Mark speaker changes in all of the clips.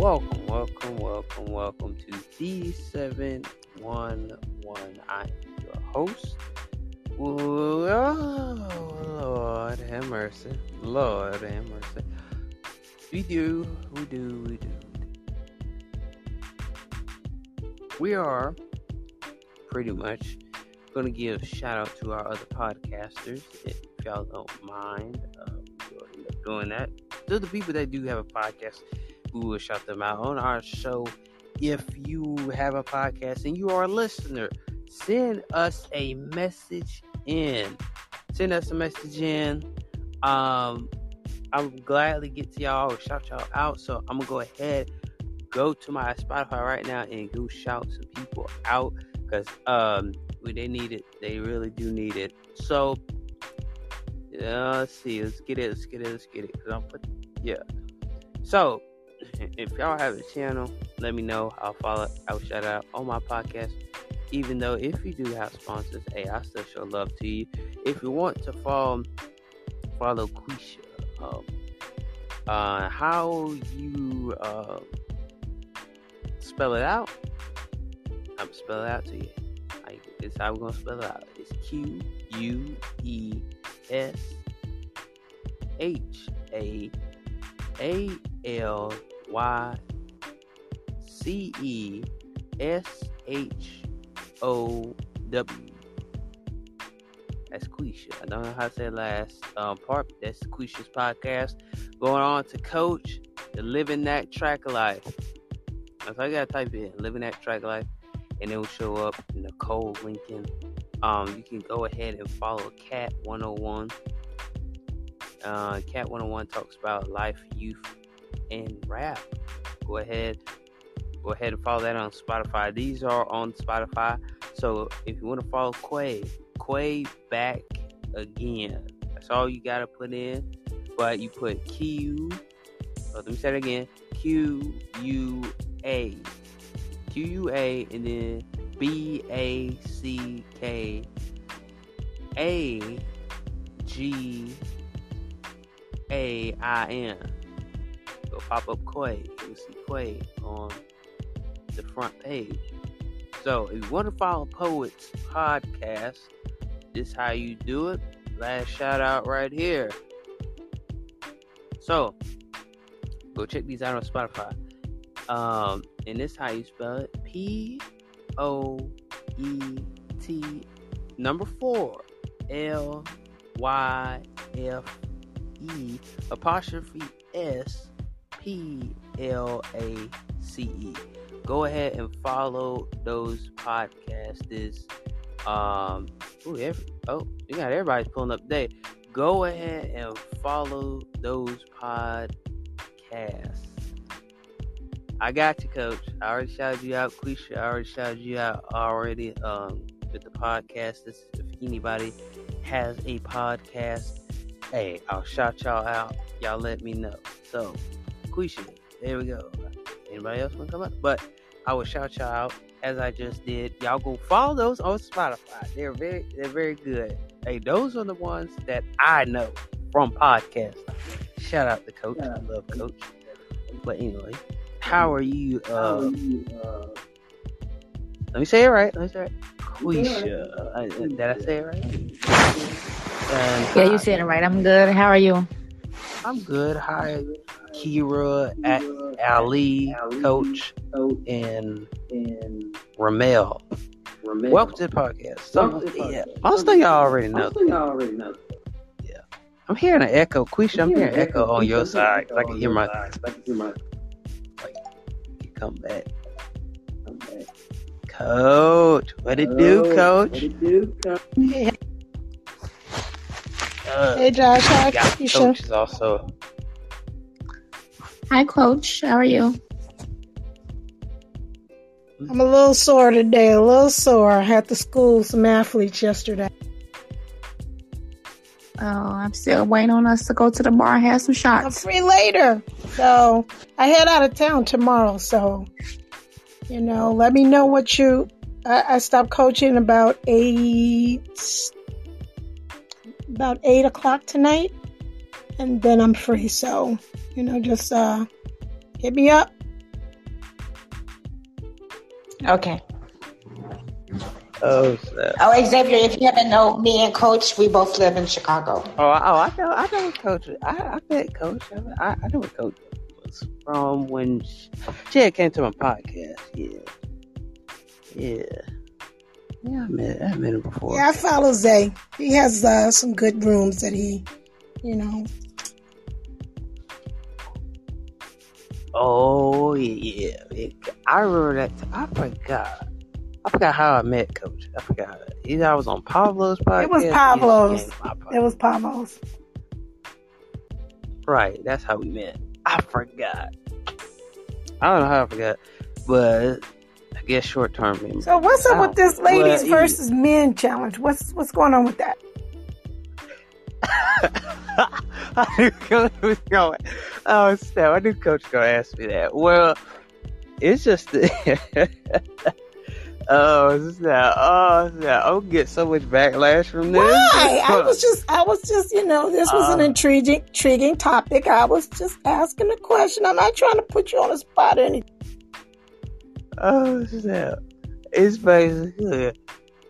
Speaker 1: Welcome, welcome, welcome, welcome to D711. I am your host. Oh, Lord have mercy. Lord have mercy. We do, we do, we do. We are pretty much going to give shout out to our other podcasters. If y'all don't mind, uh, doing that. To the people that do have a podcast, we will shout them out on our show. If you have a podcast and you are a listener, send us a message in. Send us a message in. Um, I'll gladly get to y'all shout y'all out. So I'm gonna go ahead, go to my Spotify right now and go shout some people out because um they need it. They really do need it. So uh, let's see. Let's get it. Let's get it. Let's get it. Cause I'm put yeah. So if y'all have a channel, let me know. I'll follow. I'll shout out on my podcast. Even though if you do have sponsors, hey, I still show love to you. If you want to follow follow Quisha, um, uh, how you uh, spell it out, I'm spell it out to you. It's how we're gonna spell it out. It's Q U E S H A A L Y C E S H O W. That's Quisha. I don't know how to say last um, part. That's Quisha's podcast. Going on to coach the living that track life. All you gotta type in living that track life, and it will show up Nicole Lincoln. Um, you can go ahead and follow Cat 101. Uh, Cat 101 talks about life, youth, and rap. Go ahead, go ahead and follow that on Spotify. These are on Spotify. So if you want to follow Quay, Quay back again. That's all you gotta put in. But you put Q. Oh, let me say it again. Q U A. Q U A and then B A C K A G A I N. Go pop up Quay. You'll see Quay on the front page. So if you want to follow Poets Podcast, this is how you do it. Last shout out right here. So go check these out on Spotify. Um, and this is how you spell it: P O E T number four L Y F E apostrophe S P L A C E. Go ahead and follow those podcasters. Um, ooh, every, oh, you got everybody's pulling up today. Go ahead and follow those podcasts. I got you, coach. I already shouted you out, Quisha. I already shouted you out already um, with the podcast. If anybody has a podcast, hey, I'll shout y'all out. Y'all let me know. So, Quisha, there we go. Anybody else want to come up? But I will shout y'all out as I just did. Y'all go follow those on Spotify. They're very, they're very good. Hey, those are the ones that I know from podcasts. Shout out to Coach. I love Coach. But anyway, how are you? Uh, let me say it right. Let me say it right. Quisha. Uh, did I say it right? And
Speaker 2: Yeah, you said it right. I'm good. How are you?
Speaker 1: I'm good. Hi, Kira, at Ali, Coach, and Ramel. Welcome to the podcast. So, yeah, most of y'all already know. Yeah, I'm hearing an echo. Quisha, I'm hearing an echo on your side. 'cause I can hear my. Come back. Coach, what it do, Coach? Uh,
Speaker 3: Hey Josh, hi Keisha.
Speaker 1: Coach is also.
Speaker 2: Hi, Coach. How are you?
Speaker 3: I'm a little sore today, a little sore. I had to school some athletes yesterday.
Speaker 2: Oh, I'm still waiting on us to go to the bar and have some shots.
Speaker 3: I'm free later. So I head out of town tomorrow. So, you know, let me know what you. I, I stopped coaching about eight, about eight o'clock tonight, and then I'm free. So, you know, just uh, hit me up.
Speaker 2: Okay.
Speaker 1: Oh, snap.
Speaker 2: Oh, Xavier, if you haven't know me and Coach, we both live in Chicago.
Speaker 1: Oh, I- oh, I know, I know Coach. I, I met Coach. I, I know what Coach was from when she, she had came to my podcast. Yeah, yeah, yeah. I met, I met him before.
Speaker 3: Yeah, I follow Zay. He has uh, some good rooms that he, you know.
Speaker 1: Oh yeah, yeah. I remember that. I forgot. I forgot how I met Coach. I forgot. Either I was on Pablo's podcast.
Speaker 3: It was Pablo's.
Speaker 1: came to my podcast.
Speaker 3: It was Pablo's.
Speaker 1: Right, that's how we met. I forgot. I don't know how I forgot, but I guess short term memory.
Speaker 3: So what's up with this ladies versus men challenge? What's what's going on with that?
Speaker 1: I knew Coach was going. Oh, snap! I knew Coach was gonna ask me that. Well, it's just. oh snap! Oh snap! I'll get so much backlash from this.
Speaker 3: Why? I was just I was just, you know, this was an
Speaker 1: Uh.
Speaker 3: intriguing intriguing topic. I was just asking a question. I'm not trying to put you on the spot or anything.
Speaker 1: Oh snap! It's basically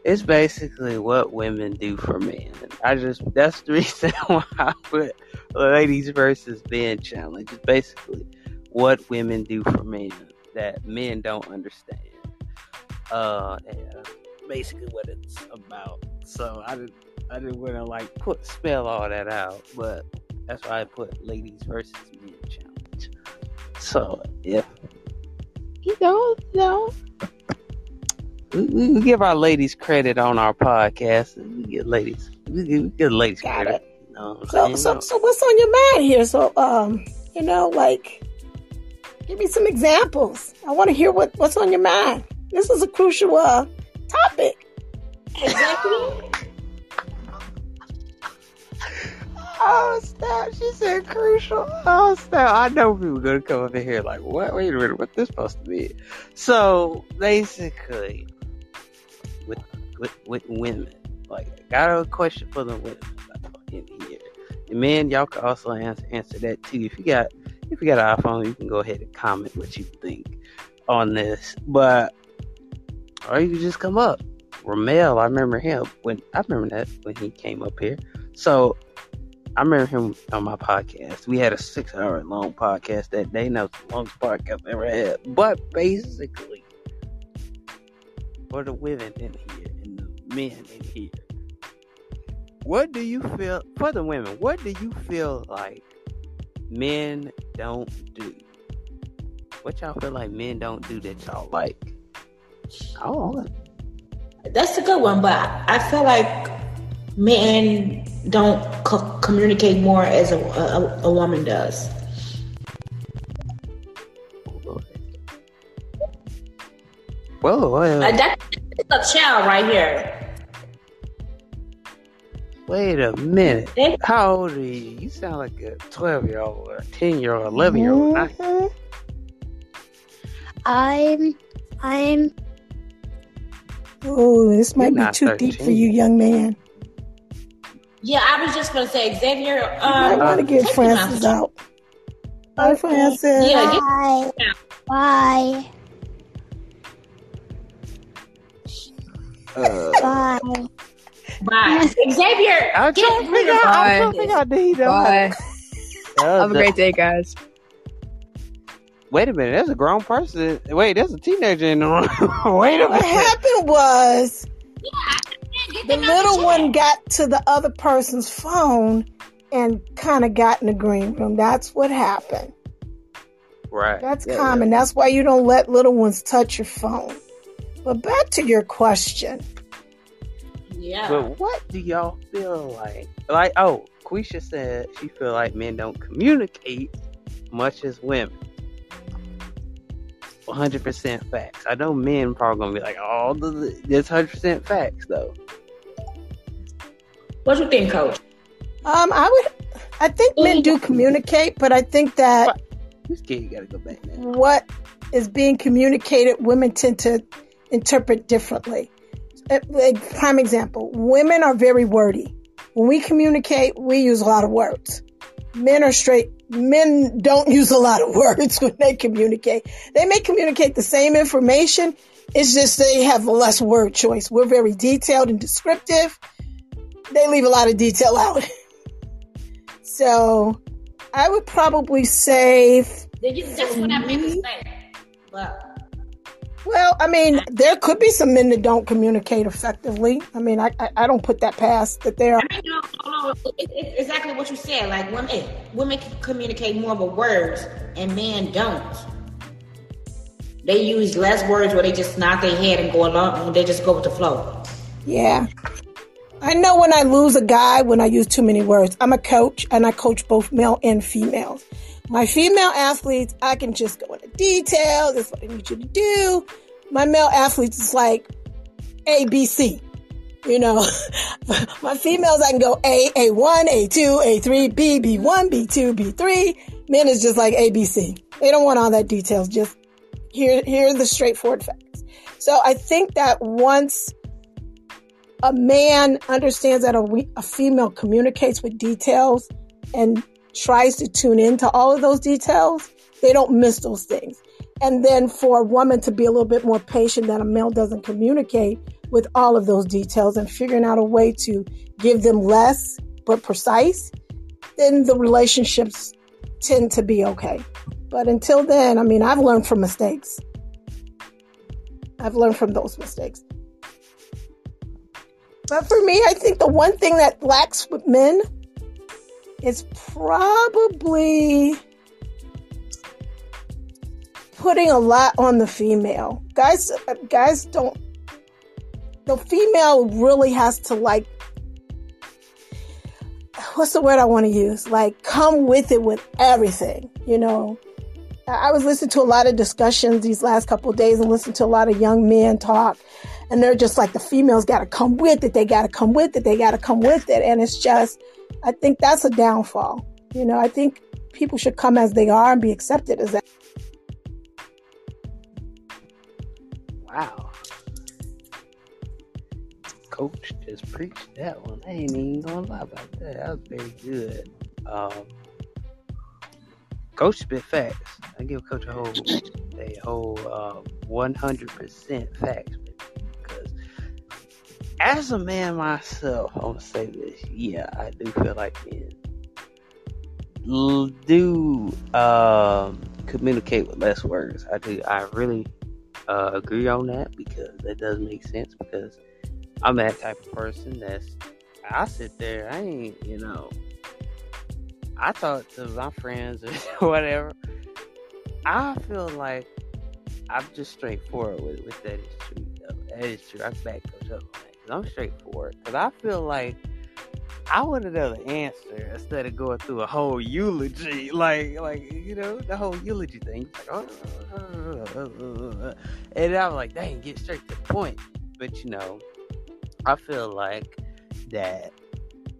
Speaker 1: it's basically what women do for men. I just that's the reason why I put ladies versus men challenge. It's basically what women do for men that men don't understand. Uh, that's basically what it's about. So I didn't I didn't want to like put spell all that out, but that's why I put ladies versus men challenge. So yeah, you know, you know. We, we, we give our ladies credit on our podcast. We get ladies, we give, we give ladies
Speaker 3: Got
Speaker 1: credit. You know
Speaker 3: So
Speaker 1: saying?
Speaker 3: so so what's on your mind here? So um, you know, like give me some examples. I want to hear what what's on your mind. This is a crucial uh topic. Exactly.
Speaker 1: Oh snap! She said crucial. Oh snap! I know people gonna come over here like, what? Wait a minute, what this supposed to be? So basically, with with women, like, I got a question for the women in here. And men, y'all can also answer answer that too. If you got if you got an iPhone, you can go ahead and comment what you think on this. But or you can just come up. Ramel, I remember him when I remember that when he came up here. So I remember him on my podcast. We had a six hour long podcast that day. and That was the longest podcast I've ever had. But basically, for the women in here men in here, what do you feel, for the women, what do you feel like men don't do? What y'all feel like men don't do that y'all like? Oh,
Speaker 4: That's a good one, but I feel like men don't co- communicate more as a, a, a woman does.
Speaker 1: Whoa, wait,
Speaker 4: Uh, that's a child right here.
Speaker 1: Wait a minute. How old are you? You sound like a 12 year old, or a 10 year old, 11 year old.
Speaker 3: Mhm.
Speaker 5: I'm I'm
Speaker 3: Oh, this might
Speaker 1: You're
Speaker 3: be
Speaker 1: not
Speaker 3: too deep for you, young man.
Speaker 4: Yeah, I was just gonna say Xavier.
Speaker 3: I
Speaker 4: Um,
Speaker 3: want to get
Speaker 4: take him
Speaker 3: Francis
Speaker 4: out.
Speaker 3: out. Hi, Francis.
Speaker 4: Yeah, get-
Speaker 5: bye. Bye.
Speaker 1: Uh,
Speaker 5: Bye.
Speaker 4: Bye, Xavier.
Speaker 1: I'm
Speaker 4: get
Speaker 1: trying to figure out. I'm trying to figure out. Did he?
Speaker 6: Bye.
Speaker 1: That
Speaker 6: Have a
Speaker 1: the-
Speaker 6: great day, guys.
Speaker 1: Wait a minute. There's a grown person. Wait, there's a teenager in the room. Wait a minute.
Speaker 3: What happened was
Speaker 4: Get
Speaker 3: the little one got to the other person's phone and kind of got in the green room. That's what happened.
Speaker 1: Right.
Speaker 3: That's
Speaker 1: Yeah,
Speaker 3: common. That's why you don't let little ones touch your phone. But back to your question.
Speaker 4: Yeah.
Speaker 1: But what do y'all feel like? Like, oh, Quisha said she feel like men don't communicate much as women. 100% facts. I know men probably gonna be like, oh, th- this 100% facts though.
Speaker 4: What you think, Coach?
Speaker 3: Um, I would, I think men do communicate, but I think that
Speaker 1: This kid, you gotta go back now.
Speaker 3: what is being communicated, women tend to interpret differently. Like, prime example, women are very wordy. When we communicate, we use a lot of words. men are straight. Men don't use a lot of words when they communicate. They may communicate the same information. It's just they have less word choice. We're very detailed and descriptive. They leave a lot of detail out. so I would probably say.
Speaker 4: That's what I meant to say. But
Speaker 3: well, I mean, there could be some men that don't communicate effectively. I mean, I I, I don't put that past that there.
Speaker 4: I mean, no, no, no, it, it's exactly what you said. Like women, women can communicate more with words, and men don't. They use less words where they just nod their head and go along. They just go with the flow.
Speaker 3: Yeah. I know when I lose a guy when I use too many words. I'm a coach and I coach both male and females. My female athletes, I can just go into detail. This is what I need you to do. My male athletes is like A, B, C. You know, my females, I can go A, A1, A2, A3, B, B1, B2, B3. Men is just like A, B, C. They don't want all that details. Just here, here are the straightforward facts. So I think that once a man understands that a, a female communicates with details and tries to tune into all of those details, they don't miss those things. And then for a woman to be a little bit more patient that a male doesn't communicate with all of those details and figuring out a way to give them less but precise, then the relationships tend to be okay. But until then, I mean, I've learned from mistakes. I've learned from those mistakes. But for me, I think the one thing that lacks with men is probably putting a lot on the female. Guys, guys don't. The female really has to like. What's the word I want to use? Like, come with it with everything, you know. I was listening to a lot of discussions these last couple days and listening to a lot of young men talk. And they're just like, the females got to come with it. They got to come with it. They got to come with it. And it's just, I think that's a downfall. You know, I think people should come as they are and be accepted as that.
Speaker 1: Wow. Coach just preached that one. I ain't even gonna lie about that. That was very good. Um, Coach spit facts. I give Coach a whole a whole uh, 100% facts as a man myself, I'm gonna say this. Yeah, I do feel like men do um, communicate with less words. I do. I really uh, agree on that because that does make sense. Because I'm that type of person that's I sit there. I ain't you know. I talk to my friends or whatever. I feel like I'm just straightforward with, with that is true. That is true. I back Coach up. I'm straightforward because I feel like I want to know the answer instead of going through a whole eulogy, like like you know the whole eulogy thing. Like, oh, and I'm like, dang, get straight to the point. But you know, I feel like that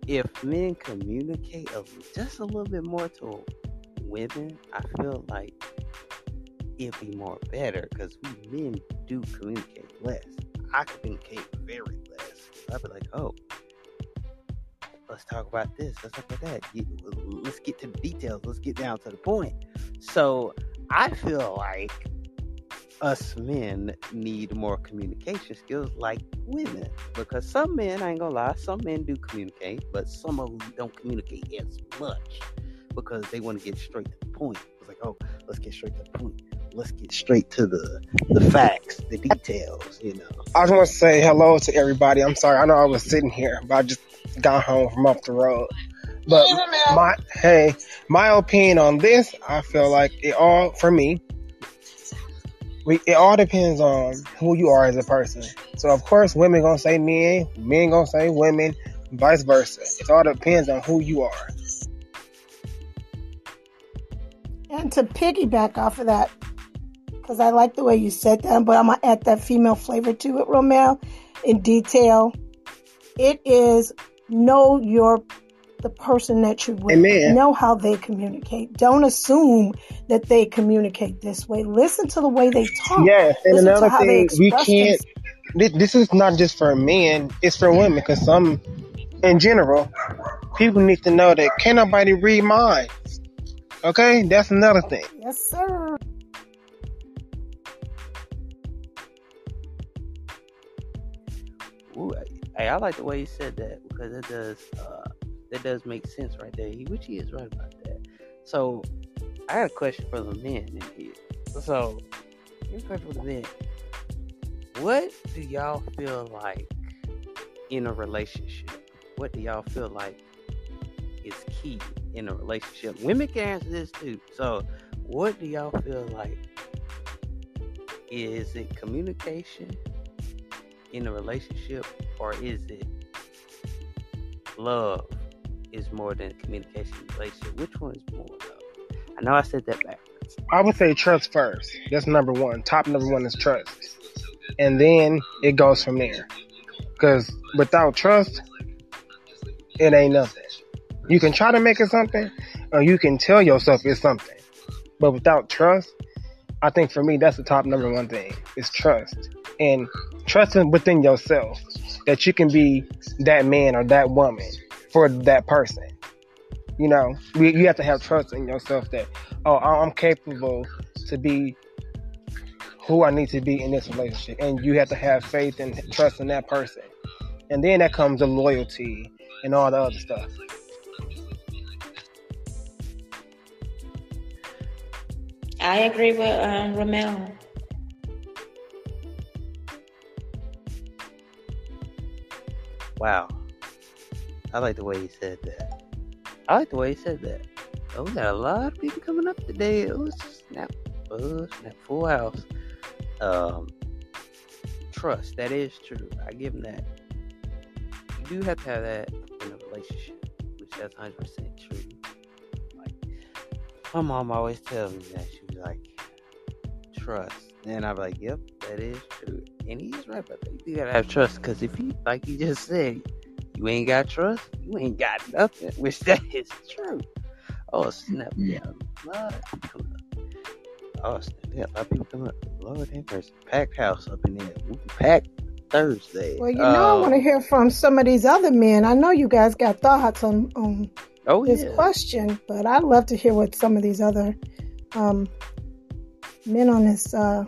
Speaker 1: if men communicate just a little bit more to women, I feel like it'd be more better because we men do communicate less. I communicate very less. I'd be like, oh, let's talk about this. Let's talk about that. Let's get to the details. Let's get down to the point. So I feel like us men need more communication skills like women because some men, I ain't gonna lie, some men do communicate, but some of them don't communicate as much because they want to get straight to the point. It's like, oh, let's get straight to the point let's get straight to the the facts, the details. You know.
Speaker 6: I just want to say hello to everybody. I'm sorry, I know I was sitting here, but I just got home from up the road. But my hey, my opinion on this, I feel like it all for me. We, it all depends on who you are as a person. So of course, women gonna say men, men gonna say women, vice versa. It all depends on who you are.
Speaker 3: And to piggyback off of that, because I like the way you said that, but I'm going to add that female flavor to it, Romel, in detail. It is know your the person that you're with. Amen. Know how they communicate. Don't assume that they communicate this way. Listen to the way they talk.
Speaker 6: Yes, and Listen another thing, we can't. This is not just for men; it's for women. Because some, in general, people need to know that can't nobody read minds. Okay, that's another thing.
Speaker 3: Yes, sir.
Speaker 1: Ooh, hey, I like the way he said that because it does uh, that does make sense right there. He, which he is right about that. So, I got a question for the men in here. So, here's a question for the men. What do y'all feel like in a relationship? What do y'all feel like is key in a relationship? Women can answer this too. So, what do y'all feel like? Is it communication in a relationship, or is it love is more than communication relationship? Which one is more? Though? I know I said that backwards.
Speaker 6: I would say trust first. That's number one. Top number one is trust. And then it goes from there. Because without trust, it ain't nothing. You can try to make it something, or you can tell yourself it's something. But without trust, I think for me, that's the top number one thing is trust. And trusting within yourself that you can be that man or that woman for that person. You know, you have to have trust in yourself that, oh, I'm capable to be who I need to be in this relationship. And you have to have faith and trust in that person. And then that comes the loyalty and all the other stuff.
Speaker 4: I agree with um, Ramel.
Speaker 1: Wow. I like the way he said that. I like the way he said that. Oh, we got a lot of people coming up today. Oh, snap. Oh, snap. Full house. Um, trust. That is true. I give him that. You do have to have that in a relationship, which that's 100% true. Like, my mom always tells me that. She was like, trust. And I'm like, yep, that is true. And he's right about that. You gotta have trust because if you, like you just said, you ain't got trust, you ain't got nothing, which that is true. Oh, snap. Yeah, a lot people coming up. Oh, snap. Yeah, a lot of people coming up. Lord have mercy. Packed house up in there. Packed Thursday.
Speaker 3: Well, you know, I
Speaker 1: Um,
Speaker 3: want to hear from some of these other men. I know you guys got thoughts on, on
Speaker 1: Oh,
Speaker 3: this
Speaker 1: yeah.
Speaker 3: question, but I'd love to hear what some of these other um, men on this. Uh,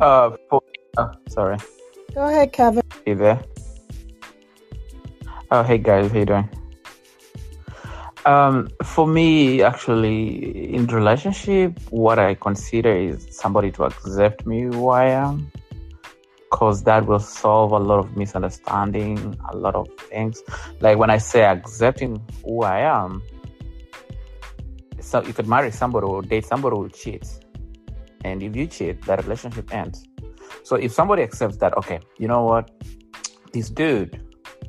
Speaker 7: Uh, for, oh, sorry.
Speaker 3: go ahead, Kevin.
Speaker 7: Hey there. Oh, hey guys, how you doing? Um, for me, actually, in relationship, what I consider is somebody to accept me who I am, because that will solve a lot of misunderstanding, a lot of things. Like when I say accepting who I am, so you could marry somebody or date somebody who cheats, and if you cheat, that relationship ends. So if somebody accepts that, okay, you know what, this dude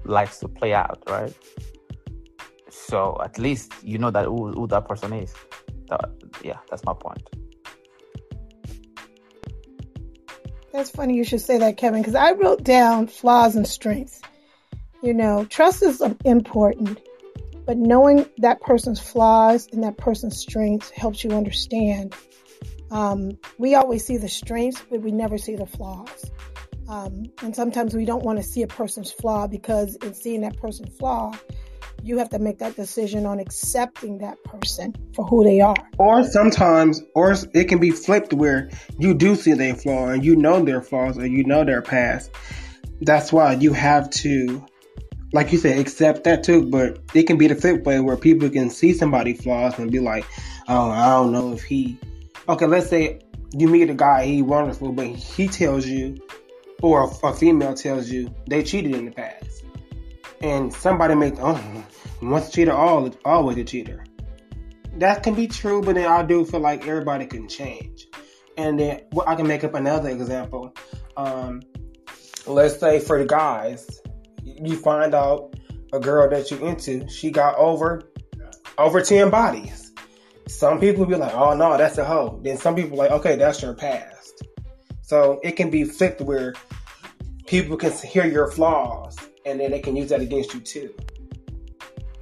Speaker 7: likes to play out, right? So at least you know that who, who that person is. That, yeah, that's my point.
Speaker 3: That's funny you should say that, Kevin, because I wrote down flaws and strengths. You know, trust is important, but knowing that person's flaws and that person's strengths helps you understand. Um, we always see the strengths, but we never see the flaws. Um, and sometimes we don't want to see a person's flaw because in seeing that person's flaw, you have to make that decision on accepting that person for who they are.
Speaker 6: Or sometimes, or it can be flipped where you do see their flaw and you know their flaws or you know their past. That's why you have to, like you said, accept that too. But it can be the flip way where people can see somebody flaws and be like, "Oh, I don't know if he." Okay, let's say you meet a guy, he wonderful, but he tells you, or a, a female tells you they cheated in the past, and somebody makes, "Oh, once a cheater, all always a cheater." that can be true, but then I do feel like everybody can change. And then well, I can make up another example. Um, let's say for the guys, you find out a girl that you into, she got over over ten bodies. Some people be like, "Oh no, that's a hoe." Then some people like, "Okay, that's your past." So it can be flipped where people can hear your flaws, and then they can use that against you too.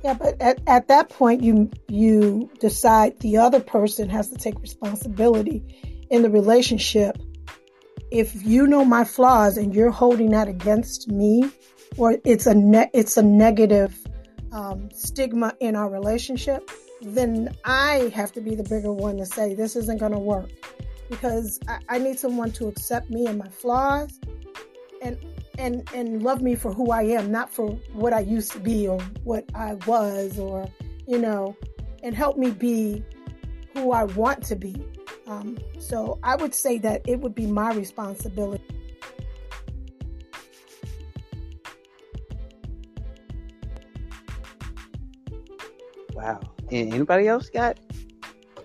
Speaker 3: Yeah, but at, at that point, you you decide the other person has to take responsibility in the relationship. If you know my flaws and you're holding that against me, or it's a ne- it's a negative um, stigma in our relationship, then I have to be the bigger one to say this isn't going to work because I, I need someone to accept me and my flaws and and and love me for who I am, not for what I used to be or what I was, or you know, and help me be who I want to be. Um, so I would say that it would be my responsibility.
Speaker 1: Wow. Anybody else got?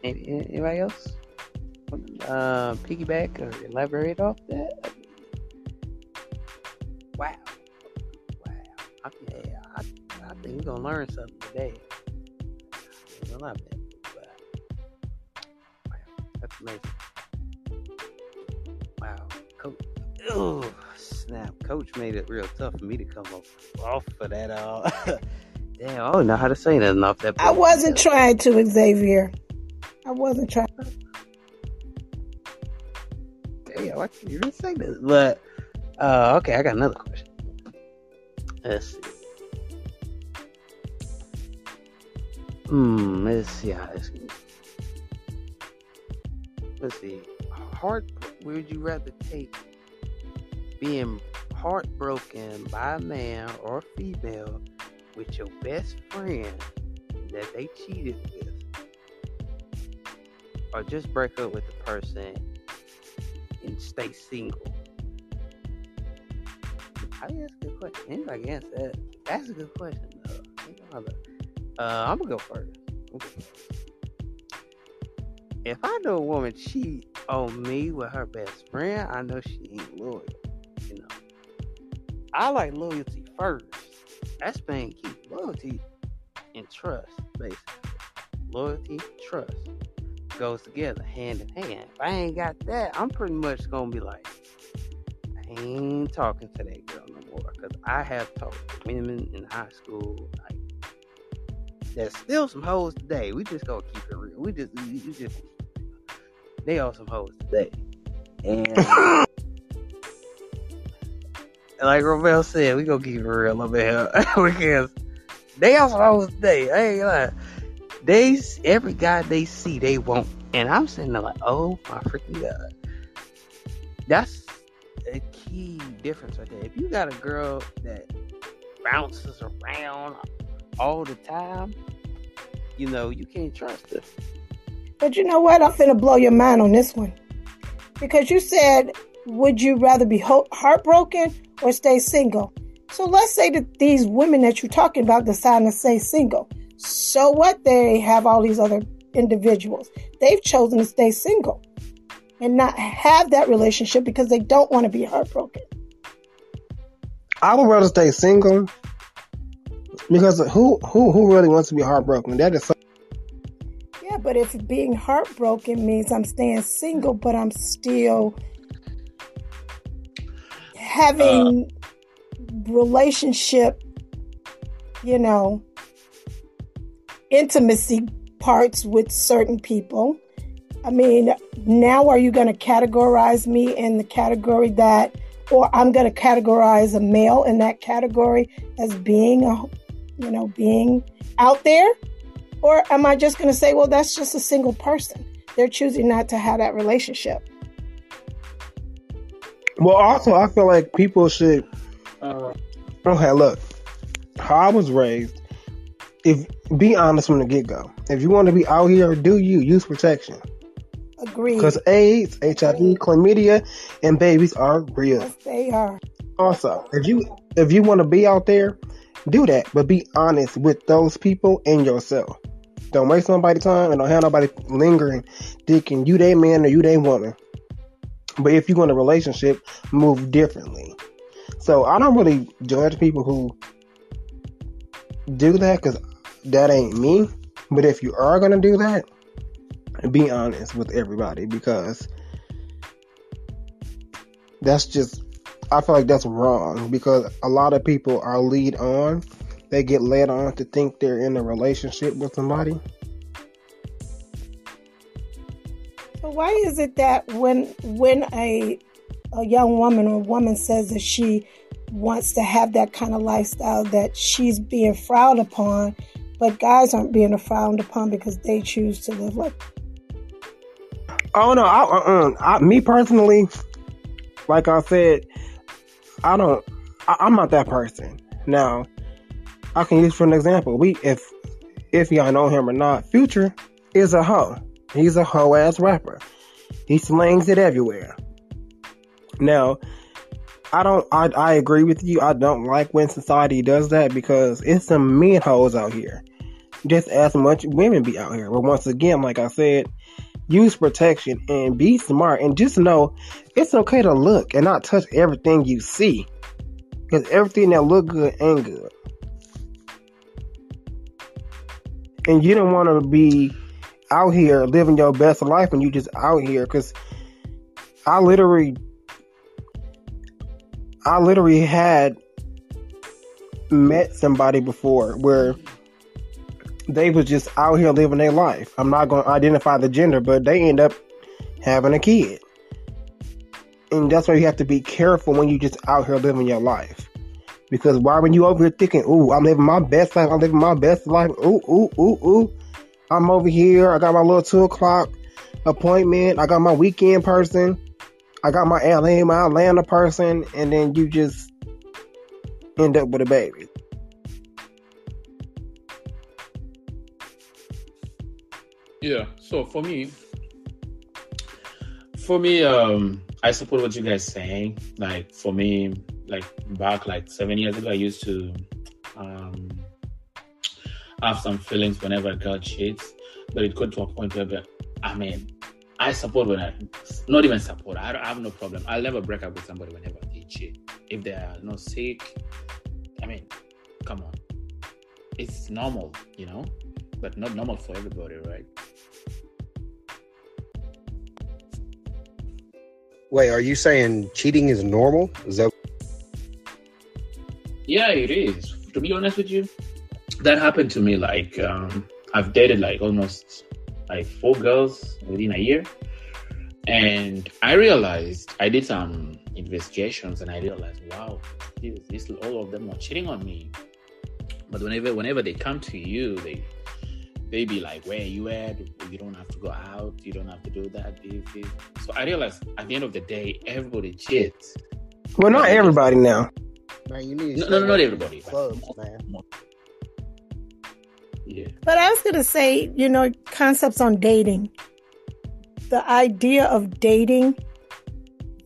Speaker 1: Anybody else? Uh, piggyback or elaborate off that? Wow. Wow. Okay. I, I think we're gonna learn something today. I love. But, wow. That's amazing. Wow. Coach. Oh snap! Coach made it real tough for me to come off off for that. Uh, damn, I don't know how to say that enough. That
Speaker 3: I wasn't trying to Xavier. I wasn't trying.
Speaker 1: To Damn, I can't even say this. But uh, okay, I got another question. Let's see. Hmm, let's see how this. Let's see. Heart, would you rather take being heartbroken by a man or a female with your best friend that they cheated with? Or just break up with the person and stay single? I think that's a good question. Anybody can answer that? That's a good question. Uh, I'm gonna go first. If I know a woman cheat on me with her best friend, I know she ain't loyal. You know, I like loyalty first. That's being key. Loyalty and trust, basically. Loyalty, trust goes together hand in hand. If I ain't got that, I'm pretty much gonna be like, I ain't talking to that girl no more. Cause I have talked to women in high school, like there's still some hoes today. We just gonna keep it real. We just, you just, they are some hoes today, and, and like Romel said, we gonna keep it real bit here because they also always today. I ain't lying. They every guy they see they want, and I'm sitting there like, oh my freaking god, that's a key difference right there. If you got a girl that bounces around all the time, you know, you can't trust her.
Speaker 3: But you know what? I'm finna blow your mind on this one. Because you said, would you rather be heartbroken or stay single? So let's say that these women that you're talking about decide to stay single. So what? They have all these other individuals. They've chosen to stay single and not have that relationship because they don't want to be heartbroken.
Speaker 6: I would rather stay single because who who who really wants to be heartbroken? That is so.
Speaker 3: Yeah, but if being heartbroken means I'm staying single, but I'm still having uh, relationship, you know, intimacy parts with certain people. I mean, now are you going to categorize me in the category that, or I'm going to categorize a male in that category as being a you know, being out there? Or am I just going to say, well, that's just a single person? They're choosing not to have that relationship.
Speaker 6: Well, also, I feel like people should. Uh, okay, look, how I was raised. If be honest from the get go. If you want to be out here, do you use protection?
Speaker 3: Agreed.
Speaker 6: Because AIDS, HIV, chlamydia, and babies are real.
Speaker 3: Yes, they are.
Speaker 6: Also, if you if you want to be out there, do that, but be honest with those people and yourself. Don't waste nobody's time and don't have nobody lingering, thinking you they man or you they woman. But if you want a relationship, move differently. So I don't really judge people who do that because that ain't me. But if you are gonna do that, be honest with everybody because that's just I feel like that's wrong because a lot of people are lead on. They get led on to think they're in a relationship with somebody.
Speaker 3: So why is it that when when a a young woman or woman says that she wants to have that kind of lifestyle that she's being frowned upon, but guys aren't being frowned upon because they choose to live like.
Speaker 6: Oh no, I, uh, I, me personally, like I said, I don't. I, I'm not that person. Now, I can use for an example. We, if if y'all know him or not, Future is a hoe. He's a hoe ass rapper. He slings it everywhere. Now, I don't. I I agree with you. I don't like when society does that because it's some men hoes out here, just as much women be out here. But once again, like I said, use protection and be smart and just know it's okay to look and not touch everything you see because everything that look good ain't good. And you don't want to be out here living your best life when you just out here because I literally I literally had met somebody before where they was just out here living their life. I'm not going to identify the gender, but they end up having a kid. And that's why you have to be careful when you just out here living your life. Because why when you over here thinking, ooh, I'm living my best life, I'm living my best life, ooh, ooh, ooh, ooh. I'm over here, I got my little two o'clock appointment, I got my weekend person, I got my LA, my Atlanta person, and then you just end up with a baby.
Speaker 8: Yeah. So for me, for me, um, I support what you guys saying. Like for me, like back like seven years ago, I used to um, have some feelings whenever a girl cheats, but it got to a point where, I mean, I support when I, not even support. I, I have no problem. I'll never break up with somebody whenever they cheat. If they are not sick, I mean, come on, it's normal, you know, but not normal for everybody, right?
Speaker 9: Wait, are you saying cheating is normal? Is that?
Speaker 8: Yeah, it is. To be honest with you, that happened to me. Like, um, I've dated like almost like four girls within a year, and I realized I did some investigations, and I realized, wow, this, this all of them are cheating on me. But whenever whenever they come to you, they they be like, where you at? You don't have to go out. You don't have to do that. This, this. So I realized at the end of the day, everybody cheats.
Speaker 6: Well, not everybody now.
Speaker 9: Man, you need
Speaker 8: no, no, not everybody.
Speaker 9: Clubs, man.
Speaker 8: Yeah.
Speaker 3: But I was going to say, you know, concepts on dating. The idea of dating,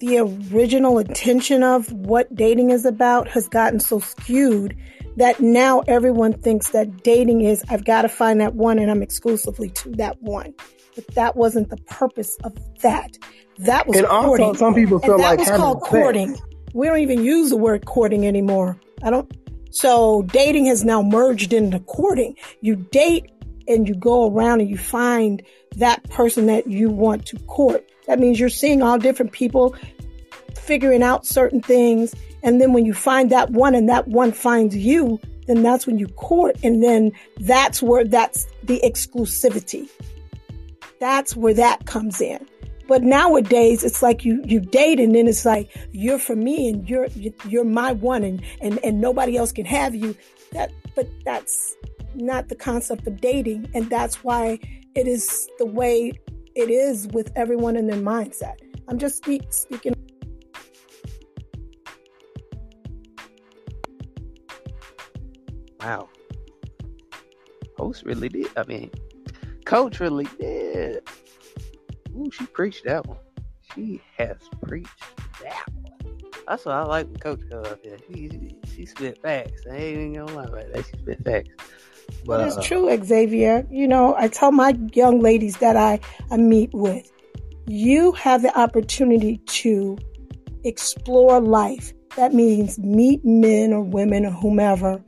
Speaker 3: the original intention of what dating is about has gotten so skewed that now everyone thinks that dating is I've got to find that one and I'm exclusively to that one. But that wasn't the purpose of that. That was
Speaker 6: and
Speaker 3: courting.
Speaker 6: also some people feel
Speaker 3: and that
Speaker 6: like
Speaker 3: was
Speaker 6: having
Speaker 3: called
Speaker 6: sex.
Speaker 3: courting. We don't even use the word courting anymore. I don't. So dating has now merged into courting. You date and you go around and you find that person that you want to court. That means you're seeing all different people, figuring out certain things. And then when you find that one and that one finds you, then that's when you court. And then that's where that's the exclusivity. That's where that comes in. But nowadays, it's like you you date, and then it's like you're for me, and you're you're my one, and and and nobody else can have you. That, but that's not the concept of dating, and that's why it is the way it is with everyone in their mindset. I'm just speak, speaking.
Speaker 1: Wow. Host really did. I mean, Coach really did. Ooh, she preached that one. She has preached that one. That's what I like when Coach goes up there. She, she spit facts. I ain't even gonna lie about that. She spit facts.
Speaker 3: But
Speaker 1: But
Speaker 3: it's
Speaker 1: uh,
Speaker 3: true, Xavier. You know, I tell my young ladies that I, I meet with, you have the opportunity to explore life. That means meet men or women or whomever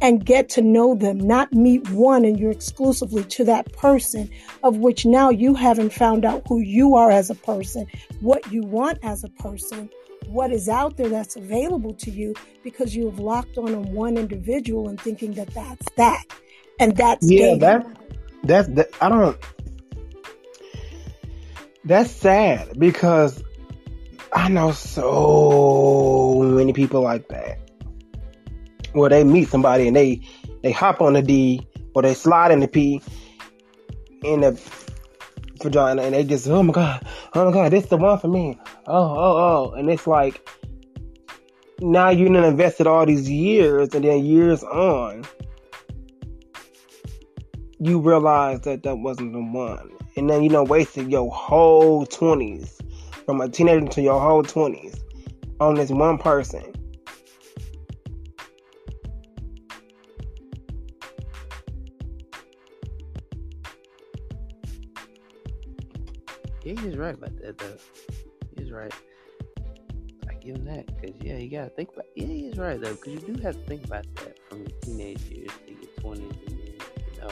Speaker 3: and get to know them, not meet one and you're exclusively to that person, of which now you haven't found out who you are as a person, what you want as a person, what is out there that's available to you because you have locked on on one individual and thinking that that's that. And that's
Speaker 6: Yeah,
Speaker 3: dating.
Speaker 6: that that's that. I don't. That's sad because I know so many people like that. Where they meet somebody and they they hop on the D or they slide in the P in the vagina and they just oh my god oh my god this is the one for me. Oh oh oh. And it's like now you done invested all these years and then years on you realize that that wasn't the one. And then you know wasted your whole 20s from a teenager to your whole 20s on this one person
Speaker 1: Yeah, he's right about that though. He's right. I give him that because yeah, you gotta think about. Yeah, he's right though because you do have to think about that from your teenage years to your twenties, and then you know,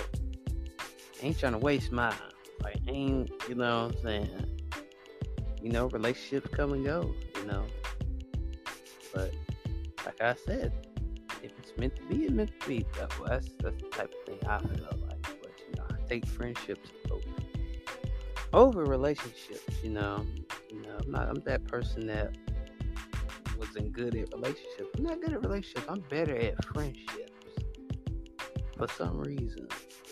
Speaker 1: ain't trying to waste mine. Like ain't you know what I'm saying? You know, relationships come and go. You know, but like I said, if it's meant to be, it's meant to be. That's that's, that's the type of thing I feel like. But you know, I take friendships over over relationships, you know. You know, I'm not I'm that person that wasn't good at relationships. I'm not good at relationships. I'm better at friendships. For some reason.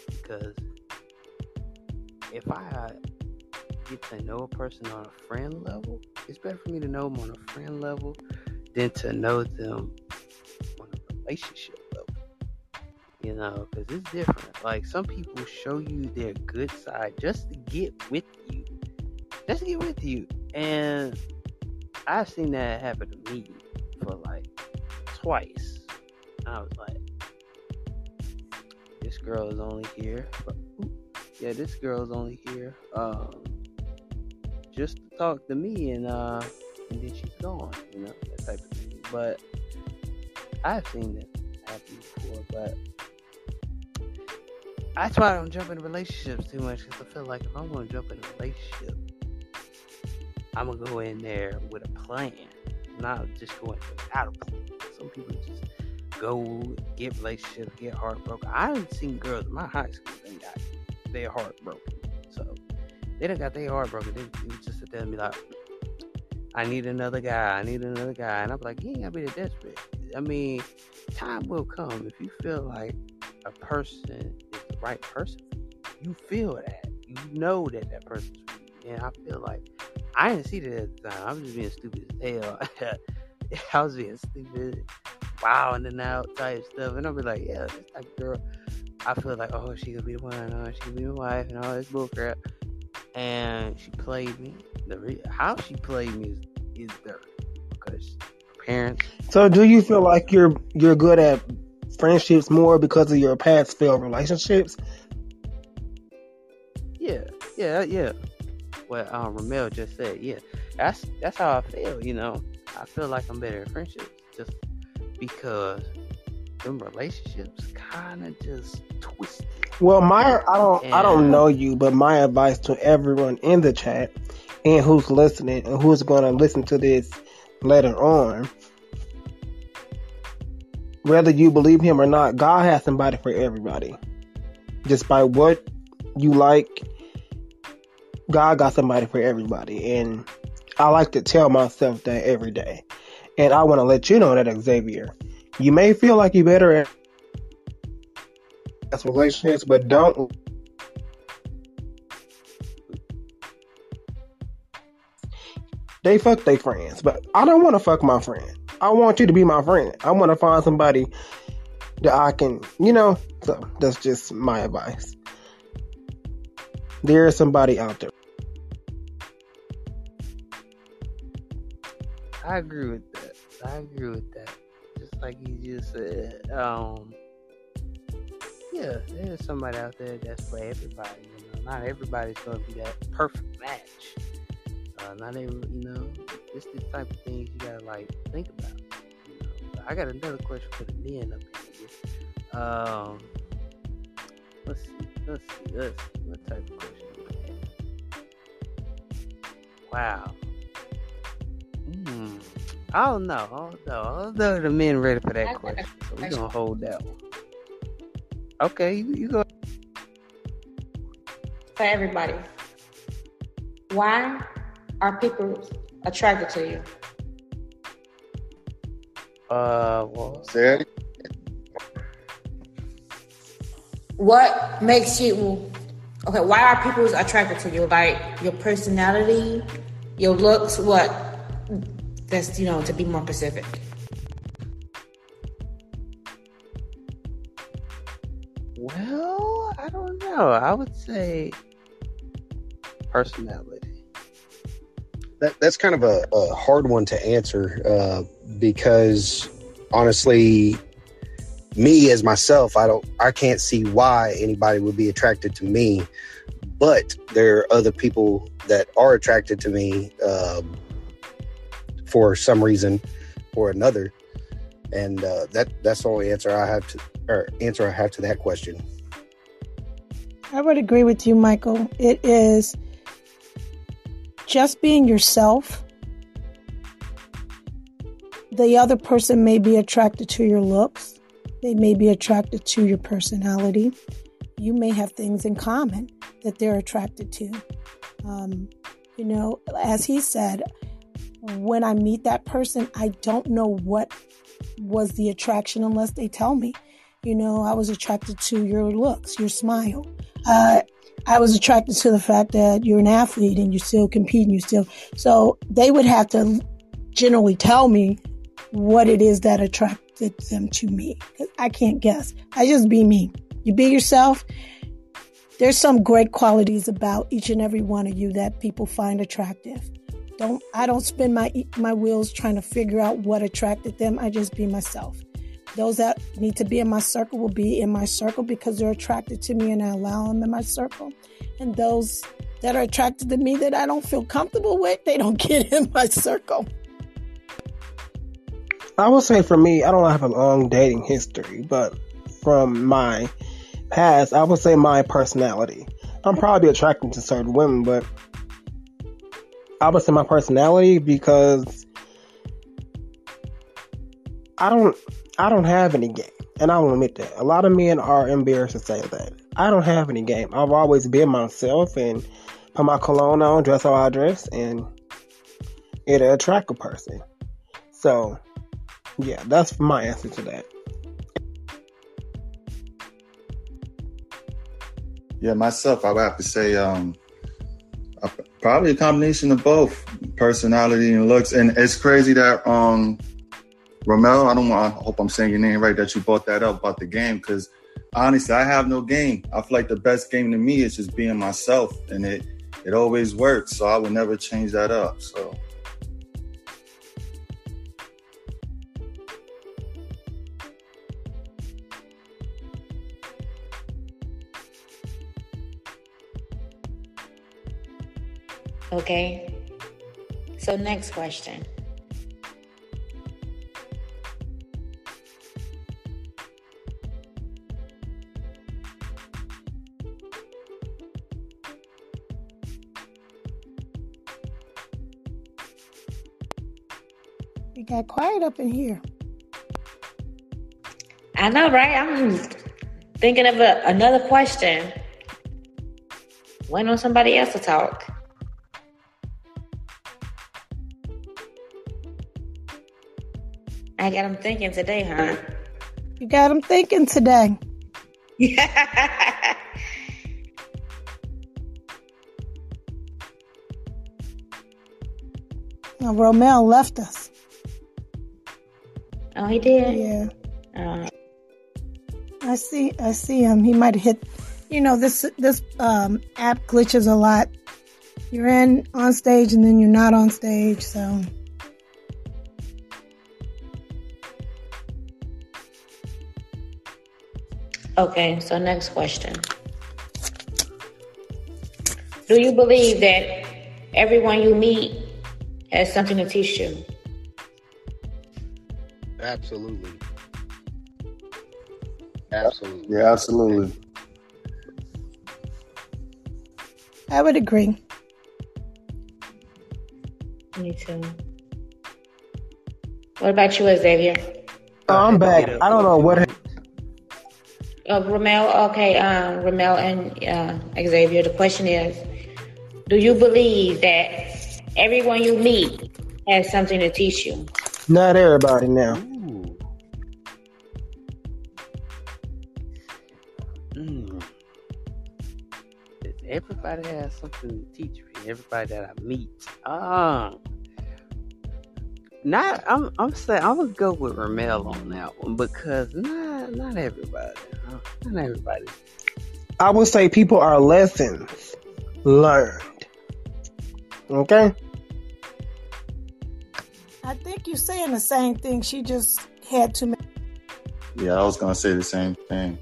Speaker 1: Because if I get to know a person on a friend level, it's better for me to know them on a friend level than to know them on a relationship you know, because it's different. Like some people show you their good side just to get with you, just to get with you, and I've seen that happen to me for like twice. I was like, this girl is only here, yeah, this girl is only here, um, just to talk to me, and uh, and then she's gone, you know, that type of thing. But I've seen it happen before, but that's why I don't jump into relationships too much because I feel like if I'm going to jump in a relationship, I'm going to go in there with a plan, not just going without a plan. Some people just go get relationships, get heartbroken. I haven't seen girls in my high school that got their heart broken. So they done got their heart broken. They, they just sit there and be like, I need another guy. I need another guy. And I'm like, you ain't gotta be that desperate. I mean, time will come if you feel like a person right person. You feel that. You know that that person's for you. And I feel like I didn't see that at the time. I was just being stupid as hell. I was being stupid, then out type stuff. And I'll be like, yeah, this type girl. I feel like, oh, she could be the one. Oh, she could be my wife, and all this bullcrap. And she played me. The re- how she played me is, is dirt because her parents.
Speaker 6: So, do you feel like you're you're good at friendships more because of your past failed relationships?
Speaker 1: Yeah, yeah, yeah. What um, Ramel just said, yeah, that's that's how I feel. You know, I feel like I'm better at friendships just because them relationships kind of just twisted.
Speaker 6: Well, my I don't and, I don't know you, but my advice to everyone in the chat and who's listening and who's going to listen to this later on whether you believe him or not, God has somebody for everybody. Despite what you like, God got somebody for everybody. And I like to tell myself that every day. And I want to let you know that, Xavier. You may feel like you're better at relationships, but don't they fuck their friends, but I don't want to fuck my friend. I want you to be my friend. I want to find somebody that I can, you know. So that's just my advice. There is somebody out there.
Speaker 1: I agree with that. I agree with that. Just like you just said. Um, yeah, there's somebody out there that's for everybody. You know, not everybody's gonna be that perfect match. Uh, not every, you know, it's the type of things you gotta like think about. You know? I got another question for the men up here. Um, let's see, let's see, let's see, what type of question do we have? Wow. Hmm. I don't know. I don't know. I don't know the men ready for that question. So we're gonna hold that one. Okay, you, you go.
Speaker 4: For everybody. Why are people attracted to you?
Speaker 1: Uh, well,
Speaker 9: Say
Speaker 4: what makes you okay? Why are people attracted to you? Like your personality, your looks. What? That's you know to be more specific.
Speaker 1: Well, I don't know. I would say personality.
Speaker 9: That that's kind of a, a hard one to answer uh, because honestly, me as myself, I don't, I can't see why anybody would be attracted to me. But there are other people that are attracted to me um, for some reason or another, and uh, that that's the only answer I have to, or answer I have to that question.
Speaker 3: I would agree with you, Michael. It is just being yourself. The other person may be attracted to your looks, they may be attracted to your personality. You may have things in common that they're attracted to. Um, you know, as he said, when I meet that person, I don't know what was the attraction unless they tell me. You know, I was attracted to your looks, your smile. Uh, I was attracted to the fact that you're an athlete and you still compete and you still. So they would have to generally tell me what it is that attracted them to me. I can't guess. I just be me. You be yourself. There's some great qualities about each and every one of you that people find attractive. Don't I don't spin my my wheels trying to figure out what attracted them. I just be myself. Those that need to be in my circle will be in my circle because they're attracted to me and I allow them in my circle. And those that are attracted to me that I don't feel comfortable with, they don't get in my circle.
Speaker 6: I will say for me, I don't have a long dating history, but from my past, I would say my personality. I'm probably attracted to certain women, but I would say my personality because I don't I don't have any game. And I will admit that. A lot of men are embarrassed to say that. I don't have any game. I've always been myself and put my cologne on, dress how I dress, and it'll attract a person. So, yeah, that's my answer to that.
Speaker 10: Yeah, myself, I would have to say, um, probably a combination of both personality and looks. And it's crazy that um, Romel, I don't. I hope I'm saying your name right. That you brought that up about the game because honestly, I have no game. I feel like the best game to me is just being myself, and it it always works. So I would never change that up. So.
Speaker 4: Okay. So next question.
Speaker 3: It got quiet up in here.
Speaker 4: I know, right? I'm thinking of a, another question. Waiting on somebody else to talk. I got them thinking today, huh?
Speaker 3: You got them thinking today. Now, Romel left us.
Speaker 4: Oh, he did.
Speaker 3: Yeah.
Speaker 4: Uh,
Speaker 3: I see. I see him. He might hit. You know, this this um, app glitches a lot. You're in on stage and then you're not on stage. So.
Speaker 4: okay. So next question. Do you believe that everyone you meet has something to teach you?
Speaker 9: Absolutely. Absolutely.
Speaker 10: Yeah, absolutely.
Speaker 3: I would agree.
Speaker 4: Me too. What about you, Xavier?
Speaker 6: I'm back. I don't know what.
Speaker 4: Uh, Ramel, okay, um, Ramel and uh, Xavier. The question is, do you believe that everyone you meet has something to teach you?
Speaker 6: Not everybody now.
Speaker 1: Everybody has something to teach me. Everybody that I meet. Um, not I'm I'm saying I'm gonna go with Ramel on that one because not not everybody. Not everybody.
Speaker 6: I would say people are lessons learned. Okay.
Speaker 3: I think you're saying the same thing. She just had to.
Speaker 10: Yeah, I was gonna say the same thing.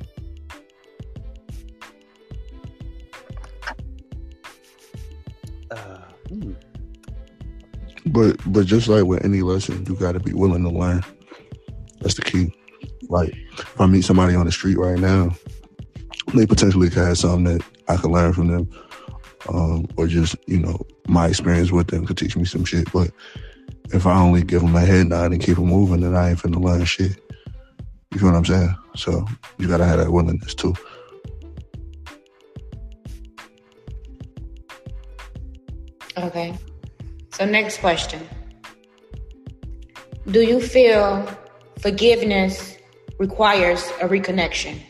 Speaker 11: But but just like with any lesson, you got to be willing to learn. That's the key. Like if I meet somebody on the street right now, they potentially could have something that I could learn from them, um, or just you know my experience with them could teach me some shit. But if I only give them a head nod and keep them moving, then I ain't finna learn shit. You feel what I'm saying? So you gotta have that willingness too.
Speaker 4: Okay. So next question. Do you feel forgiveness requires a reconnection?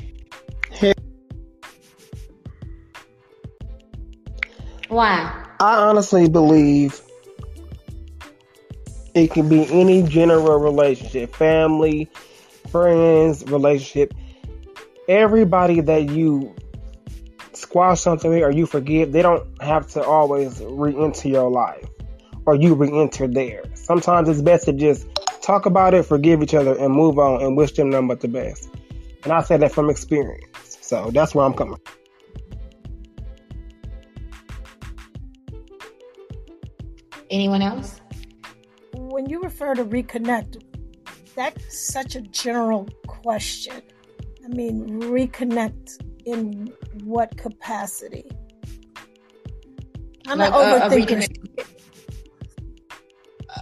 Speaker 4: Why?
Speaker 6: I honestly believe it can be any general relationship, family, friends, relationship. Everybody that you squash something or you forgive, they don't have to always re-enter your life or you re-enter theirs. Sometimes it's best to just talk about it, forgive each other, and move on and wish them nothing but the best. And I say that from experience. So that's where I'm coming. from.
Speaker 4: Anyone else?
Speaker 3: When you refer to reconnect, that's such a general question. I mean, reconnect in what capacity? I'm
Speaker 4: Like,
Speaker 3: an
Speaker 4: uh, a
Speaker 3: overthinker.
Speaker 4: reconnect-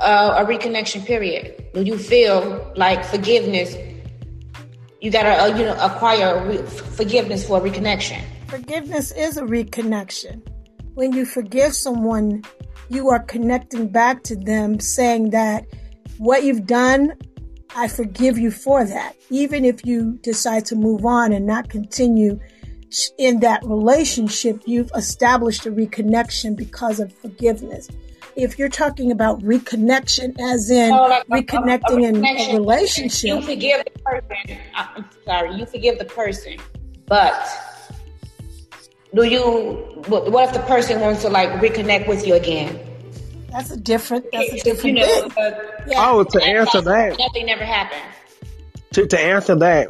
Speaker 4: Uh, a reconnection period. Do you feel like forgiveness? You gotta, uh, you know, acquire re- forgiveness for a reconnection.
Speaker 3: Forgiveness is a reconnection. When you forgive someone, you are connecting back to them, saying that what you've done, I forgive you for that. Even if you decide to move on and not continue in that relationship, you've established a reconnection because of forgiveness. If you're talking about reconnection, as in
Speaker 4: Oh, like a- a- a
Speaker 3: reconnecting in a relationship,
Speaker 4: You forgive the person. I'm sorry, you forgive the person, but do you? What what if the person wants to like reconnect with you again?
Speaker 3: that's a different. That's a
Speaker 4: You
Speaker 3: different
Speaker 4: know,
Speaker 3: thing.
Speaker 4: but
Speaker 6: Oh, to answer that,
Speaker 4: nothing never happened.
Speaker 6: to, to answer that,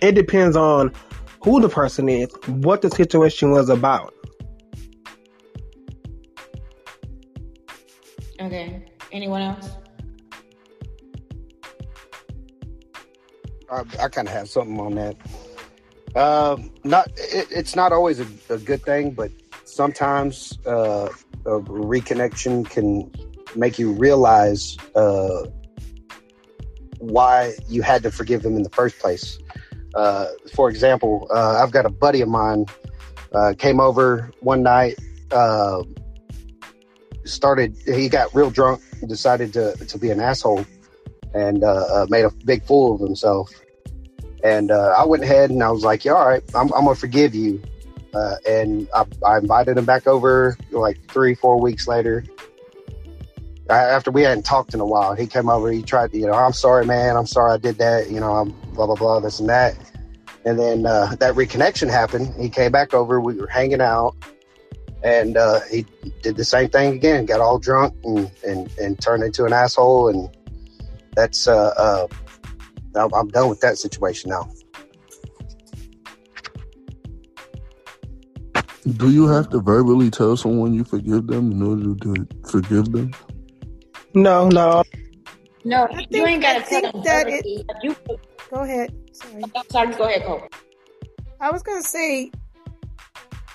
Speaker 6: it depends on who the person is, what the situation was about.
Speaker 4: Okay. Anyone else?
Speaker 9: I, I kind of have something on that. Um, not it, it's not always a, a good thing, but sometimes uh, a reconnection can make you realize uh, why you had to forgive them in the first place. Uh, for example, uh, I've got a buddy of mine uh, came over one night. Uh, started he got real drunk, decided to to be an asshole, and uh, uh, made a big fool of himself. And I went ahead and I was like, "Yeah, all right, I'm, I'm gonna forgive you." And I, I invited him back over like three, four weeks later. After we hadn't talked in a while, he came over. He tried to, you know, I'm sorry, man. I'm sorry I did that. You know, I'm blah blah blah, this and that. And then uh, that reconnection happened. He came back over. We were hanging out, and uh, he did the same thing again. Got all drunk and and, and turned into an asshole. And that's uh, uh, I'm, I'm done with that situation now.
Speaker 11: Do you have to verbally tell someone you forgive them in order to forgive them?
Speaker 6: No, no.
Speaker 4: No,
Speaker 3: I
Speaker 4: you ain't gotta tell them
Speaker 3: that
Speaker 4: verbally. You,
Speaker 3: Go ahead. Sorry.
Speaker 4: I'm sorry, go ahead, Cole.
Speaker 3: I was going to say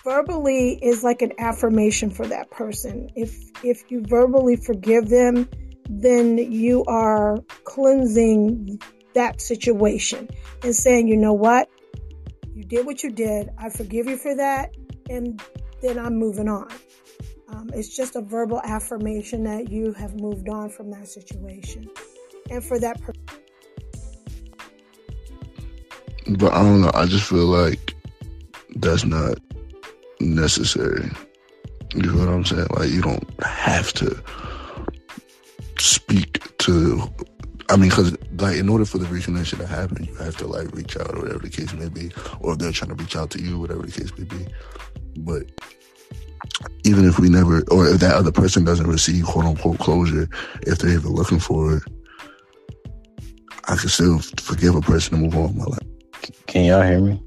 Speaker 3: verbally is like an affirmation for that person. If if you verbally forgive them, then you are cleansing that situation and saying, "You know what? You did what you did. I forgive you for that." And then I'm moving on. Um, it's just a verbal affirmation that you have moved on from that situation. And for that person,
Speaker 11: But I don't know. I just feel like that's not necessary. You know what I'm saying? Like you don't have to speak to. I mean, because like in order for the reconnection to happen, you have to like reach out or whatever the case may be, or they're trying to reach out to you, whatever the case may be. But even if we never, or if that other person doesn't receive quote unquote closure, if they're even looking for it, I can still forgive a person and move on with my life.
Speaker 12: Can y'all hear me?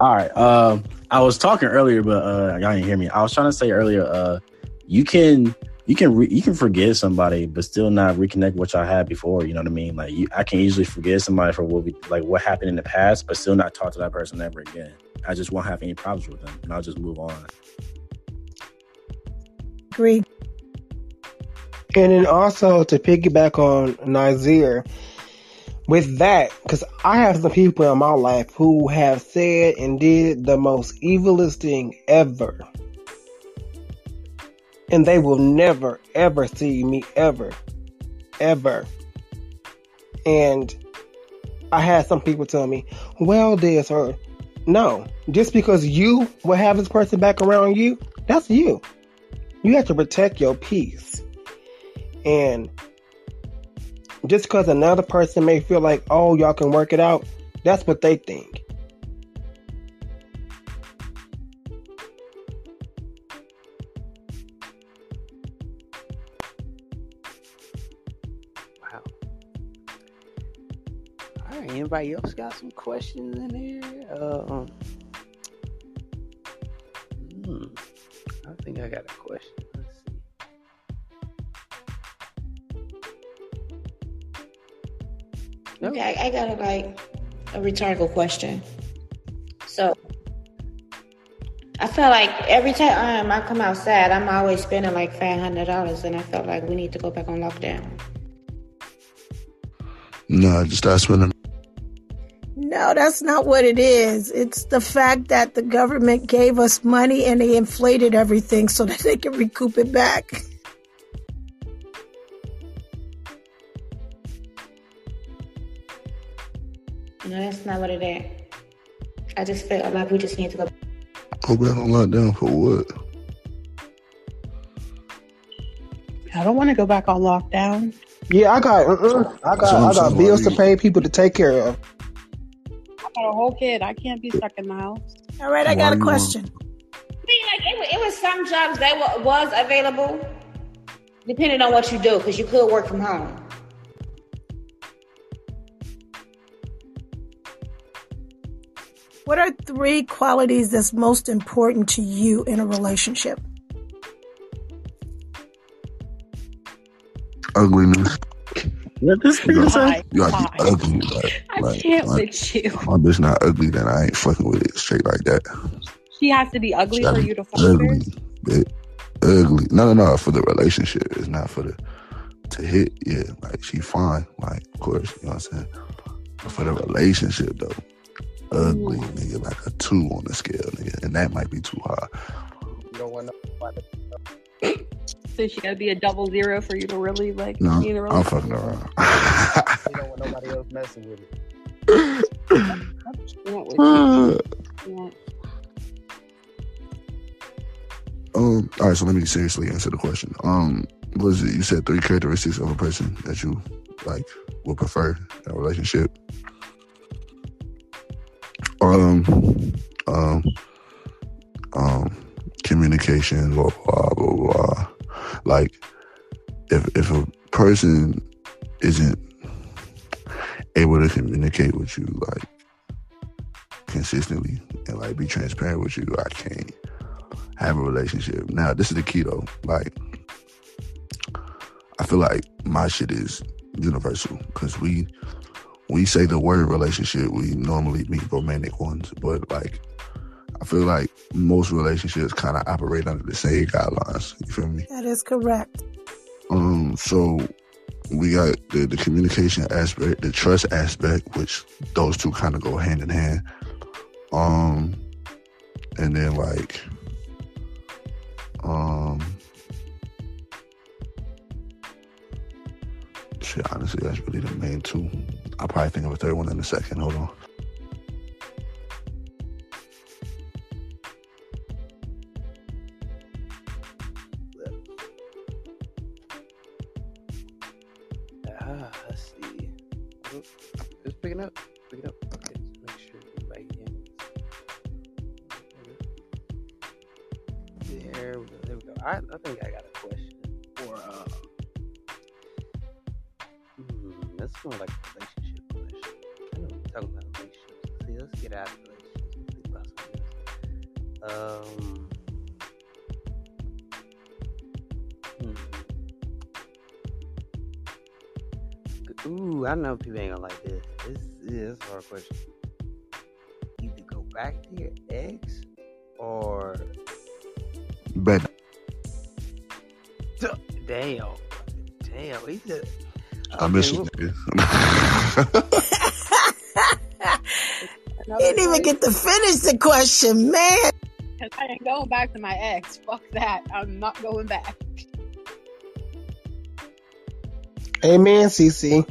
Speaker 12: All right. Um, I was talking earlier, but uh, y'all didn't hear me. I was trying to say earlier, uh, you can you can re- you can forgive somebody, but still not reconnect what y'all had before. You know what I mean? Like you, I can easily forgive somebody for what we like what happened in the past, but still not talk to that person ever again. I just won't have any problems with them, and I'll just move on.
Speaker 3: Agree.
Speaker 6: And then also to piggyback on Nazir, with that, because I have some people in my life who have said and did the most evilest thing ever. And they will never, ever see me ever. Ever. And I had some people tell me, well, this or no. Just because you will have this person back around you, that's you. You have to protect your peace. And just because another person may feel like, oh, y'all can work it out, that's what they think.
Speaker 1: Wow. All right. Anybody else got some questions in here? Um, hmm, I think I got a question. No.
Speaker 4: Okay, I, I got a like a rhetorical question. So I feel like every time um, I come outside, I'm always spending like five hundred dollars, and I felt like we need to go back on lockdown.
Speaker 11: No, just start spending.
Speaker 3: No, that's not what it is. It's the fact that the government gave us money and they inflated everything so that they can recoup it back.
Speaker 4: No, that's not what it is. I just felt like we just need to go.
Speaker 11: Go back on lockdown for what?
Speaker 13: I don't want to go back on lockdown.
Speaker 6: Yeah, I got, uh-uh. I got, I got bills to pay, people to take care of.
Speaker 13: I got a whole kid. I can't be stuck in the house.
Speaker 3: All right, I got a question.
Speaker 4: I mean, like it, wa- it was some jobs that was available, depending on what you do, because you could work from home.
Speaker 3: What are three qualities that's most important to you in a relationship?
Speaker 11: Ugliness.
Speaker 12: What this
Speaker 11: You
Speaker 12: nigga
Speaker 11: gotta, you gotta be ugly. Like,
Speaker 13: I
Speaker 11: like,
Speaker 13: can't
Speaker 11: like,
Speaker 13: with you.
Speaker 11: If my bitch not ugly, then I ain't fucking with it straight like that.
Speaker 13: She has to be ugly for
Speaker 11: be
Speaker 13: you to fuck her.
Speaker 11: ugly. Bit ugly. No, no, no. For the relationship, it's not for the to hit. Yeah, like she fine. Like, of course, you know what I'm saying. But for the relationship though, ugly nigga, like a two on the scale, nigga, and that might be too high.
Speaker 6: You don't want nobody.
Speaker 13: So she gotta be a double zero for you to really like
Speaker 11: No,
Speaker 13: be in a
Speaker 11: I'm
Speaker 13: relationship.
Speaker 11: fucking around.
Speaker 6: You don't want nobody else messing with it.
Speaker 13: Can't with you. Can't.
Speaker 11: Um. All right. So let me seriously answer the question. Um. Was it you said three characteristics of a person that you like would prefer in a relationship? Um. Um. Um. Communication. Blah blah blah blah. Like, if if a person isn't able to communicate with you like consistently and like be transparent with you, I can't have a relationship. Now, this is the key though. Like, I feel like my shit is universal because we we say the word relationship, we normally mean romantic ones, but like I feel like most relationships kind of operate under the same guidelines. You feel me?
Speaker 3: That is correct.
Speaker 11: Um, so we got the, the communication aspect, the trust aspect, which those two kind of go hand in hand. Um, and then like, um, shit, honestly, that's really the main two. I'll probably think of a third one in a second. Hold on.
Speaker 1: Ah, see. It's picking up. Pick it up. Make sure like. There we go. There we go. I, think I got a question. Or, uh, hmm, that's like I know we're talking about relationships. See, let's get out of relationships. and think about something else. Um. hmm. Ooh, I know people ain't gonna like this. This, this is a hard question. Either go back to your ex or
Speaker 11: Bet.
Speaker 1: damn, damn. He said,
Speaker 11: I miss you, nigga.
Speaker 3: He didn't even get to finish the question, man.
Speaker 13: Because I ain't going back to my ex. Fuck that. I'm not going back.
Speaker 6: Amen, CC.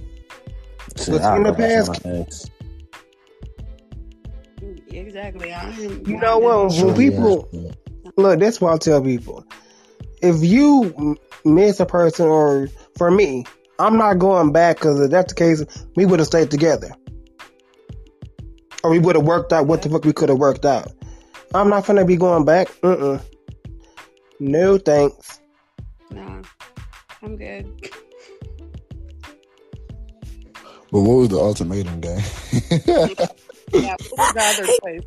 Speaker 12: Shit,
Speaker 6: What's in the
Speaker 12: go back to
Speaker 6: past?
Speaker 13: Exactly. I am.
Speaker 6: You know what? When people
Speaker 12: yeah.
Speaker 6: look, that's what I tell people. If you miss a person, or for me, I'm not going back because if that's the case, we would have stayed together, or we would have worked out what the fuck we could have worked out. I'm not gonna be going back. Uh-uh. No thanks.
Speaker 13: Nah, I'm good.
Speaker 11: But what was the ultimatum, gang?
Speaker 13: Yeah, what was the other place?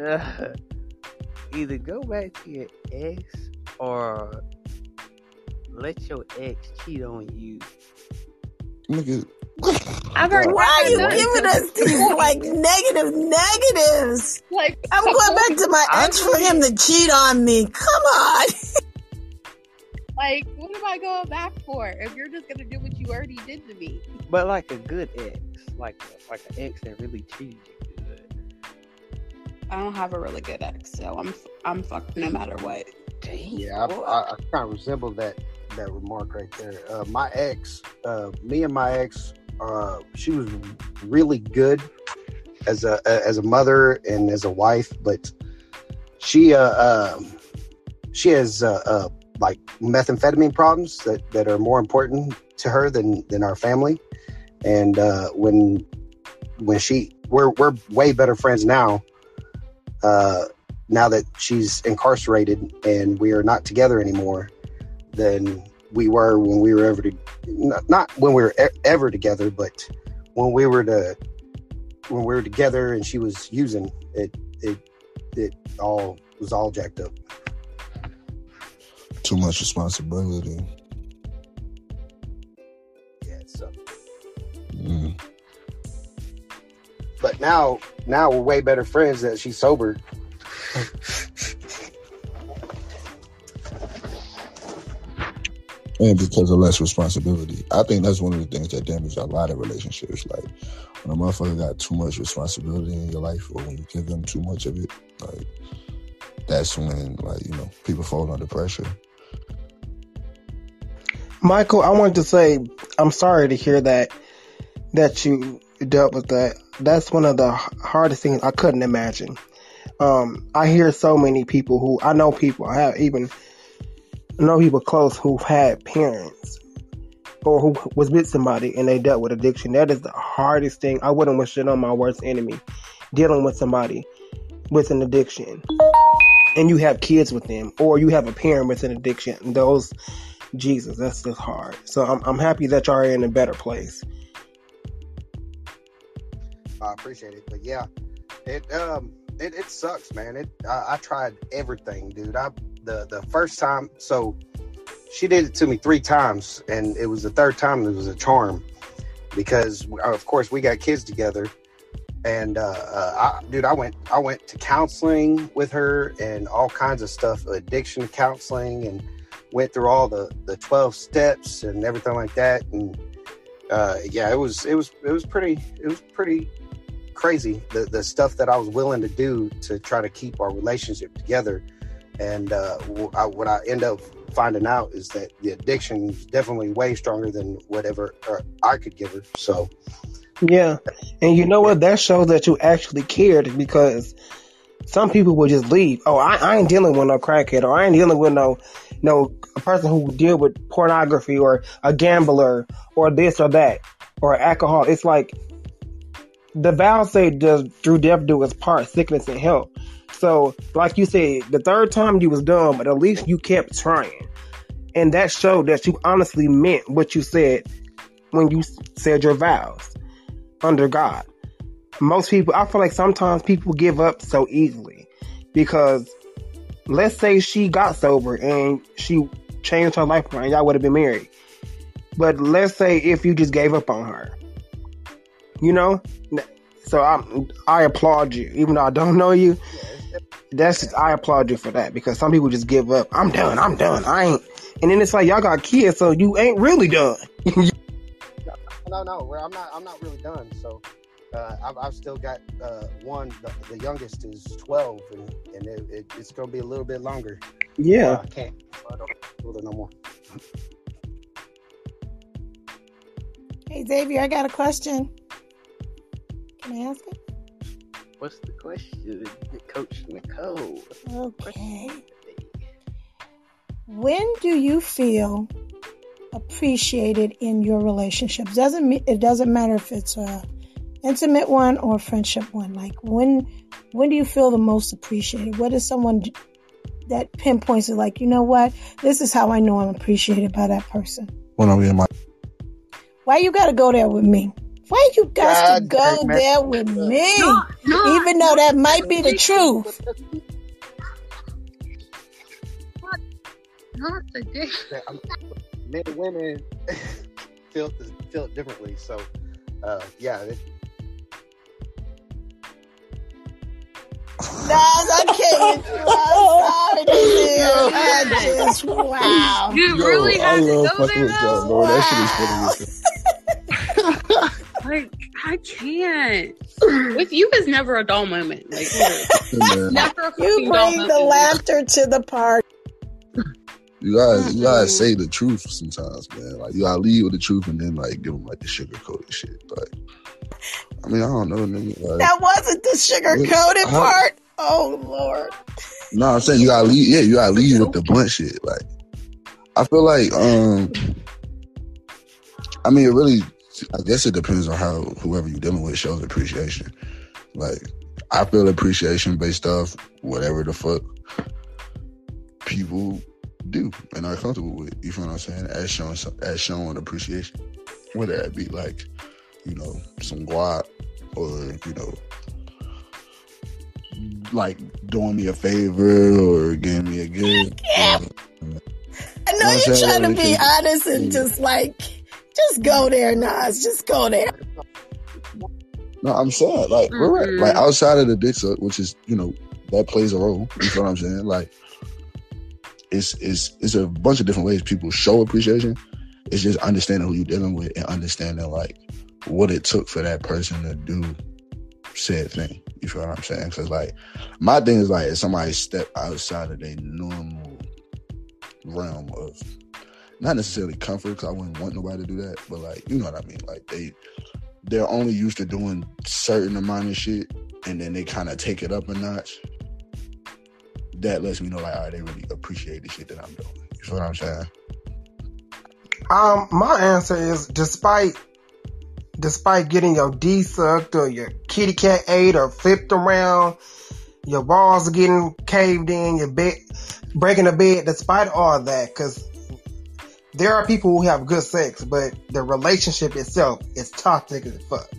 Speaker 1: Uh, either go back to your ex or let your ex cheat on you.
Speaker 11: Nigga,
Speaker 13: I've already
Speaker 3: Why are you
Speaker 13: that
Speaker 3: giving us these like negative negatives?
Speaker 13: Like,
Speaker 3: I'm going back to my ex for him to cheat on me. Come on.
Speaker 13: like, what am I going back for if you're just gonna do what you already did to me?
Speaker 1: But like a good ex, like like an ex that really treated you good.
Speaker 13: I don't have a really good ex, so I'm I'm fucked no matter what.
Speaker 1: Damn.
Speaker 9: Yeah, I, I, I kind of resemble that that remark right there. Uh, my ex, uh, me and my ex, uh, she was really good as a as a mother and as a wife, but she uh, um, she has uh, uh, like methamphetamine problems that, that are more important to her than than our family. And uh, when when she we're we're way better friends now. Uh, now that she's incarcerated and we are not together anymore than we were when we were ever to, not, not when we were e- ever together, but when we were to when we were together and she was using it, it it all was all jacked up.
Speaker 11: too much responsibility.
Speaker 9: Yeah, so
Speaker 11: Mm.
Speaker 9: but now now we're way better friends that she's sober.
Speaker 11: And because of less responsibility. I think that's one of the things that damage a lot of relationships. Like when a motherfucker got too much responsibility in your life or when you give them too much of it, like that's when like, you know, people fall under pressure.
Speaker 6: Michael, I wanted to say I'm sorry to hear that that you dealt with that. That's one of the hardest things I couldn't imagine. Um, I hear so many people who I know people I have even know people close who've had parents or who was with somebody and they dealt with addiction. That is the hardest thing. I wouldn't wish it on my worst enemy. Dealing with somebody with an addiction, and you have kids with them, or you have a parent with an addiction. Those Jesus, that's just hard. So I'm I'm happy that y'all are in a better place.
Speaker 9: I appreciate it, but yeah, it um it, it sucks, man. It I, I tried everything, dude. I the the first time, so she did it to me three times, and it was the third time it was a charm because of course we got kids together, and uh, uh I, dude, I went I went to counseling with her and all kinds of stuff, addiction counseling, and went through all the the twelve steps and everything like that, and uh, yeah, it was it was it was pretty it was pretty crazy the the stuff that I was willing to do to try to keep our relationship together. And uh, I, what I end up finding out is that the addiction is definitely way stronger than whatever uh, I could give her. So
Speaker 6: Yeah, and you know what? That shows that you actually cared because some people will just leave. Oh, I, I ain't dealing with no crackhead, or I ain't dealing with no no a person who deal with pornography or a gambler or this or that or alcohol. It's like the vows say does through death do its part, sickness and health. So, like you said, the third time you was dumb, but at least you kept trying. And that showed that you honestly meant what you said when you said your vows under God. Most people, I feel like sometimes people give up so easily because let's say she got sober and she changed her life around, y'all would have been married. But let's say if you just gave up on her, you know. So I I applaud you, even though I don't know you. That's I applaud you for that because some people just give up. I'm done. I'm done. I ain't. And then it's like y'all got kids, so you ain't really done.
Speaker 9: no, no, well, I'm not. I'm not really done. So uh, I've, I've still got uh, one. The, the youngest is 12, and, and it, it, it's going to be a little bit longer.
Speaker 6: Yeah.
Speaker 9: Uh, I can't. I don't do it no more.
Speaker 3: Hey Xavier, I got a question. Can I ask it?
Speaker 1: What's the question, Coach Nicole?
Speaker 3: Okay. When do you feel appreciated in your relationships? Doesn't it doesn't matter if it's a intimate one or a friendship one. Like when when do you feel the most appreciated? What is someone that pinpoints it? Like you know what? This is how I know I'm appreciated by that person.
Speaker 11: When I'm in my
Speaker 3: Why you got to go there with me? Why you got to go
Speaker 11: damn it.
Speaker 3: there with me? Even though that might be the truth.
Speaker 13: Not the dick.
Speaker 9: Men and women feel feel it differently. So, uh, yeah, it,
Speaker 3: Nas, I can't. I'm sorry to hear. I just wow.
Speaker 13: You really had to go there though.
Speaker 11: bro. That shit is funny. as
Speaker 13: Like I can't. With you is never a dull moment. Like literally. never a
Speaker 3: You
Speaker 13: fucking dull
Speaker 3: bring
Speaker 13: moment.
Speaker 3: the laughter to the party.
Speaker 11: You gotta, you gotta say the truth sometimes, man. Like you gotta lead with the truth and then like give them like the sugar coated shit. Like, I mean, I don't know, nigga. Like,
Speaker 3: That wasn't the sugar coated
Speaker 11: How-
Speaker 3: part. Oh Lord.
Speaker 11: no, I'm saying you gotta lead. Yeah, you gotta lead with the blunt shit. Like, I feel like, um, I mean, it really. I guess it depends on how whoever you're dealing with shows appreciation. Like, I feel appreciation based off whatever the fuck people do and are comfortable with. You feel what I'm saying? As showing as showing appreciation, whether that be like, you know, some guap or you know, like doing me a favor or giving me a gift.
Speaker 3: I know
Speaker 11: You know
Speaker 3: you're trying to be honest and just like, just go there, Nas. Just go there.
Speaker 11: No, I'm saying like we're right. Like mm-hmm. outside of the dick suck, uh, which is you know that plays a role. You know what I'm saying? Like it's it's it's a bunch of different ways people show appreciation. It's just understanding who you're dealing with and understanding like what it took for that person to do said thing. You feel what I'm saying? Because like my thing is like if somebody step outside of their normal realm of not necessarily comfort, because I wouldn't want nobody to do that, but like you know what I mean. Like they they're only used to doing certain amount of shit, and then they kind of take it up a notch. That lets me know like, all right, they really appreciate the shit that I'm doing. You feel what I'm saying?
Speaker 6: Um, my answer is despite despite getting your D sucked or your kitty cat ate or flipped around, your walls are getting caved in, your bed breaking the bed, despite all that, because there are people who have good sex, but the relationship itself is toxic as fuck.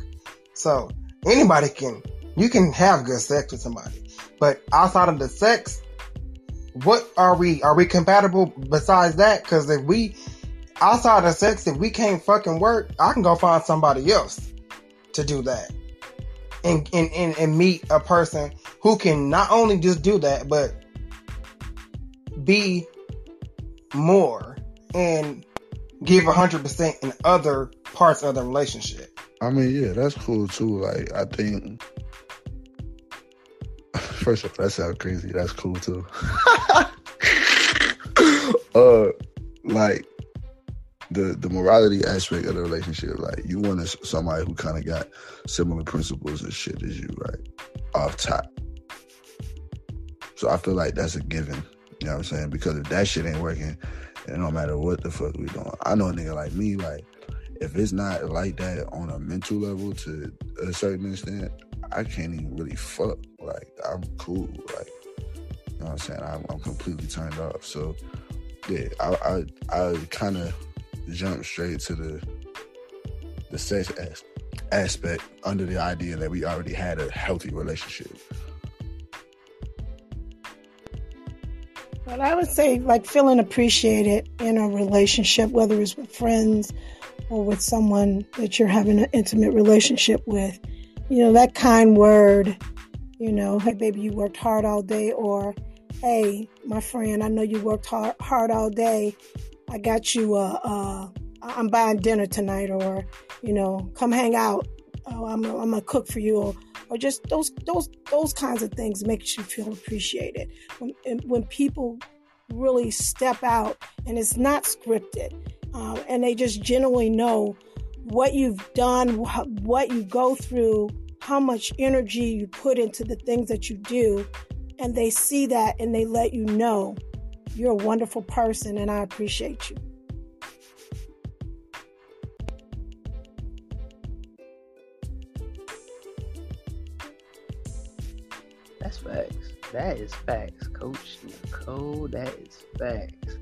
Speaker 6: So anybody can you can have good sex with somebody, but outside of the sex, what are we? Are we compatible besides that? Because if we outside of sex, if we can't fucking work, I can go find somebody else to do that. And, and, and, and meet a person who can not only just do that, but be more and give a hundred percent in other parts of the relationship.
Speaker 11: I mean, yeah, that's cool too. Like, I think first of all, that sounds crazy. That's cool too. uh, like the the morality aspect of the relationship. Like, you want somebody who kind of got similar principles and shit as you, right? Off top. So I feel like that's a given. You know what I'm saying? Because if that shit ain't working, it don't matter what the fuck we doing. I know a nigga like me, like if it's not like that on a mental level to a certain extent, I can't even really fuck. Like I'm cool. Like you know what I'm saying? I'm, I'm completely turned off. So yeah, I I, I kind of jumped straight to the the sex as- aspect under the idea that we already had a healthy relationship.
Speaker 3: But I would say, like, feeling appreciated in a relationship, whether it's with friends or with someone that you're having an intimate relationship with, you know, that kind word, you know, hey, baby, you worked hard all day, or hey, my friend, I know you worked hard, hard all day. I got you, uh, uh, I'm buying dinner tonight, or, you know, come hang out. Oh, I'm, I'm gonna cook for you, or, or just those those those kinds of things makes you feel appreciated. When when people really step out and it's not scripted, uh, and they just genuinely know what you've done, what you go through, how much energy you put into the things that you do, and they see that and they let you know you're a wonderful person and I appreciate you.
Speaker 1: That's facts. That is facts, Coach Nicole. That is facts.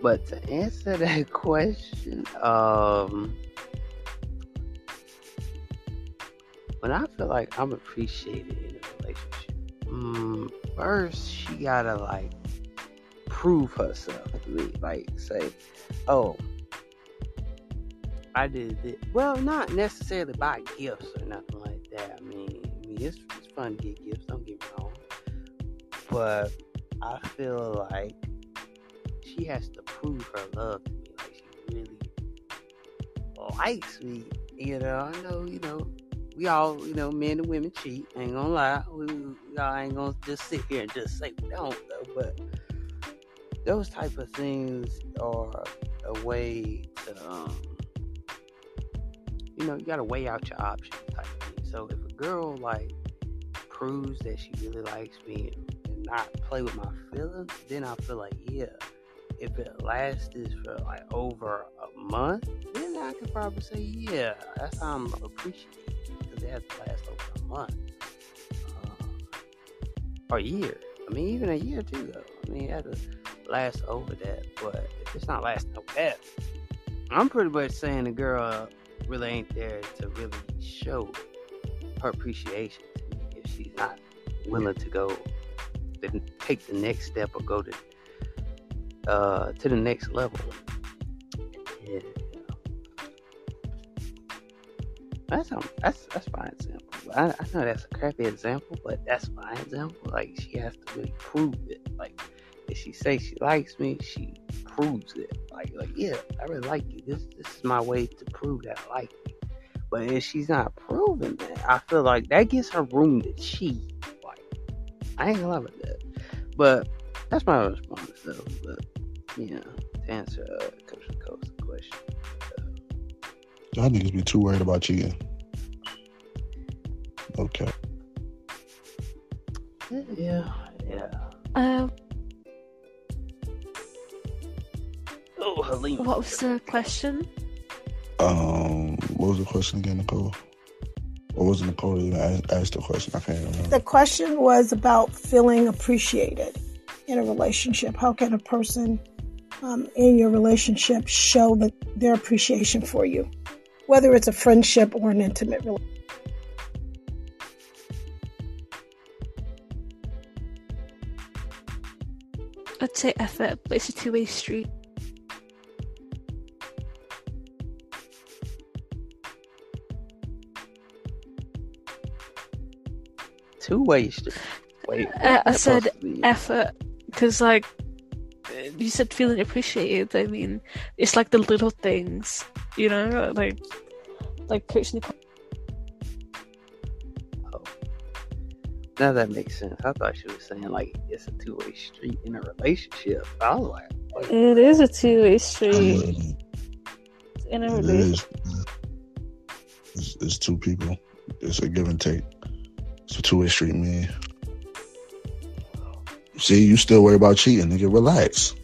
Speaker 1: But to answer that question, um, when I feel like I'm appreciated in a relationship, um, first she gotta like prove herself to me. Like say, oh, I did it. Well, not necessarily by gifts or nothing like that. I mean, it's, it's fun to get gifts. Don't get me wrong, but I feel like she has to prove her love to me. Like she really likes me. You know, I know, you know, we all, you know, men and women cheat. Ain't gonna lie. We, we all ain't gonna just sit here and just say we don't though. But those type of things are a way to, um, you know, you gotta weigh out your options type thing. So if a girl like proves that she really likes me and not play with my feelings, then I feel like yeah if it lasted for like over a month, then I could probably say, yeah, that's how I'm appreciating because it has to last over a month uh, or a year. I mean, even a year too, though. I mean, it has to last over that. But if it's not lasting over that, I'm pretty much saying the girl really ain't there to really show her appreciation to if she's not willing to go, then take the next step or go to uh, to the next level. Yeah. That's um, that's that's fine example. I, I know that's a crappy example, but that's my example. Like she has to really prove it. Like if she say she likes me, she proves it. Like like yeah, I really like you. This this is my way to prove that I like you. But if she's not proving that, I feel like that gives her room to cheat. Like I ain't gonna lie about that. But that's my response though. But yeah, to answer uh, Coach Coach's question.
Speaker 11: Y'all niggas be too worried about cheating. Okay.
Speaker 1: Yeah, yeah.
Speaker 14: Um,
Speaker 1: Oh, Helene.
Speaker 14: what was the question?
Speaker 11: Um, what was the question again, Nicole? What was it Nicole that even asked, asked the question? I can't remember.
Speaker 3: The question was about feeling appreciated in a relationship. How can a person um, in your relationship show that their appreciation for you, whether it's a friendship or an intimate relationship?
Speaker 14: I'd say effort, but it's a two way street.
Speaker 1: Two ways. Wait,
Speaker 14: Uh, I said
Speaker 1: be-
Speaker 14: effort because, like, you said feeling appreciated. I mean, it's like the little things, you know, like, like Coach Nicole.
Speaker 1: Now that makes sense. I thought she was saying like it's a two way street in a relationship. I was like, wait,
Speaker 14: It is a two way street in a
Speaker 11: It
Speaker 14: relationship.
Speaker 11: It's, it's two people. It's a give and take. It's a two way street, man. See, you still worry about cheating, nigga. Relax.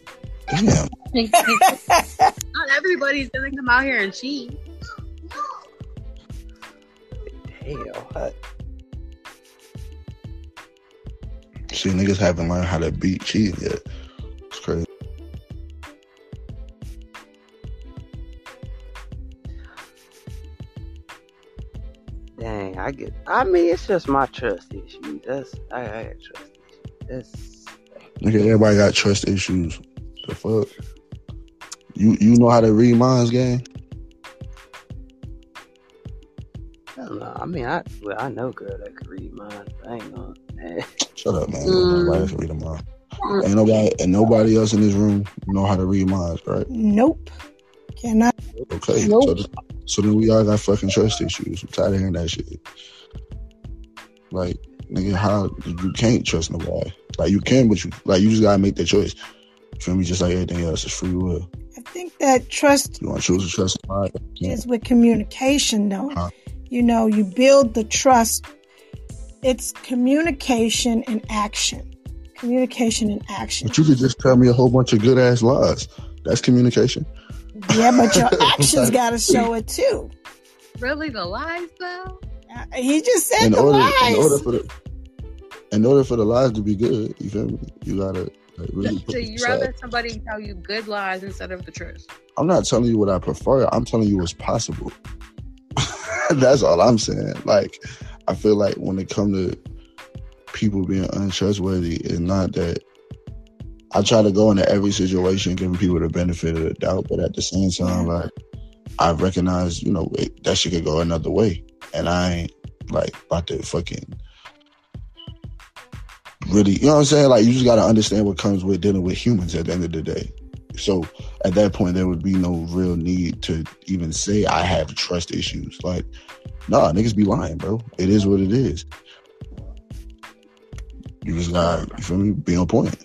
Speaker 11: Damn.
Speaker 13: Not everybody's gonna come out here and cheat.
Speaker 1: Hell, what?
Speaker 11: See, niggas haven't learned how to beat cheating yet.
Speaker 1: Dang, I get. I mean, it's just my trust issue. That's I, I got trust issues. That's
Speaker 11: Nigga, everybody got trust issues. The fuck? You you know how to read minds, gang?
Speaker 1: I don't know. I mean, I well, I know girl that could read minds. I ain't gonna.
Speaker 11: Shut up, man.
Speaker 3: Mm.
Speaker 11: Nobody can read a mind. Ain't nobody and nobody else in this room know how to read minds, right?
Speaker 3: Nope. Cannot.
Speaker 11: Okay.
Speaker 3: Nope.
Speaker 11: So, th- so then we all got fucking trust issues. I'm tired of hearing that shit. Like, nigga, how you can't trust nobody. Like you can, but you like you just gotta make that choice. You feel me? Just like everything else, it's free will.
Speaker 3: I think that trust
Speaker 11: You want to choose to trust somebody? Yeah.
Speaker 3: is with communication, though.
Speaker 11: Huh.
Speaker 3: You know, you build the trust. It's communication and action. Communication and action.
Speaker 11: But you could just tell me a whole bunch of good ass lies. That's communication.
Speaker 3: Yeah, but your actions got to show it too.
Speaker 13: Really, the lies though?
Speaker 3: Uh, He just said
Speaker 11: In
Speaker 3: the
Speaker 11: order,
Speaker 3: lies.
Speaker 11: in order for the, in order for the lies to be good, you feel me? You gotta like, really. Put
Speaker 13: So you
Speaker 11: aside.
Speaker 13: rather somebody tell you good lies instead of the truth?
Speaker 11: I'm not telling you what I prefer. I'm telling you what's possible. That's all I'm saying. Like, I feel like when it comes to people being untrustworthy, it's not that I try to go into every situation giving people the benefit of the doubt, but at the same time, like, I recognize, you know, it, that shit could go another way. And I ain't, like, about to fucking really, you know what I'm saying? Like, you just got to understand what comes with dealing with humans at the end of the day. So at that point, there would be no real need to even say I have trust issues. Like, nah, niggas be lying, bro. It is what it is. You just got, you feel me? Be on point.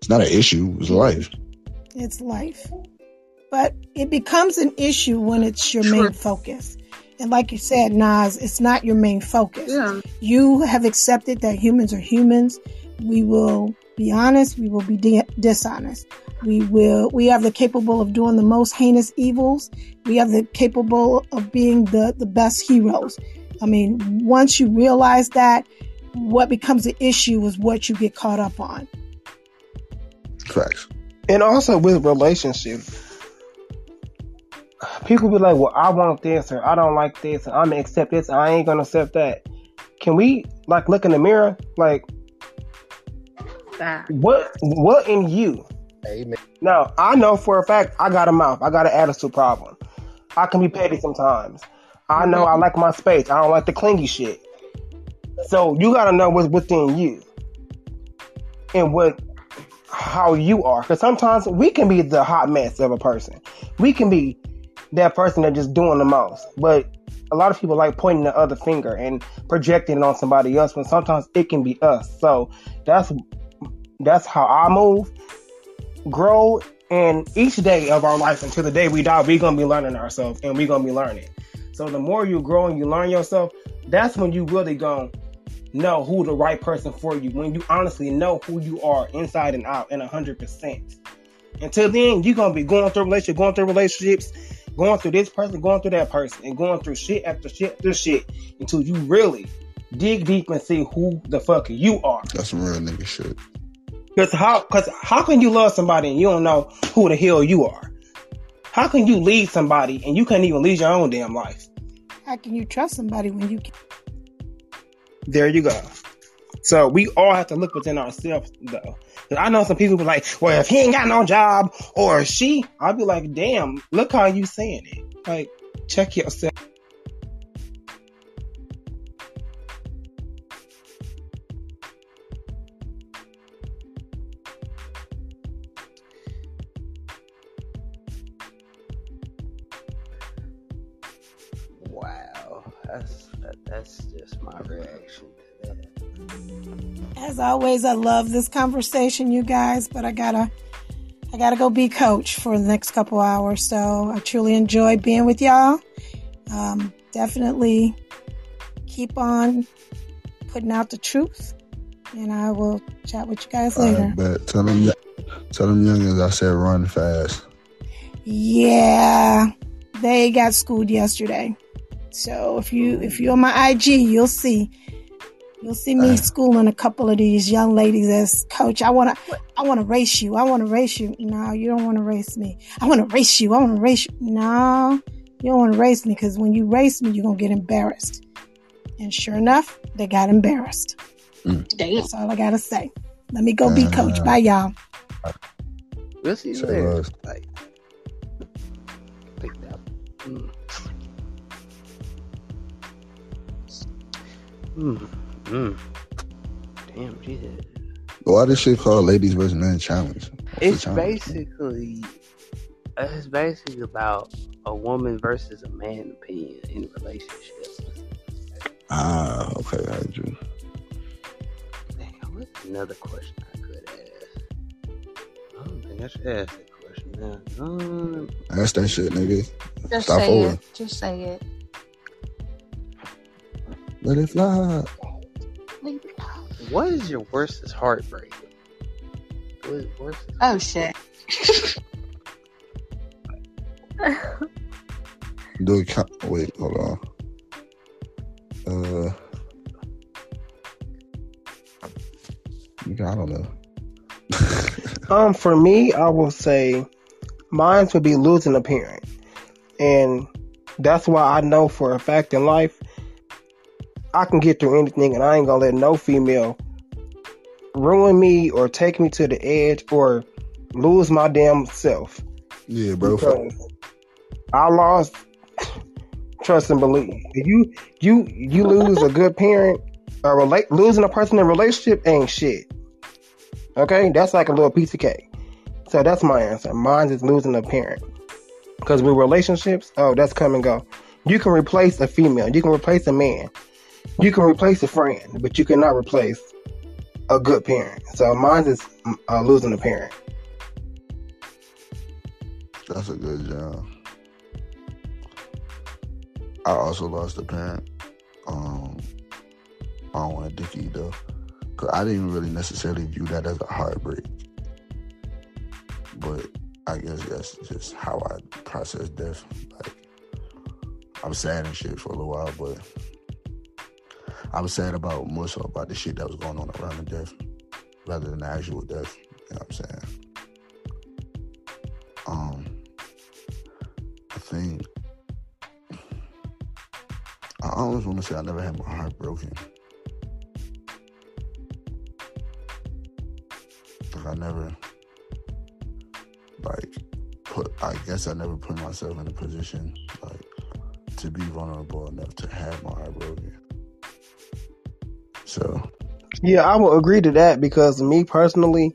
Speaker 11: It's not an issue. It's life.
Speaker 3: It's life. But it becomes an issue when it's your main focus. And like you said, Nas, it's not your main focus.
Speaker 13: Yeah.
Speaker 3: You have accepted that humans are humans. We will be honest. We will be di- dishonest. We will, we have the capable of doing the most heinous evils. We have the capable of being the, the best heroes. I mean, once you realize that, what becomes an issue is what you get caught up on.
Speaker 11: Facts.
Speaker 6: And also with relationships, people be like, "Well, I want this, or I don't like this, and I'm gonna accept this, and I ain't gonna accept that." Can we like look in the mirror, like
Speaker 13: That.
Speaker 6: what what in you?
Speaker 9: Amen.
Speaker 6: Now I know for a fact I got a mouth, I got an attitude problem. I can be petty sometimes. I know I like my space. I don't like the clingy shit. So you gotta know what's within you and what how you are. Because sometimes we can be the hot mess of a person. We can be that person that just doing the most. But a lot of people like pointing the other finger and projecting it on somebody else when sometimes it can be us. So that's that's how I move. Grow and each day of our life until the day we die, we're gonna be learning ourselves and we're gonna be learning. So the more you grow and you learn yourself, that's when you really gonna know who the right person for you. When you honestly know who you are inside and out and hundred percent. Until then, you're gonna be going through relationship, going through relationships, going through this person, going through that person, and going through shit after shit after shit until you really dig deep and see who the fuck you are.
Speaker 11: That's some real nigga shit.
Speaker 6: Because how, cause how can you love somebody and you don't know who the hell you are? How can you lead somebody and you can't even lead your own damn life?
Speaker 3: How can you trust somebody when you can?
Speaker 6: There you go. So we all have to look within ourselves, though. I know some people be like, "Well, if he ain't got no job or she," I'd be like, "Damn, look how you saying it. Like, check yourself."
Speaker 1: Wow, that's that, that's my reaction to that.
Speaker 3: As always, I love this conversation, you guys, but I gotta, I gotta go be coach for the next couple hours. So I truly enjoy being with y'all. Um, definitely keep on putting out the truth and I will chat with you guys later.
Speaker 11: right, bet. Tell them, tell them youngins I said run fast.
Speaker 3: Yeah, they got schooled yesterday. So if you if you're on my IG, you'll see you'll see me schooling a couple of these young ladies as coach. I wanna I wanna race you. I wanna race you. No, you don't wanna race me. I wanna race you. I wanna race you. No, you don't wanna race me because when you race me, you're gonna get embarrassed. And sure enough, they got embarrassed. That's all I gotta say. Let me go be coach. Bye y'all.
Speaker 1: We'll see you later.
Speaker 11: less.
Speaker 1: Like, like that. Mm. Mm. Mm. Damn, Jesus.
Speaker 11: Why this shit called Ladies vs Men Challenge? What's
Speaker 1: It's
Speaker 11: challenge?
Speaker 1: basically it's basically about a woman versus a man opinion in relationships.
Speaker 11: Ah, okay, I heard you.
Speaker 1: Damn, what's another question I could ask? I don't think I should ask that question now. Um,
Speaker 11: That's that shit, nigga.
Speaker 15: Just
Speaker 11: Stop
Speaker 15: say
Speaker 11: holding.
Speaker 15: it. Just say it.
Speaker 11: Let it fly.
Speaker 1: what is your worst heartbreak? What is worst?
Speaker 15: Oh shit.
Speaker 11: Do it count? Wait, hold on. Uh, I don't know.
Speaker 6: Um, for me, I will say mine would be losing a parent, and that's why I know for a fact in life I can get through anything, and I ain't gonna let no female ruin me or take me to the edge or lose my damn self.
Speaker 11: Yeah, bro.
Speaker 6: Because I lost trust and belief. You you you lose a good parent, or relate losing a person in a relationship ain't shit. Okay, that's like a little piece of cake. So that's my answer. Mine is losing a parent. Because with relationships, oh, that's come and go. You can replace a female. You can replace a man. You can replace a friend, but you cannot replace a good parent. So mine is uh, losing a parent.
Speaker 11: That's a good job. I also lost a parent. Um, I don't want to dick though, cause I didn't really necessarily view that as a heartbreak. But I guess that's just how I process death. Like I'm sad and shit for a little while, but I was sad about more so about the shit that was going on around the death, rather than the actual death. You know what I'm saying? Um, I think I always want to say I never had my heart broken. Like I never, like, put. I guess I never put myself in a position like to be vulnerable enough to have my heart broken. So
Speaker 6: Yeah, I will agree to that because me personally,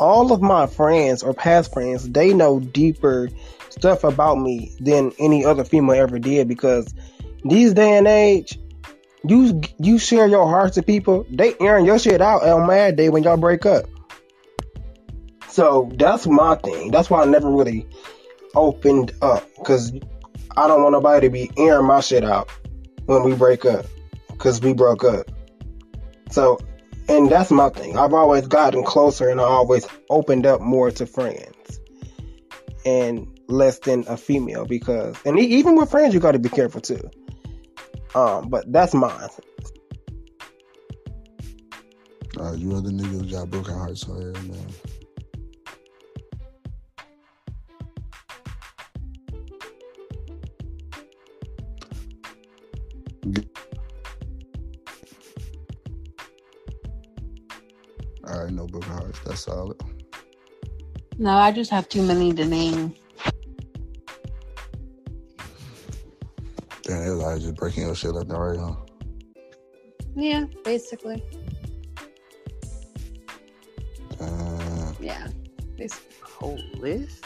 Speaker 6: all of my friends or past friends, they know deeper stuff about me than any other female ever did because these day and age, you you share your heart to people, they airing your shit out on Mad Day when y'all break up. So that's my thing. That's why I never really opened up because I don't want nobody to be airing my shit out when we break up because we broke up. So, and that's my thing. I've always gotten closer and I always opened up more to friends and less than a female because, and even with friends, you got to be careful too. Um, but that's mine.
Speaker 11: uh, you other niggas got broken hearts, man. All right, no broken hearts. That's solid.
Speaker 15: No, I just have too many to name.
Speaker 11: Damn, they like just breaking your shit left and right, huh?
Speaker 15: Yeah, basically.
Speaker 11: Damn.
Speaker 15: Yeah. Basically.
Speaker 1: Whole list?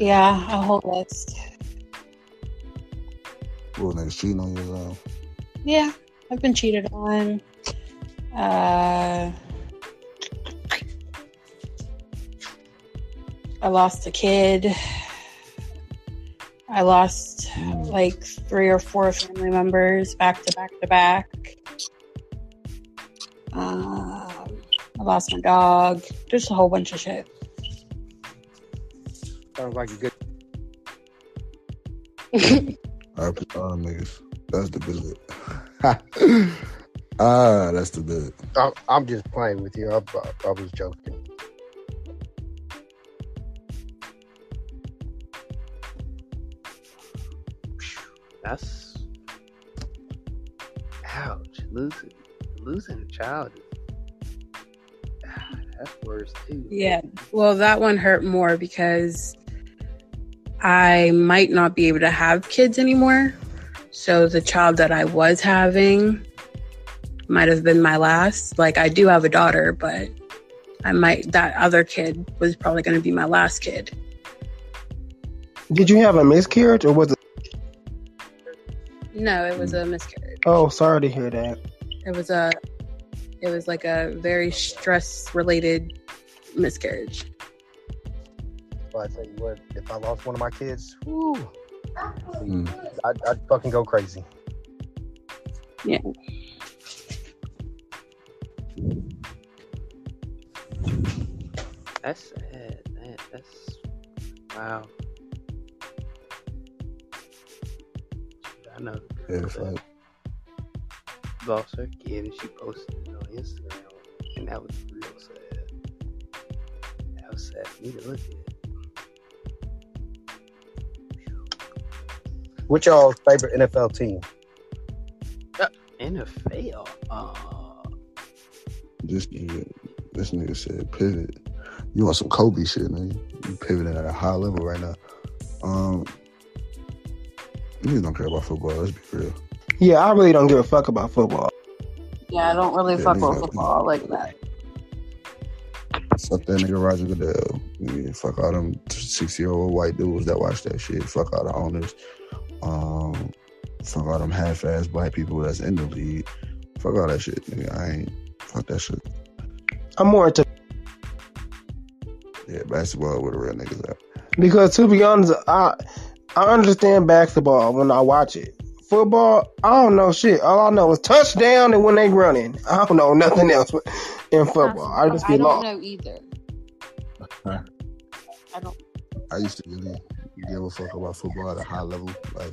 Speaker 15: Yeah, a whole list.
Speaker 11: What niggas cheating on you? Um,
Speaker 15: Yeah, I've been cheated on. Uh, I lost a kid. I lost like three or four family members back to back to back. Uh, I lost my dog. Just a whole bunch of shit.
Speaker 9: Sounds like a good.
Speaker 11: I put on niggas. That's the good. ah, that's the good.
Speaker 9: I'm, I'm just playing with you. I, I, I was joking.
Speaker 1: That's ouch. Losing losing a child ah, that's worse too.
Speaker 15: Yeah. Well, that one hurt more because I might not be able to have kids anymore. So the child that I was having might have been my last. Like I do have a daughter, but I might that other kid was probably going to be my last kid.
Speaker 6: Did you have a miscarriage or was it?
Speaker 15: No, it was a miscarriage.
Speaker 6: Oh, sorry to hear that.
Speaker 15: It was a it was like a very stress related miscarriage.
Speaker 9: But I tell you what, if I lost one of my kids, whew,
Speaker 11: Mm.
Speaker 9: I'd, I'd fucking go crazy.
Speaker 15: Yeah.
Speaker 1: That's sad. Man, that's wow. I know
Speaker 11: Yeah, it's
Speaker 1: that
Speaker 11: like,
Speaker 1: lost her kid and she posted it on Instagram, and that was real sad. That was sad for me to look at.
Speaker 9: What's y'all's favorite NFL team?
Speaker 1: NFL. Uh,
Speaker 11: this nigga, this nigga said pivot. You want some Kobe shit, man? You pivoting at a high level right now. Um, niggas don't care about football. Let's be real.
Speaker 6: Yeah, I really don't give a fuck about football.
Speaker 15: Yeah, I don't really
Speaker 11: Yeah,
Speaker 15: fuck
Speaker 11: these
Speaker 15: with
Speaker 11: are-
Speaker 15: football like that.
Speaker 11: Fuck that nigga Roger Goodell. Yeah, fuck all them six year old white dudes that watch that shit. Fuck all the owners. Um, fuck all them half ass black people that's in the league. Fuck all that shit, nigga. I ain't fuck that shit.
Speaker 6: I'm more into
Speaker 11: Yeah, basketball where the real niggas at.
Speaker 6: because to be honest, I I understand basketball when I watch it. Football, I don't know shit. All I know is touchdown and when they running. I don't know nothing else in football. I just
Speaker 15: I don't know either. I don't.
Speaker 11: I used to really give a fuck about football at a high level. Like,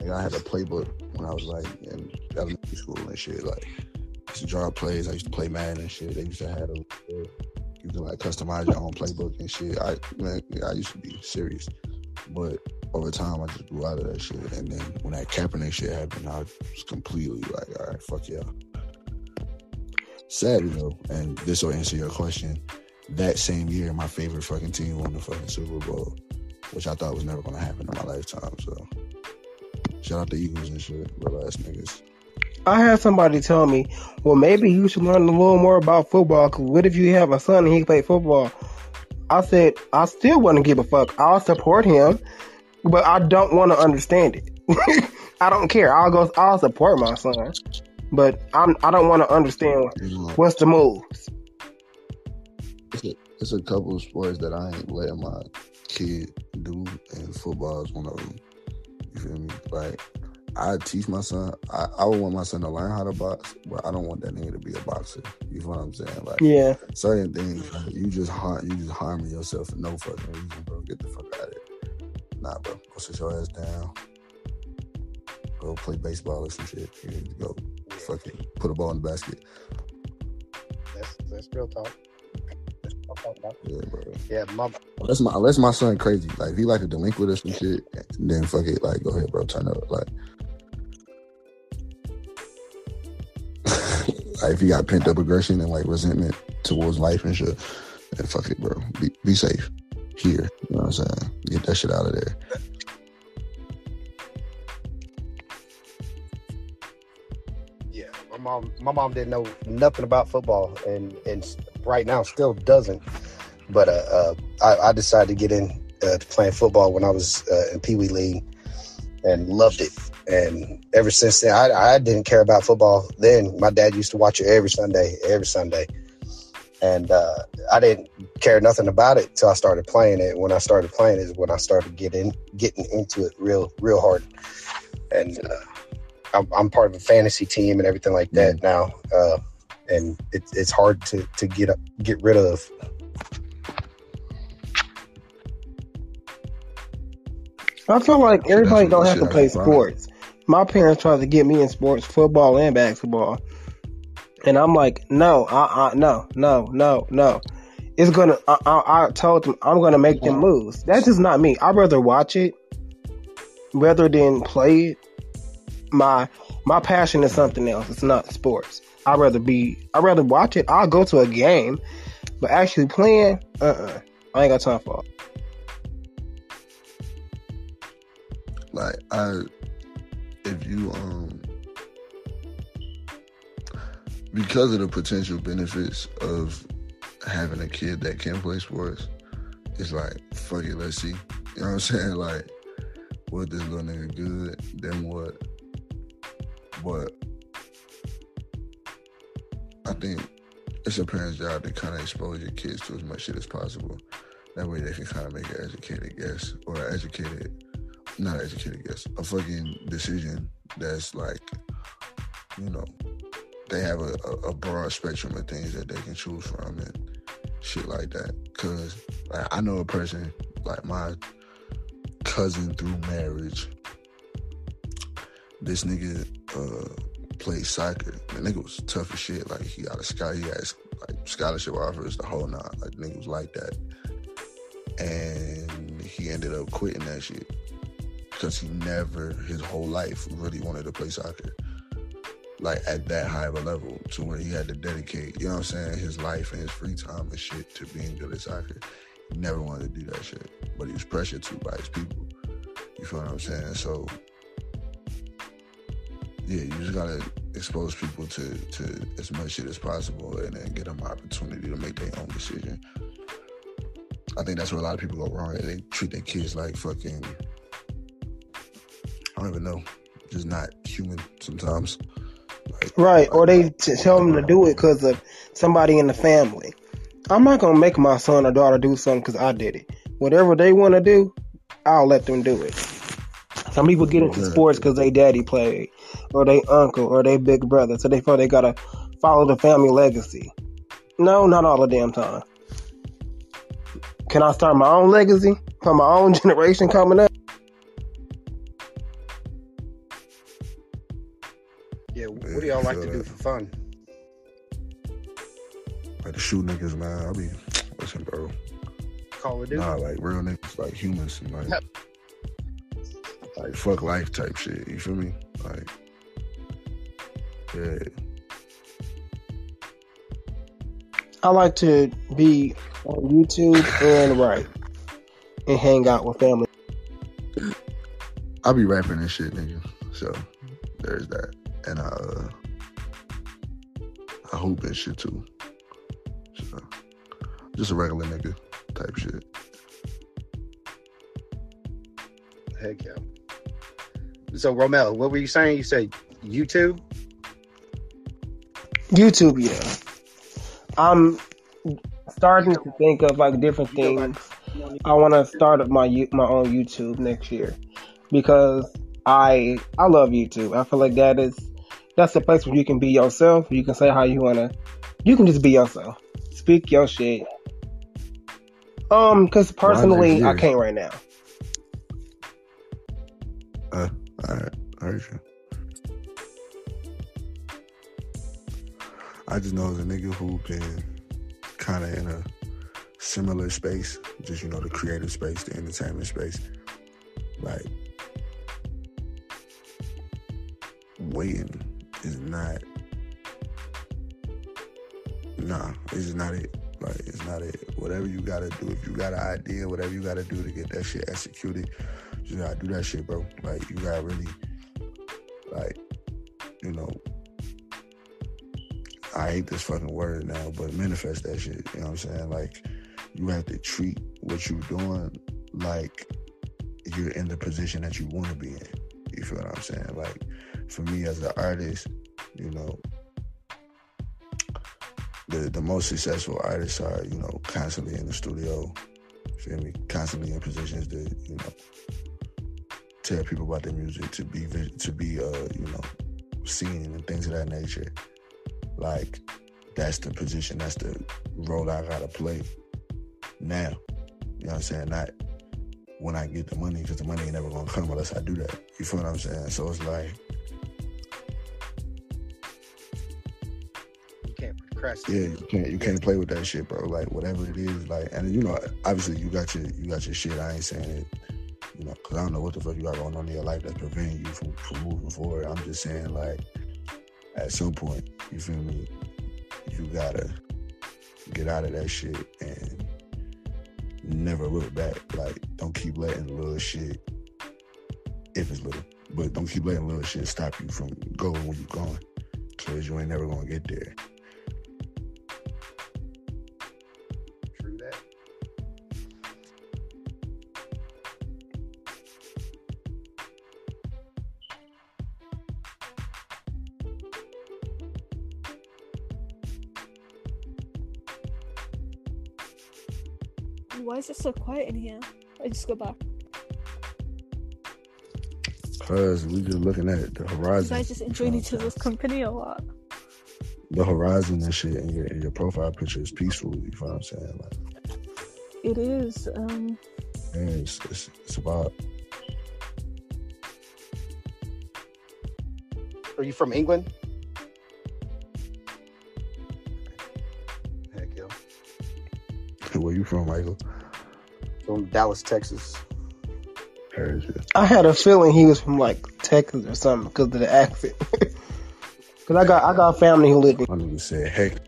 Speaker 11: like I had a playbook when I was like in elementary school and shit. Like, I used to draw plays. I used to play Madden and shit. They used to have a, you can like customize your own playbook and shit. I man, I used to be serious, but over time I just grew out of that shit. And then when that Kaepernick shit happened, I was completely like, all right, fuck y'all. Sadly though, and this will answer your question. That same year, my favorite fucking team won the fucking Super Bowl, which I thought was never gonna happen in my lifetime. So, shout out the Eagles and shit, real ass niggas.
Speaker 6: I had somebody tell me, well, maybe you should learn a little more about football. Cause what if you have a son and he play football? I said I still wouldn't give a fuck. I'll support him, but I don't want to understand it. I don't care. I'll go. I'll support my son, but I'm. I don't want to understand what's the moves.
Speaker 11: It's a, it's a couple of sports that I ain't letting my kid do, and football is one of them. You feel me? Like, I teach my son. I, I would want my son to learn how to box, but I don't want that nigga to be a boxer. You know what I'm saying? Like,
Speaker 6: Yeah.
Speaker 11: certain things like, you just harm, you just harming yourself for no fucking reason, bro. Get the fuck out of it. Nah, bro. Go sit your ass down. Go play baseball or some shit. You need to go fucking put a ball in the basket.
Speaker 9: That's that's real talk. That's what I'm talking about.
Speaker 11: Yeah, bro.
Speaker 9: Yeah, my
Speaker 11: Unless my unless my son crazy, like if he like a delinquent or some shit, then fuck it, like go ahead, bro, turn up, like. like if you got pent up aggression and like resentment towards life and shit, then fuck it, bro. Be be safe here. You know what I'm saying? Get that shit out of there.
Speaker 9: yeah, my mom my mom didn't know nothing about football, and and right now still doesn't. But uh, uh I, I decided to get in uh, playing football when I was uh, in Pee Wee League, and loved it. And ever since then, I, I didn't care about football. Then my dad used to watch it every Sunday, every Sunday, and uh, I didn't care nothing about it till I started playing it. When I started playing is when I started getting getting into it real real hard. And uh, I'm, I'm part of a fantasy team and everything like that now. Uh, and it, it's hard to to get up, get rid of.
Speaker 6: I feel like everybody don't have to play sports. My parents tried to get me in sports, football and basketball, and I'm like, no, uh, uh no, no, no, no. It's gonna. I, I, I told them I'm gonna make them lose. That's just not me. I'd rather watch it rather than play it. My my passion is something else. It's not sports. I'd rather be. I'd rather watch it. I'll go to a game, but actually playing, uh, uh I ain't got time for it.
Speaker 11: Like I, if you um, because of the potential benefits of having a kid that can play sports, it's like fuck it, let's see. You know what I'm saying? Like, what this little nigga good, then what? But I think it's a parent's job to kind of expose your kids to as much shit as possible. That way they can kind of make an educated guess or an educated, not educated guess, a fucking decision that's like, you know, they have a, a, broad spectrum of things that they can choose from and shit like that. Cause like, I know a person like my cousin through marriage. This nigga uh played soccer. The nigga was tough as shit. Like he got a sky, he like scholarship offers, the whole nine. Like nigga was like that, and he ended up quitting that shit because he never his whole life really wanted to play soccer. Like at that high of a level to where he had to dedicate, you know what I'm saying, his life and his free time and shit to being good at soccer. He never wanted to do that shit. But he was pressured to by his people. You feel what I'm saying? So yeah, you just gotta expose people to to as much shit as possible and then get them opportunity to make their own decision. I think that's where a lot of people go wrong. They treat their kids like fucking I don't even know, just not human sometimes.
Speaker 6: Right, or they t- tell them to do it because of somebody in the family. I'm not gonna make my son or daughter do something because I did it. Whatever they want to do, I'll let them do it. Some people get into sports because they daddy played, or they uncle, or they big brother, so they feel they gotta follow the family legacy. No, not all the damn time. Can I start my own legacy for my own generation coming up?
Speaker 9: What do y'all like to do for fun?
Speaker 11: Like to shoot niggas, man. I'll be listen, bro.
Speaker 9: Call of Duty.
Speaker 11: Nah, like real niggas, like humans, and like like fuck life type shit. You feel me? Like, yeah.
Speaker 6: I like to be on YouTube and write and hang out with family.
Speaker 11: I'll be rapping and shit, nigga. So there's that, and I uh, I hoop and shit too. So just a regular nigga type shit.
Speaker 9: Heck yeah. So Romel, what were you saying? You said YouTube?
Speaker 6: YouTube, yeah. I'm starting to think of like different things. I want to start up my my own YouTube next year because I I love YouTube. I feel like that is that's the place where you can be yourself. You can say how you wanna. You can just be yourself. Speak your shit. Um, because personally, I can't right now.
Speaker 11: Uh, alright, I heard. I just know as a nigga who been kind of in a similar space, just you know the creative space, the entertainment space, like waiting is not. Nah, it's not it. Like it's not it. Whatever you gotta do, if you got an idea, whatever you gotta do to get that shit executed, you gotta do that shit, bro. Like you gotta really, like, you know, I hate this fucking word now, but manifest that shit. You know what I'm saying? Like, you have to treat what you're doing like you're in the position that you want to be in. You feel what I'm saying? Like, for me as an artist, you know, the the most successful artists are, you know, constantly in the studio. Feel me? Constantly in positions to, you know, tell people about their music, to be to be, uh, you know, seen and things of that nature. Like, that's the position, that's the role I gotta play now. You know what I'm saying? Not when I get the money, because the money ain't never gonna come unless I do that. You feel what I'm saying? So it's like
Speaker 6: You.
Speaker 11: Yeah, you can't you can't play with that shit, bro. Like whatever it is, like and you know, obviously you got your you got your shit. I ain't saying it, you know, because I don't know what the fuck you got going on in your life that's preventing you from, from moving forward. I'm just saying, like, at some point, you feel me? You gotta get out of that shit and never look back. Like, don't keep letting little shit, if it's little, but don't keep letting little shit stop you from going where you're going, because you ain't never gonna get there.
Speaker 14: Is it so quiet in here? I just go back.
Speaker 11: Cause we just looking at the
Speaker 14: You
Speaker 11: horizon,
Speaker 14: guys just enjoying each other's company or what?
Speaker 11: the horizon and shit, and your, and your profile picture is peaceful. You know what I'm saying? Like,
Speaker 14: It is. Um,
Speaker 11: man, it's, it's, it's about
Speaker 9: Are you from England? Heck yeah.
Speaker 11: where you from, Michael?
Speaker 9: From Dallas, Texas.
Speaker 6: I had a feeling he was from like Texas or something because of the accent. Cause I got I got family who lived in.
Speaker 11: My nigga said, heck.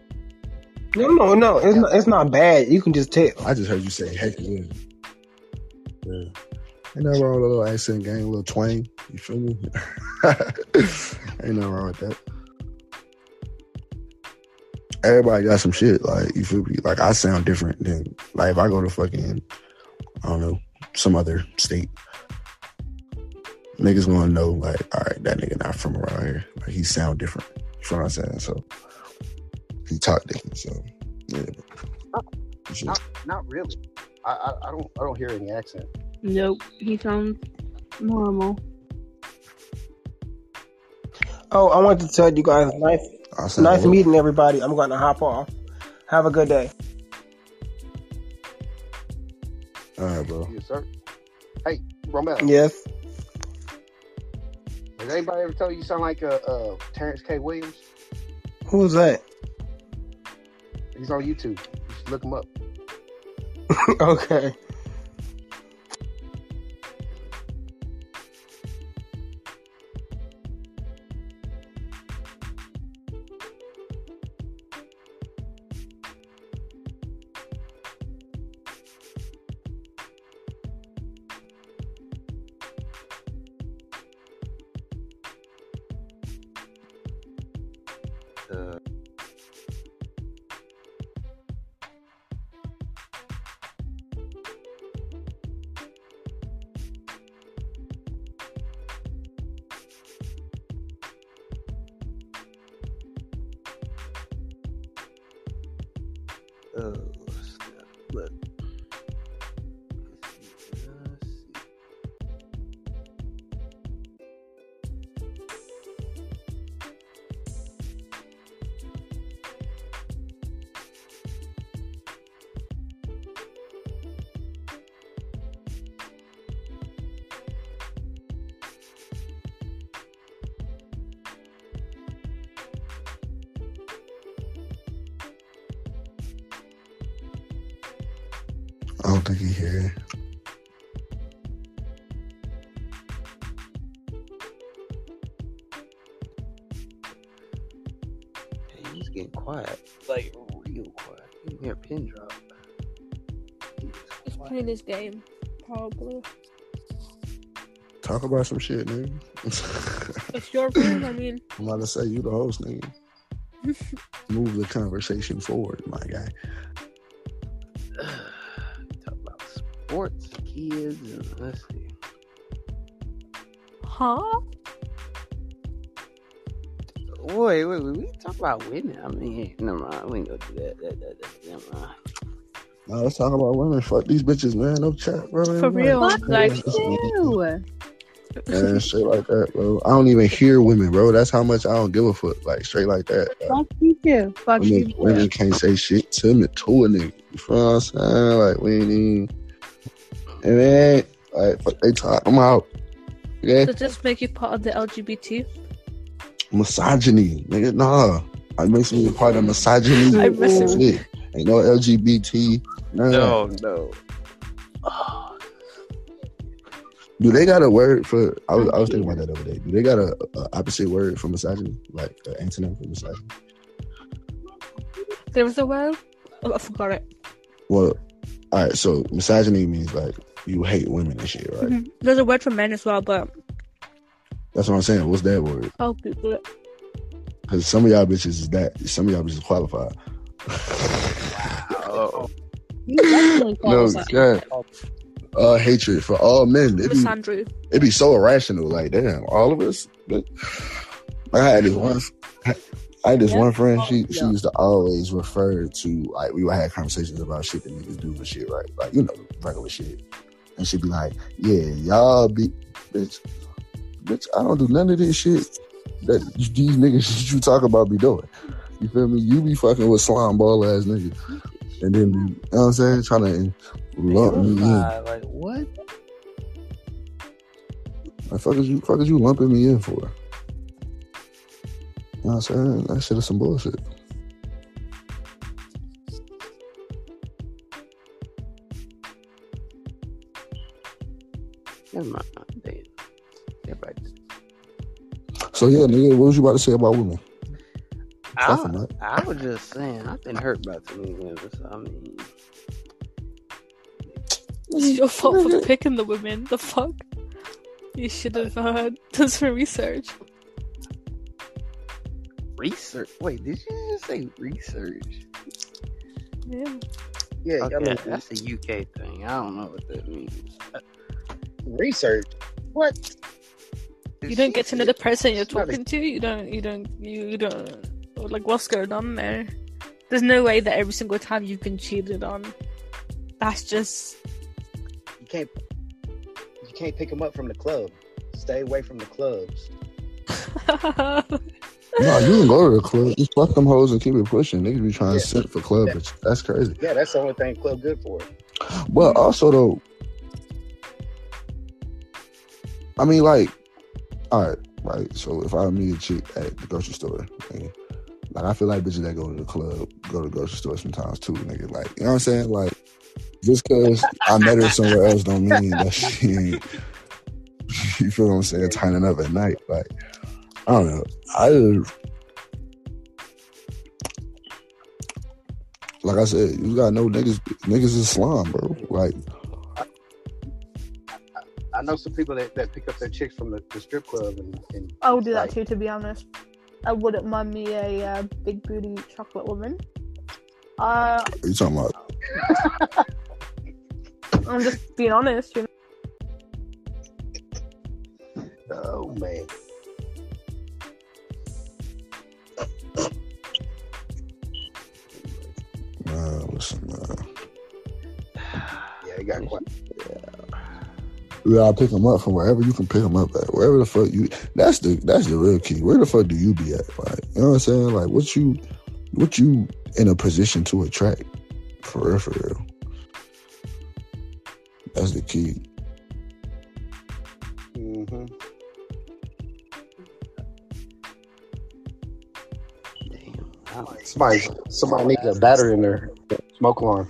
Speaker 6: No, no, no. It's not. It's not bad. You can just tell.
Speaker 11: I just heard you say heck yeah. Yeah. Ain't nothing wrong with a little accent gang, a little twang. You feel me? Ain't nothing wrong with that. Everybody got some shit. Like, you feel me? Like, I sound different than, like, if I go to fucking, I don't know, some other state, niggas gonna know, like, all right, that nigga not from around here. Like, he sound different. You feel what I'm saying? So, he talk different. So, yeah. Uh, Shit.
Speaker 9: Not, not really. I, I I don't I don't hear any accent.
Speaker 15: Nope, he sounds normal.
Speaker 6: Oh, I wanted to tell you guys, nice, nice meeting everybody. I'm going to hop off. Have a good day.
Speaker 11: All right, bro.
Speaker 9: Yes, sir. Hey, Romel.
Speaker 6: Yes.
Speaker 9: Has anybody ever told you you sound like uh, uh Terrence K. Williams?
Speaker 6: Who's that?
Speaker 9: He's on YouTube. You should look him up.
Speaker 6: okay.
Speaker 1: He's
Speaker 14: this game, probably.
Speaker 11: Talk about some shit, nigga.
Speaker 14: It's your room. I mean,
Speaker 11: I'm about to say you the host, nigga. Move the conversation forward, my guy.
Speaker 1: Talk about sports, kids, and let's see.
Speaker 14: huh?
Speaker 1: Wait, wait, wait. We talk about women. I mean, never mind. We ain't gonna do that. that, that, that never mind.
Speaker 11: Nah, let's talk about women. Fuck these bitches, man. No chat, bro.
Speaker 14: For real.
Speaker 15: Fuck
Speaker 11: Like,
Speaker 15: you.
Speaker 11: and shit like that, bro. I don't even hear women, bro. That's how much I don't give a fuck. Like straight like that.
Speaker 15: Fuck you too. Fuck you
Speaker 11: Women,
Speaker 15: too.
Speaker 11: women can't say shit to me to a nigga. You feel what I'm saying? Like we ain't even. And then like fuck they talk. I'm out. Yeah,
Speaker 14: Does this make you part of the LGBT?
Speaker 11: misogyny, nigga. Nah, it makes me part of misogyny.
Speaker 14: I miss it.
Speaker 11: Ain't no LGBT. None of
Speaker 1: No, no.
Speaker 11: Do they got a word for? I was, I was thinking about that the other day. Do they got a, a opposite word for misogyny, like an antonym for misogyny?
Speaker 14: There was a word. Oh, I forgot it.
Speaker 11: Well, all right. So misogyny means like you hate women and shit, right?
Speaker 14: Mhm. There's a word for men as well, but
Speaker 11: That's what I'm saying. What's that word?
Speaker 14: I'll Google it.
Speaker 11: Because some of y'all bitches is that. Some of y'all bitches qualified.
Speaker 1: Oh.
Speaker 11: No, God. Uh, hatred for all men. It'd be,
Speaker 14: Misandry.
Speaker 11: it be so irrational. Like, damn, all of us. But I had this one. I had this one friend. She she used to always refer to like we would have conversations about shit that niggas do and shit, right? Like you know, regular shit. And she'd be like, "Yeah, y'all be bitch, bitch. I don't do none of this shit that these niggas you talk about be doing. You feel me? You be fucking with slime ball ass niggas, and then you know what I'm saying, trying to lump me in.
Speaker 1: Like what?
Speaker 11: Like, fuck is you, fuck is you lumping me in for? You know what I'm saying? That shit is some bullshit.
Speaker 1: Never mind. They, they're right.
Speaker 11: So yeah, nigga, what was you about to say about women?
Speaker 1: I, I was just saying, I've been hurt by too many women. So, I mean,
Speaker 14: It's your fault for picking the women. The fuck? You should have uh, done some research.
Speaker 1: research. Wait, did you just say research?
Speaker 14: Yeah.
Speaker 9: Yeah,
Speaker 1: Okay,
Speaker 9: I mean,
Speaker 1: that's a UK thing. I don't know what that means.
Speaker 9: research. What?
Speaker 14: You don't get to know the person you're talking to. You don't. You don't. You don't. Oh, like what's going on there? There's no way that every single time you've been cheated on, that's just.
Speaker 9: You can't. You can't pick them up from the club. Stay away from the clubs.
Speaker 11: No, you can go to the club. Just fuck them hoes and keep it pushing. Niggas be trying to sit for club, bitch. That's crazy.
Speaker 9: Yeah, that's the only thing club good for.
Speaker 11: But also though, I mean, like, all right, right. So if I meet a chick at the grocery store, nigga, like I feel like bitches that go to the club go to the grocery store sometimes too, nigga. Like, you know what I'm saying? Like, just cause I met her somewhere else don't mean that she ain't. You feel what I'm saying? Turning up at night, like I don't know. I just, like I said, you gotta know niggas. Niggas is slime, bro. Like.
Speaker 9: I know some people that, that pick up their chicks from the, the strip club and, and
Speaker 14: I would do that too, to be honest. I wouldn't mind me a uh, big booty chocolate woman. Uh,
Speaker 11: What you talking about?
Speaker 14: I'm just being honest, you know.
Speaker 9: oh man.
Speaker 11: Man, listen, man.
Speaker 9: Yeah, you got quite.
Speaker 11: You gotta pick them up from wherever you can pick them up at. Wherever the fuck you. That's the that's the real key. Where the fuck do you be at? Like, you know what I'm saying? Like, what you what you in a position to attract? For real, for real. That's the key.
Speaker 9: Mm-hmm. Damn, Somebody, somebody needs a battery in their smoke alarm.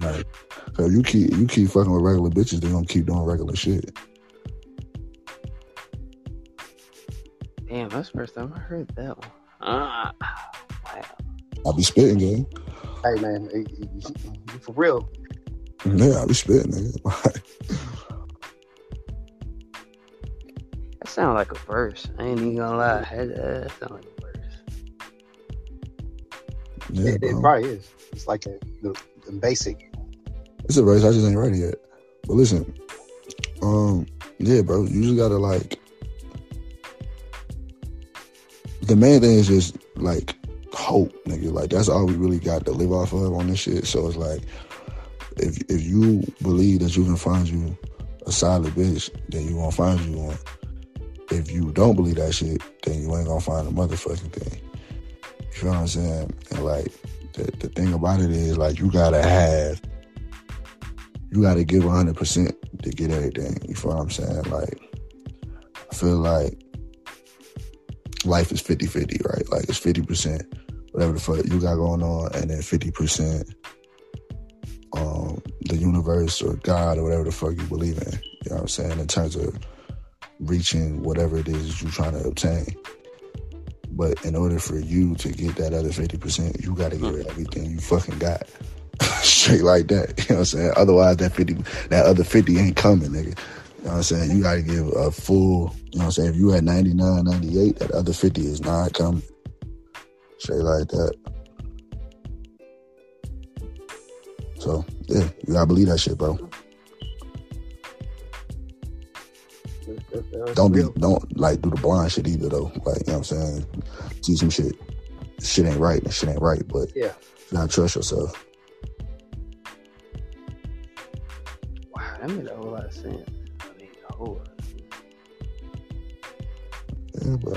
Speaker 11: Like, cause you keep you keep fucking with regular bitches, they're gonna keep doing regular shit.
Speaker 1: Damn, that's the first time I heard that one. Ah,
Speaker 11: I be spitting, gang.
Speaker 9: Hey man, you- for real.
Speaker 11: Yeah, I be spitting, nigga.
Speaker 1: that sounds like a verse. I ain't even gonna lie. That, that sound like a verse.
Speaker 11: yeah,
Speaker 9: It, it probably is. It's like a, the, the basic.
Speaker 11: It's a race. I just ain't ready yet. But listen, um, yeah, bro. You just gotta like. The main thing is just like hope, nigga. Like that's all we really got to live off of on this shit. So it's like, if if you believe that you can find you a solid bitch, then you gonna find you one. If you don't believe that shit, then you ain't gonna find a motherfucking thing. You feel what I'm saying? And like the the thing about it is like you gotta have you gotta give hundred percent to get everything. You feel what I'm saying? Like I feel like life is 50-50, right? Like it's fifty percent whatever the fuck you got going on and then fifty percent um the universe or God or whatever the fuck you believe in. You know what I'm saying? In terms of reaching whatever it is you're trying to obtain. But in order for you to get that other 50%, you gotta give everything you fucking got. Straight like that. You know what I'm saying? Otherwise that 50 that other 50 ain't coming, nigga. You know what I'm saying? You gotta give a full, you know what I'm saying? If you at 99, 98, that other 50 is not coming. Straight like that. So yeah, you gotta believe that shit, bro. Don't be don't like do the blind shit either though. Like, you know what I'm saying? See some shit. Shit ain't right and shit ain't right, but
Speaker 16: Yeah.
Speaker 11: you gotta trust yourself.
Speaker 1: That made a whole lot of sense. I mean, a whole lot.
Speaker 11: Yeah, bro.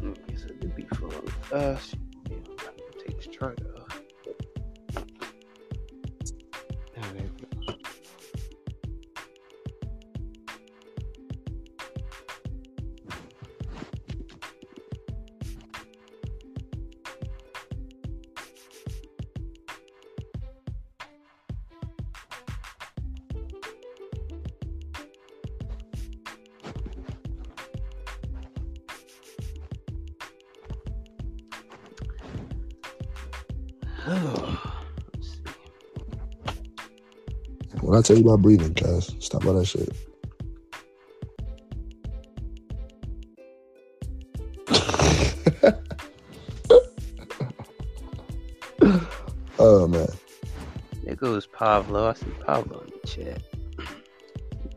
Speaker 1: Mm, Guess it did be fun. Uh, shit, yeah, I'm gonna take
Speaker 11: I tell you about breathing, Cass, stop all that shit. oh man.
Speaker 1: There goes Pablo. I see Pablo in the chat.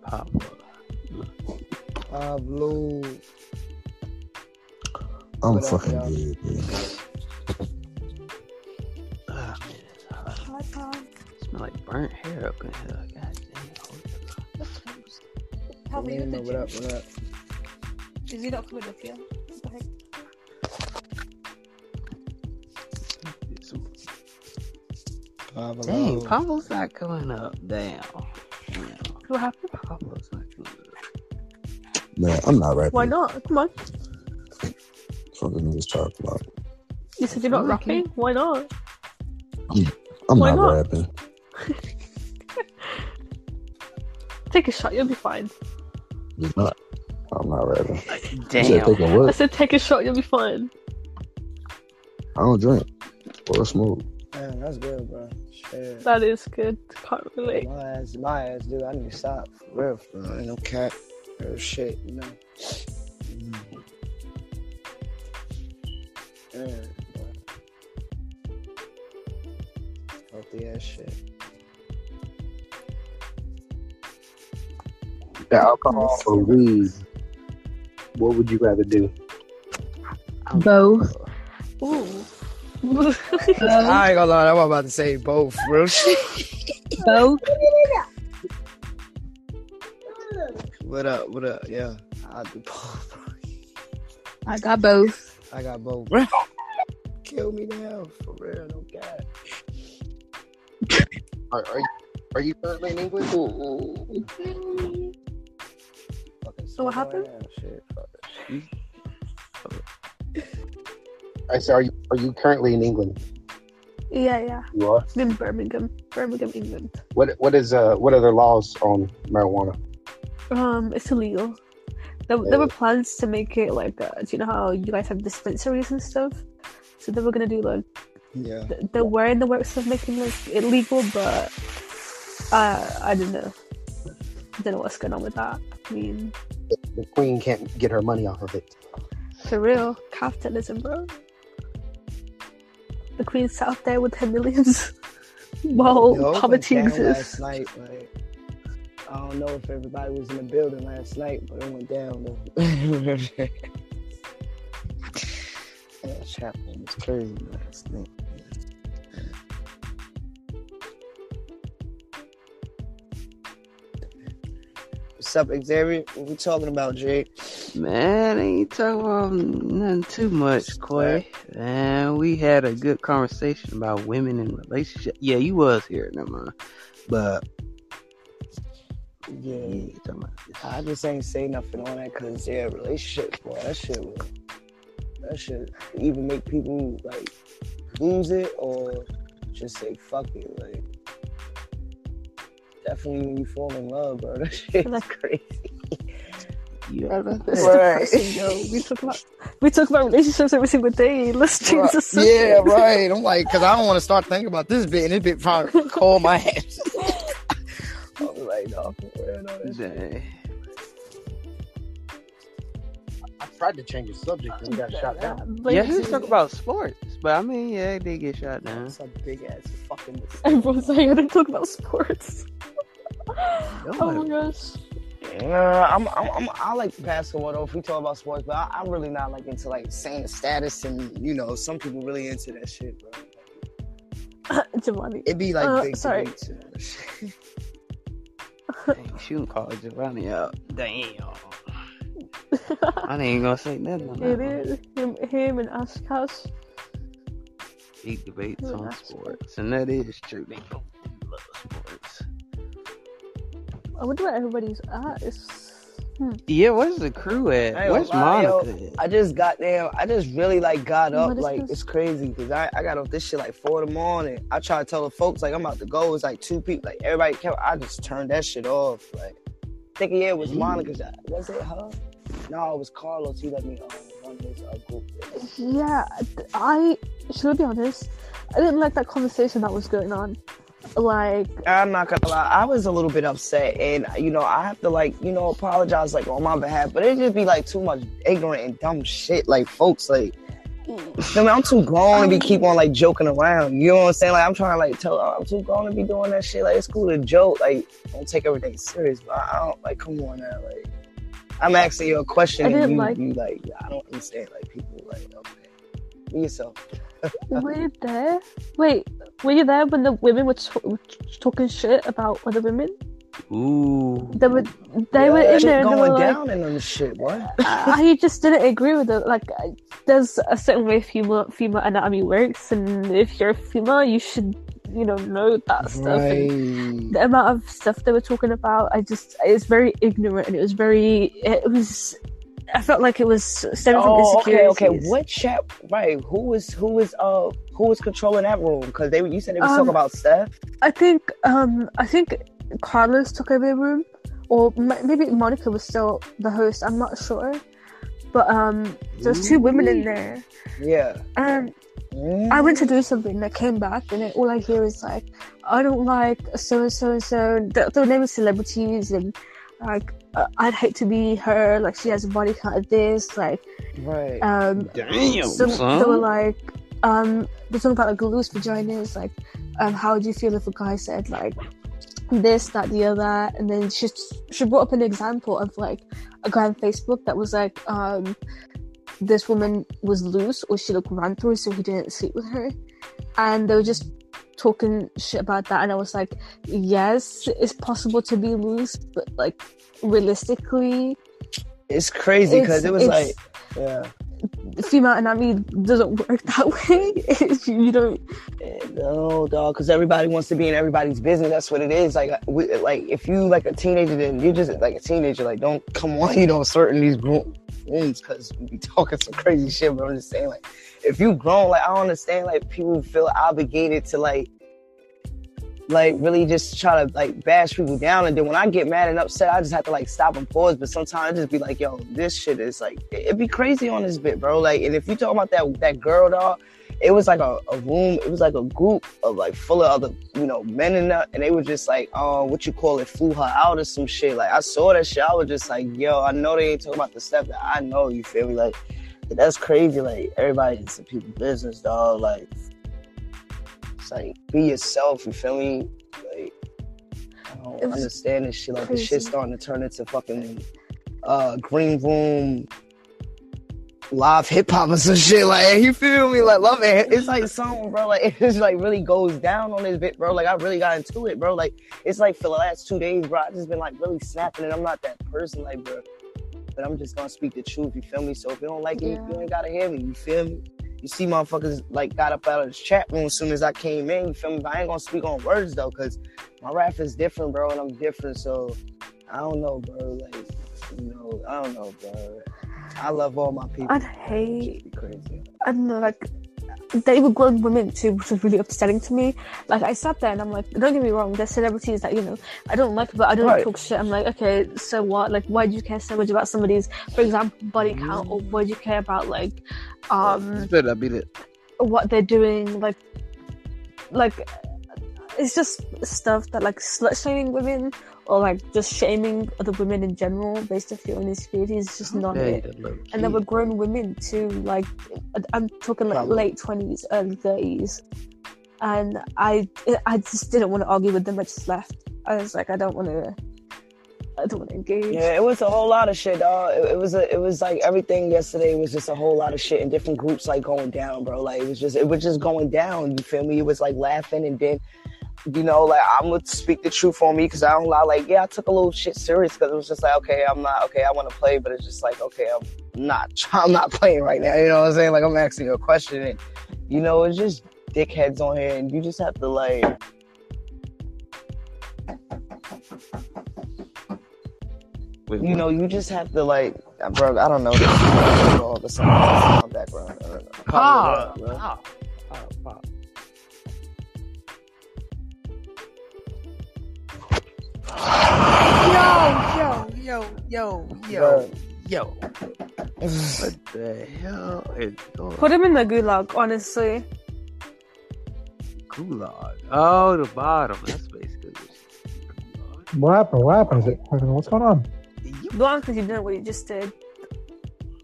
Speaker 1: Pablo.
Speaker 16: Pablo.
Speaker 11: I'm
Speaker 16: What
Speaker 11: fucking
Speaker 16: y'all?
Speaker 11: good, man.
Speaker 1: Ah, man, it's hot.
Speaker 14: Hi, Tom.
Speaker 1: Smell like burnt hair up in here.
Speaker 14: How are you?
Speaker 16: Lena,
Speaker 14: Did
Speaker 16: what up, what up?
Speaker 14: Is he not coming up here? What the heck?
Speaker 16: Pablo.
Speaker 1: Dang, Pablo's not coming up. Damn.
Speaker 14: What happened?
Speaker 1: Pablo's not coming up.
Speaker 11: Man, I'm not rapping.
Speaker 14: Why not? Come on.
Speaker 11: Fucking niggas talk about.
Speaker 14: You said you're not rapping? Why not?
Speaker 11: I'm
Speaker 14: Why
Speaker 11: not,
Speaker 14: not?
Speaker 11: rapping.
Speaker 14: Take a shot, you'll be fine.
Speaker 11: It's not. I'm not rapping.
Speaker 1: Damn.
Speaker 11: You said take a
Speaker 14: I
Speaker 11: what?
Speaker 14: said take a shot, you'll be fine.
Speaker 11: I don't drink or smoke.
Speaker 16: Man, that's good, bro. Shit.
Speaker 14: That is good. Can't relate.
Speaker 16: My ass, my ass, dude. I need to stop. For real, for real. Ain't no cat. Real shit, you know. Mm. Yeah, boy. Healthy ass shit.
Speaker 9: The alcohol or weed, what would you rather do?
Speaker 13: Both.
Speaker 14: Ooh.
Speaker 16: I ain't gonna lie, I was about to say both, real shit.
Speaker 13: Both.
Speaker 16: What up? What up? Yeah, I do both.
Speaker 13: I got both.
Speaker 16: I got both. Kill me now, for real, no god.
Speaker 9: Are, are, you, are you currently in England? Mm-hmm.
Speaker 14: So what happened?
Speaker 16: Shit, fuck
Speaker 9: I said, are you are you currently in England?
Speaker 14: Yeah, yeah.
Speaker 9: You are.
Speaker 14: In Birmingham, Birmingham, England.
Speaker 9: What what is uh what are the laws on marijuana?
Speaker 14: Um, it's illegal. There, there were plans to make it like, uh, do you know how you guys have dispensaries and stuff? So they were gonna do like,
Speaker 16: Yeah.
Speaker 14: th- they were in the works of making like illegal, but uh, I don't know. I don't know what's going on with that. Mean,
Speaker 9: The queen can't get her money off of it.
Speaker 14: for real, capitalism, bro. The queen's sat out there with her millions while poverty exists.
Speaker 16: Last night, like, I don't know if everybody was in the building last night, but it went down though. that happened. It's crazy last night. What's up, Xavier? What we talking about, Jay?
Speaker 1: Man, ain't talking about nothing too much, Quay. Man, we had a good conversation about women and relationships. Yeah, you was here, never mind. But
Speaker 16: Yeah,
Speaker 1: you talking about
Speaker 16: I just ain't say nothing on that because yeah, relationships, boy, that shit will, that shit either make people like lose it or just say fuck it. Like, definitely when you fall in love, bro, that shit's crazy.
Speaker 1: You ever
Speaker 14: It's
Speaker 16: Right.
Speaker 14: depressing, yo. We talk about we talk about relationships every single day. Let's change
Speaker 16: Right.
Speaker 14: the subject.
Speaker 16: Yeah, right. I'm like, cause I don't want to start thinking about this bit, and this bit probably call my ass. I was like, no, for real, no, that. I tried to change the subject and got shot down.
Speaker 14: But
Speaker 1: yeah,
Speaker 14: yeah,
Speaker 1: he was talking about sports, but I mean, yeah, they get shot down.
Speaker 16: That's a big ass fucking.
Speaker 14: Everyone's like, I didn't talk about sports. Oh my gosh.
Speaker 16: Uh, I'm, I'm, I'm, I like basketball though. If we talk about sports, but I, I'm really not like into like saying status and you know some people really into that shit, bro.
Speaker 14: Giovanni.
Speaker 16: It'd be like
Speaker 14: Uh,
Speaker 16: big
Speaker 14: sorry.
Speaker 16: debates and shit.
Speaker 1: Dang, shooting call Giovanni out. Damn. I ain't gonna say nothing on
Speaker 14: It
Speaker 1: that. one.
Speaker 14: is him, him and Ash Cash.
Speaker 1: Big debates
Speaker 14: Yeah,
Speaker 1: on sports, and that is true. They both love sports.
Speaker 14: I wonder where everybody's at. It's hmm.
Speaker 1: Yeah, where's the crew at?
Speaker 16: ain't
Speaker 1: Where's
Speaker 16: lie, yo.
Speaker 1: Monica? at?
Speaker 16: I just got there. I just really like got up. Like
Speaker 14: this?
Speaker 16: it's crazy because I, I got off this shit like four in the morning. I try to tell the folks like I'm about to go. It's like two people. Like everybody kept. I just turned that shit off. Like thinking yeah, it was Monica. Was it her? No, it was Carlos. He let me um, run his uh, group.
Speaker 14: Yeah, I should I be honest. I didn't like that conversation that was going on. Like,
Speaker 16: I'm not gonna lie, I was a little bit upset, and you know, I have to like, you know, apologize like on my behalf, but it just be like too much ignorant and dumb shit. Like folks, like, you feel me? I'm too grown to be keep on like joking around. You know what I'm saying? Like, I'm trying to like tell, oh, I'm too grown to be doing that shit. Like, it's cool to joke. Like, don't take everything serious. But I don't like, come on now, like. I'm asking you a question,
Speaker 14: I
Speaker 16: and
Speaker 14: didn't
Speaker 16: you,
Speaker 14: like-
Speaker 16: you like, I don't understand. Like, people like, okay, be yourself.
Speaker 14: Were you there? Wait, were you there when the women were, t- were talking shit about other women?
Speaker 1: Ooh.
Speaker 14: They were, they were in there. And they
Speaker 16: going
Speaker 14: were like,
Speaker 16: down in them shit, what?
Speaker 14: I just didn't agree with it. Like, there's a certain way female female anatomy works, and if you're a female, you should, you know, know that stuff. And the amount of stuff they were talking about, I just, it's very ignorant, and it was very, it was. I felt like it was stemming from
Speaker 16: Oh, okay,
Speaker 14: insecurities.
Speaker 16: okay. What chat? Right? Who was who was uh who was controlling that room? Because they you said they was
Speaker 14: Um,
Speaker 16: talking about Steph.
Speaker 14: I think um I think Carlos took over the room, or m- maybe Monica was still the host. I'm not sure, but um there's two women in there.
Speaker 16: Yeah.
Speaker 14: Um, I went to do something. and I came back, and then all I hear is like, I don't like so and so and so. Their name is celebrities, and like uh, I'd hate to be her. Like she has a body count of this. Like
Speaker 16: Right.
Speaker 14: um,
Speaker 1: Damn,
Speaker 14: some,
Speaker 1: son.
Speaker 14: they were like, um, they're talking about like loose vaginas. Like, um, how would you feel if a guy said like this, that, the other? And then she she brought up an example of like a guy on Facebook that was like, um, this woman was loose or she looked ran through, so he didn't sleep with her, and they were just talking shit about that. And I was like, yes, it's possible to be loose, but like realistically,
Speaker 16: It's crazy because it was like, yeah.
Speaker 14: Female anatomy doesn't work that way. You don't.
Speaker 16: No, dog, because everybody wants to be in everybody's business. That's what it is. Like, we, like if you like a teenager, then you're just like a teenager. Like, don't come on, you know, certain these rooms because we be talking some crazy shit. But I'm just saying, like, if you grown, like, I don't understand, like, people feel obligated to like, like, really just try to like bash people down. And then when I get mad and upset, I just have to like stop and pause. But sometimes I just be like, yo, this shit is like, it, it be crazy on this bit, bro. Like, and if you talk about that that girl, dog it was like a, a room, it was like a group of like full of other, you know, men in there, and they were just like, uh, what you call it, flew her out or some shit. Like I saw that shit, I was just like, yo, I know they ain't talking about the stuff that I know, you feel me? Like that's crazy. Like everybody in some people's business, dog. Like like be yourself, you feel me? Like I don't
Speaker 14: It
Speaker 16: understand this shit. Like this
Speaker 14: crazy.
Speaker 16: shit starting to turn into fucking uh green room live hip hop or some shit. Like you feel me? Like love it. It's like something, bro. Like it just like really goes down on this bit, bro. Like I really got into it, bro. Like it's like for the last two days, bro. I just been like really snapping, and I'm not that person, like, bro. But I'm just gonna speak the truth. You feel me? So if you don't like
Speaker 14: Yeah.
Speaker 16: you ain't gotta hear me. You feel me? You see, motherfuckers like got up out of this chat room as soon as I came in. You feel me? But I ain't gonna speak on words though, cause my rap is different, bro, and I'm different. So I don't know, bro. Like, you know, I don't know, bro. I love all my people.
Speaker 14: I'd hate.
Speaker 16: Crazy.
Speaker 14: I don't know, like they were grown women too, which was really upsetting to me. Like I sat there and I'm like, don't get me wrong, there's celebrities that you know I don't like, but I don't
Speaker 16: Right.
Speaker 14: talk shit. I'm like, okay, so what? Like, why do you care so much about somebody's, for example, body count, or why do you care about like, um,
Speaker 1: This better not be the
Speaker 14: what they're doing? Like, like it's just stuff that like slut shaming women or like just shaming other women in general based off your own insecurities is just not
Speaker 1: Hey,
Speaker 14: it. And there were grown women too, like I'm talking like
Speaker 16: Probably.
Speaker 14: late twenties, early thirties, and I I just didn't want to argue with them. I just left. I was like, I don't want to. I don't want to engage.
Speaker 16: Yeah, it was a whole lot of shit, dog. It, it was a, it was like everything yesterday was just a whole lot of shit in different groups, like going down, bro. Like it was just, it was just going down. You feel me? It was like laughing, and then, you know, like I'm gonna speak the truth on me because I don't lie. Like, yeah, I took a little shit serious because it was just like, okay, I'm not, okay, I want to play, but it's just like, okay, I'm not, I'm not playing right now. You know what I'm saying? Like I'm asking you a question, and you know, it's just dickheads on here, and you just have to like.
Speaker 1: Wait,
Speaker 16: you know, you just have to like, bro. I don't know. This is all the sound background. I don't know.
Speaker 1: Pop,
Speaker 16: Probably, bro.
Speaker 1: Yo, yo, yo, yo, yo, yo. What the hell is going
Speaker 14: Put him in the gulag, honestly.
Speaker 1: Gulag. Oh, the bottom. That's basically
Speaker 17: What happened? What happened? Is it, what's going on?
Speaker 14: Go on, because you know what you just did.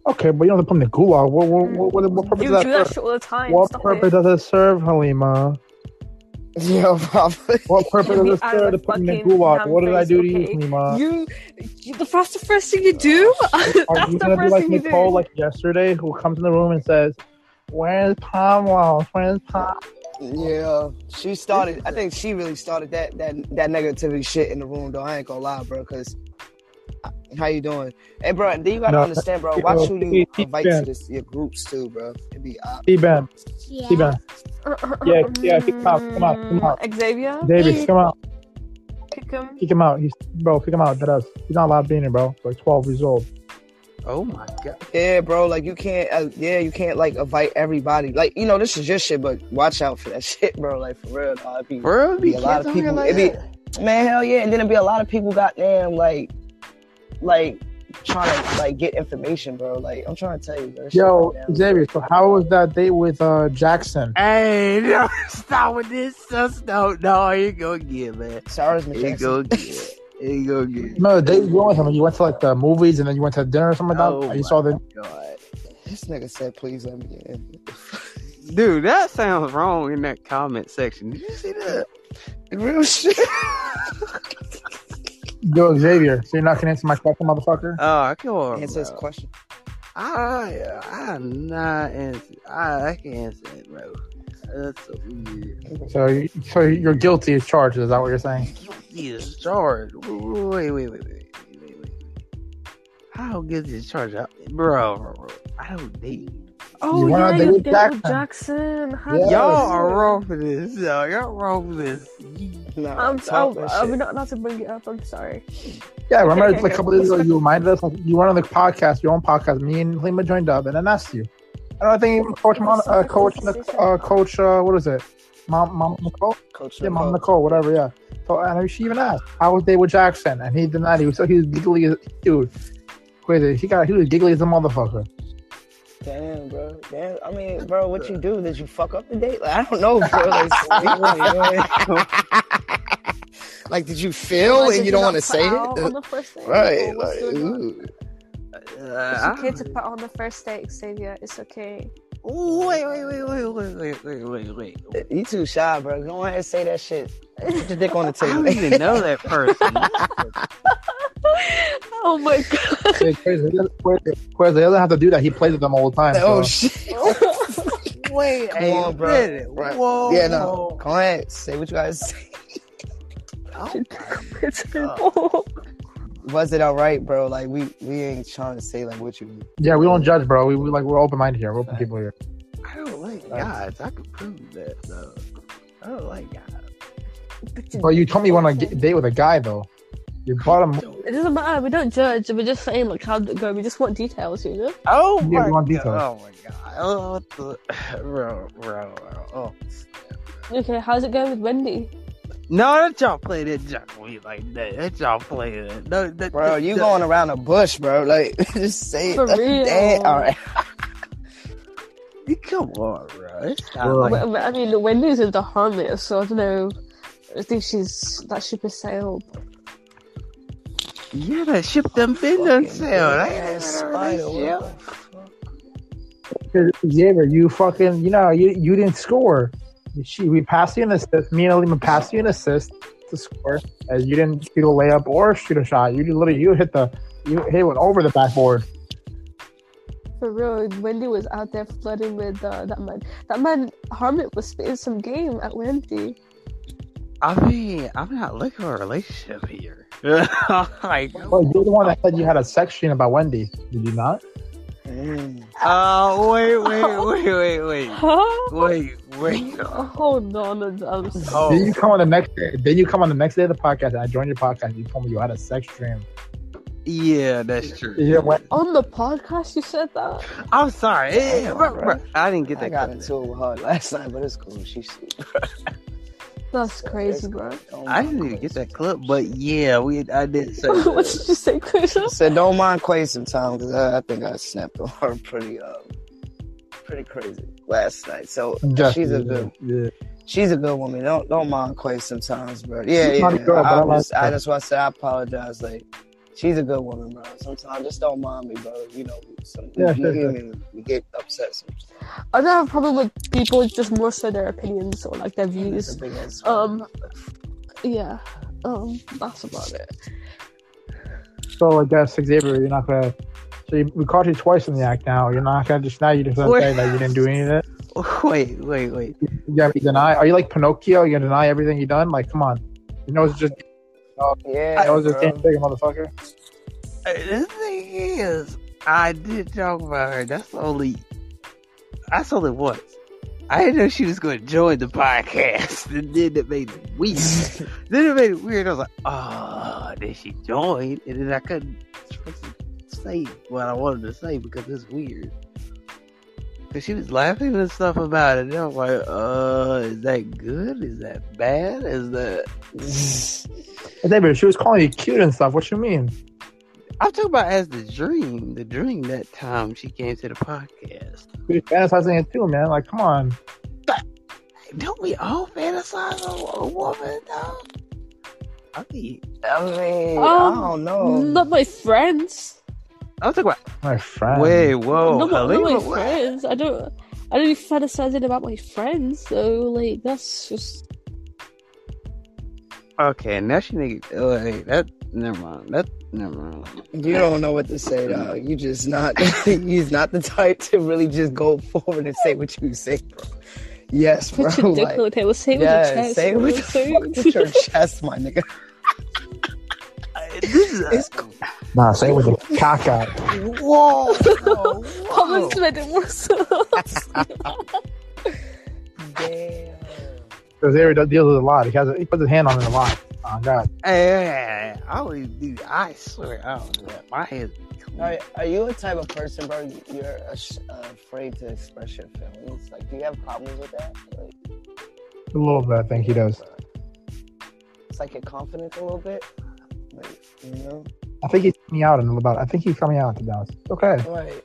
Speaker 17: Okay, but you don't have to put him in the gulag. What, what, what, what, what purpose
Speaker 14: You
Speaker 17: does
Speaker 14: do
Speaker 17: that
Speaker 14: that
Speaker 17: serve?
Speaker 14: shit all the time.
Speaker 17: What
Speaker 14: Stop
Speaker 17: purpose
Speaker 14: it.
Speaker 17: does it serve, Halima?
Speaker 16: Yo, probably.
Speaker 17: What purpose
Speaker 14: Get me
Speaker 17: does it
Speaker 14: out of
Speaker 17: serve
Speaker 14: the
Speaker 17: to put in the gulag? What did I
Speaker 14: face,
Speaker 17: do to you,
Speaker 14: okay? You, you, the first, the first thing you do.
Speaker 17: Are
Speaker 14: that's
Speaker 17: you
Speaker 14: the
Speaker 17: gonna be
Speaker 14: first
Speaker 17: like
Speaker 14: thing you
Speaker 17: Nicole,
Speaker 14: do.
Speaker 17: like yesterday, who comes in the room and says, "Where's Pablo? Where's Pablo?"
Speaker 16: Yeah, she started. I think she really started that that that negativity shit in the room, though. I ain't gonna lie, bro. Cause how you doing? Hey, bro. And then you gotta
Speaker 17: No,
Speaker 16: understand, bro. Watch who you
Speaker 17: T- T-
Speaker 16: invite to this your groups too, bro. It be uh,
Speaker 17: T Ben, T Ben, yeah, yeah, kick him out, come out, come out.
Speaker 14: Xavier.
Speaker 17: David, kick him out,
Speaker 14: Kick him.
Speaker 17: kick him out. He's bro, kick him out. That us. He's not allowed to be in here, bro. Like twelve years old.
Speaker 1: Oh my god.
Speaker 16: Yeah, bro. Like you can't. Uh, yeah, you can't like invite everybody. Like you know, this is your shit, but watch out for that shit, bro. Like for real, dog. It be,
Speaker 1: For real?
Speaker 16: be
Speaker 1: Be
Speaker 16: a lot of people.
Speaker 1: like
Speaker 16: it be, man, hell yeah. And then it be a lot of people, goddamn, like, like trying to like get information, bro. Like I'm trying to tell you, bro.
Speaker 17: Yo,
Speaker 16: go down.
Speaker 17: Xavier. So how was that date with uh Jackson?
Speaker 1: Hey, no, stop with this. Sus. No, no, you go get man.
Speaker 16: Sarah's
Speaker 1: You go get. You go get.
Speaker 17: No, the date you went with him. You went to like the movies and then you went to dinner or something like that.
Speaker 1: Oh
Speaker 17: you saw the.
Speaker 1: God.
Speaker 16: This nigga said, "Please let me in."
Speaker 1: Dude, that sounds wrong in that comment section. Did you see that?
Speaker 16: Real shit.
Speaker 17: Yo, Xavier. So you're not gonna answer my question, motherfucker?
Speaker 1: Oh, come on.
Speaker 16: Answer his
Speaker 1: bro.
Speaker 16: question.
Speaker 1: I, I'm not answer. I, I can answer it, bro. That's so weird.
Speaker 17: So, you- so you're guilty as charged. Is that what you're saying?
Speaker 1: Yes, charge. Wait, wait, wait, wait, wait, wait, wait. How good is charge? I- Bro, bro, bro, I don't date.
Speaker 14: Oh
Speaker 17: You
Speaker 14: yeah,
Speaker 17: on a date
Speaker 14: you
Speaker 17: with
Speaker 14: did
Speaker 17: Jackson.
Speaker 14: Jackson. How
Speaker 17: Yeah.
Speaker 1: Y'all are wrong for this. Yo, y'all wrong for this.
Speaker 16: Nah,
Speaker 14: I'm
Speaker 16: talk
Speaker 14: oh,
Speaker 16: that
Speaker 14: are we
Speaker 16: shit.
Speaker 14: not not to bring it up? I'm sorry.
Speaker 17: Yeah, remember
Speaker 14: Okay,
Speaker 17: it's like a
Speaker 14: okay,
Speaker 17: couple days ago you reminded us like you went on the podcast, your own podcast. Me and Lima joined up, and then asked you. I don't think even Coach Mon, uh, Coach uh, Coach uh, what is it? Mom, Mom Nicole.
Speaker 16: Coach
Speaker 17: Yeah, Mom
Speaker 16: Nicole.
Speaker 17: Nicole, whatever. Yeah. So and she even asked, "How was day with Jackson?" And he denied. He was so he was giggly, as, dude. Crazy. He got he was giggly as a motherfucker.
Speaker 16: Damn, bro. Damn. I mean, bro, what you do? Did you fuck up the date? Like, I don't know, bro. Like, speak with me. like, did you feel
Speaker 14: Like,
Speaker 16: and you don't want to say it?
Speaker 14: on the first date?
Speaker 16: Right. Like, ooh.
Speaker 1: Uh,
Speaker 14: It's okay to put on the first date, Xavier. It's okay.
Speaker 1: Ooh, wait, wait, wait, wait, wait, wait, wait, wait, wait.
Speaker 16: You too shy, bro. Go ahead and say that shit. Put your dick on the table.
Speaker 1: I
Speaker 16: table.
Speaker 1: don't even know that person.
Speaker 14: Oh my god.
Speaker 17: Hey, Quez, he doesn't- Quez, Quez, he doesn't have to do that. He plays with them all the time.
Speaker 16: Oh
Speaker 17: so.
Speaker 16: shit!
Speaker 1: Wait,
Speaker 16: Come
Speaker 1: hey,
Speaker 16: on, bro.
Speaker 1: minute.
Speaker 16: Right.
Speaker 1: Whoa,
Speaker 16: yeah, no.
Speaker 1: whoa.
Speaker 16: Go ahead. Say what you guys say. Was it all right, bro? Like we we ain't trying to say like what you.
Speaker 17: Yeah, we don't judge, bro. We, we like we're open minded here. We're open people here.
Speaker 1: I don't like guys. I can prove that though. I don't like guys.
Speaker 17: Well, you told me you want to date with a guy though. You brought him.
Speaker 14: It doesn't matter. We don't judge. We're just saying like how did it go. We just want details, you know.
Speaker 1: Oh
Speaker 17: Yeah,
Speaker 1: my
Speaker 17: we want
Speaker 1: god!
Speaker 17: details.
Speaker 1: Oh my god! Oh, what the bro, bro, bro. Oh.
Speaker 14: Okay, how's it going with Wendy?
Speaker 1: No, that y'all play that junk with me like that. That y'all play that. No, that,
Speaker 16: Bro,
Speaker 1: that-
Speaker 16: you
Speaker 1: that-
Speaker 16: going around a bush, bro. Like just say
Speaker 14: For
Speaker 16: it.
Speaker 14: real.
Speaker 16: Damn, all right.
Speaker 1: Come on, bro. It's not
Speaker 17: Bro.
Speaker 1: like
Speaker 14: But- but, I mean, Wendy's into harmless, so I don't know. I think she's that ship has sailed.
Speaker 1: yeah, that ship them been done sailed. I ain't
Speaker 16: Ass
Speaker 1: never heard of
Speaker 16: spider,
Speaker 1: that.
Speaker 17: Xavier, you fucking, you know, you you didn't score. She, we passed you an assist. Me and Alima passed you an assist to score, as you didn't shoot a layup or shoot a shot. You literally you hit the you hit one over the backboard.
Speaker 14: For real, Wendy was out there flooding with uh, that man. That man Harmon was spitting some game at Wendy.
Speaker 1: I mean, I'm not looking for a relationship here. like,
Speaker 17: Well, you're the one that said you had a sex dream about Wendy. Did you not?
Speaker 1: Oh wait, wait, wait, wait, wait,
Speaker 14: Huh?
Speaker 1: wait, wait.
Speaker 14: Hold on, I'm, I'm
Speaker 1: Oh.
Speaker 17: Then you come on the next day. Then you come on the next day of the podcast, and I joined your podcast. and You told me you had a sex dream.
Speaker 1: Yeah, that's true.
Speaker 17: You went,
Speaker 14: on the podcast. You said that.
Speaker 1: I'm sorry. Eh,
Speaker 16: Damn,
Speaker 1: bro,
Speaker 16: bro.
Speaker 1: bro, I didn't get
Speaker 16: I
Speaker 1: that.
Speaker 16: got
Speaker 1: clip.
Speaker 16: into it with her last night, but it's cool. She's
Speaker 14: That's crazy, bro.
Speaker 1: I didn't even get that clip, but yeah, we. I did say.
Speaker 14: what did you say, Chris?
Speaker 16: said don't mind Quay sometime because I, I think I snapped on her pretty um pretty crazy last night. So
Speaker 17: Just-
Speaker 16: she's a good
Speaker 17: yeah.
Speaker 16: she's a good woman. Don't don't mind Quay sometimes, bro. Yeah,
Speaker 17: She's
Speaker 16: yeah.
Speaker 17: girl, but
Speaker 16: I,
Speaker 17: I like
Speaker 16: was, I
Speaker 17: her.
Speaker 16: just want to say I apologize. Like she's a good woman, bro. Sometimes just don't mind me, bro. You know, some
Speaker 17: Yeah,
Speaker 16: you
Speaker 17: sure,
Speaker 16: hear
Speaker 17: sure.
Speaker 16: me, we get upset. Sometimes.
Speaker 14: I don't have a problem with people just more so their opinions or like their views.
Speaker 16: That's a big ass-
Speaker 14: Um, yeah. Um, that's about it.
Speaker 17: So I guess Xavier, you're not gonna. So you, we caught you twice in the act. Now you're not gonna just now. You just gonna say that you didn't do any of it.
Speaker 1: Wait, wait, wait.
Speaker 17: You gotta deny. Are you like Pinocchio? You gonna deny everything you done? Like, come on. You know it's just.
Speaker 16: Oh, yeah,
Speaker 17: I was just
Speaker 16: bro.
Speaker 17: damn big, motherfucker.
Speaker 1: The thing is, I did talk about her. That's only. I That's only once. I didn't know she was going to join the podcast, and then it made it weird. then it made it weird. I was like, "Oh, did she join?" And then I couldn't say what I wanted to say because it's weird. Cause she was laughing and stuff about it. And I'm like, "Uh, is that good? Is that bad? Is that?"
Speaker 17: Xavier, she was calling you cute and stuff. What you mean?
Speaker 1: I'm talking about as the dream, the dream that time she came to the podcast.
Speaker 17: We fantasizing it too, man. Like, come on.
Speaker 1: Don't we all fantasize on a woman, though? I mean,
Speaker 16: I mean, I
Speaker 14: Um,
Speaker 16: don't know.
Speaker 14: Not my friends.
Speaker 1: I'm talking about.
Speaker 17: My friend.
Speaker 1: Wait, whoa,
Speaker 14: not, my- not
Speaker 1: Halima,
Speaker 14: my
Speaker 1: what?
Speaker 14: friends. I don't. I don't be fantasizing about my friends. So like that's just.
Speaker 1: Okay, now she nigga. Oh, hey, that never mind. That never mind.
Speaker 16: You don't know what to say, dog. You just not. He's not the type to really just go forward and say what you say, bro. Yes, bro.
Speaker 14: Put your dick
Speaker 16: like-
Speaker 14: on the table. Say it with
Speaker 16: yeah,
Speaker 14: your chest.
Speaker 16: say it
Speaker 14: bro.
Speaker 16: with the fuck with your chest, my nigga.
Speaker 1: It's
Speaker 16: cool.
Speaker 17: Nah, say it with the cock out.
Speaker 1: Whoa, whoa,
Speaker 14: Comments made it more so.
Speaker 16: Damn.
Speaker 17: Because Xavier does- deals with a lot. He has. A, he puts his hand on it a lot. Oh God.
Speaker 1: Hey, hey, hey, hey, I always do. I swear, I don't do that. My head.
Speaker 16: Are, are you a type of person, bro? You're ash- uh, afraid to express your feelings. Like, do you have problems with that? Like,
Speaker 17: A little bit, I think he does.
Speaker 16: it's like your confidence a little bit. Like, you know?
Speaker 17: I think he's coming out in about. I think he's coming out to be honest. Okay.
Speaker 16: Right.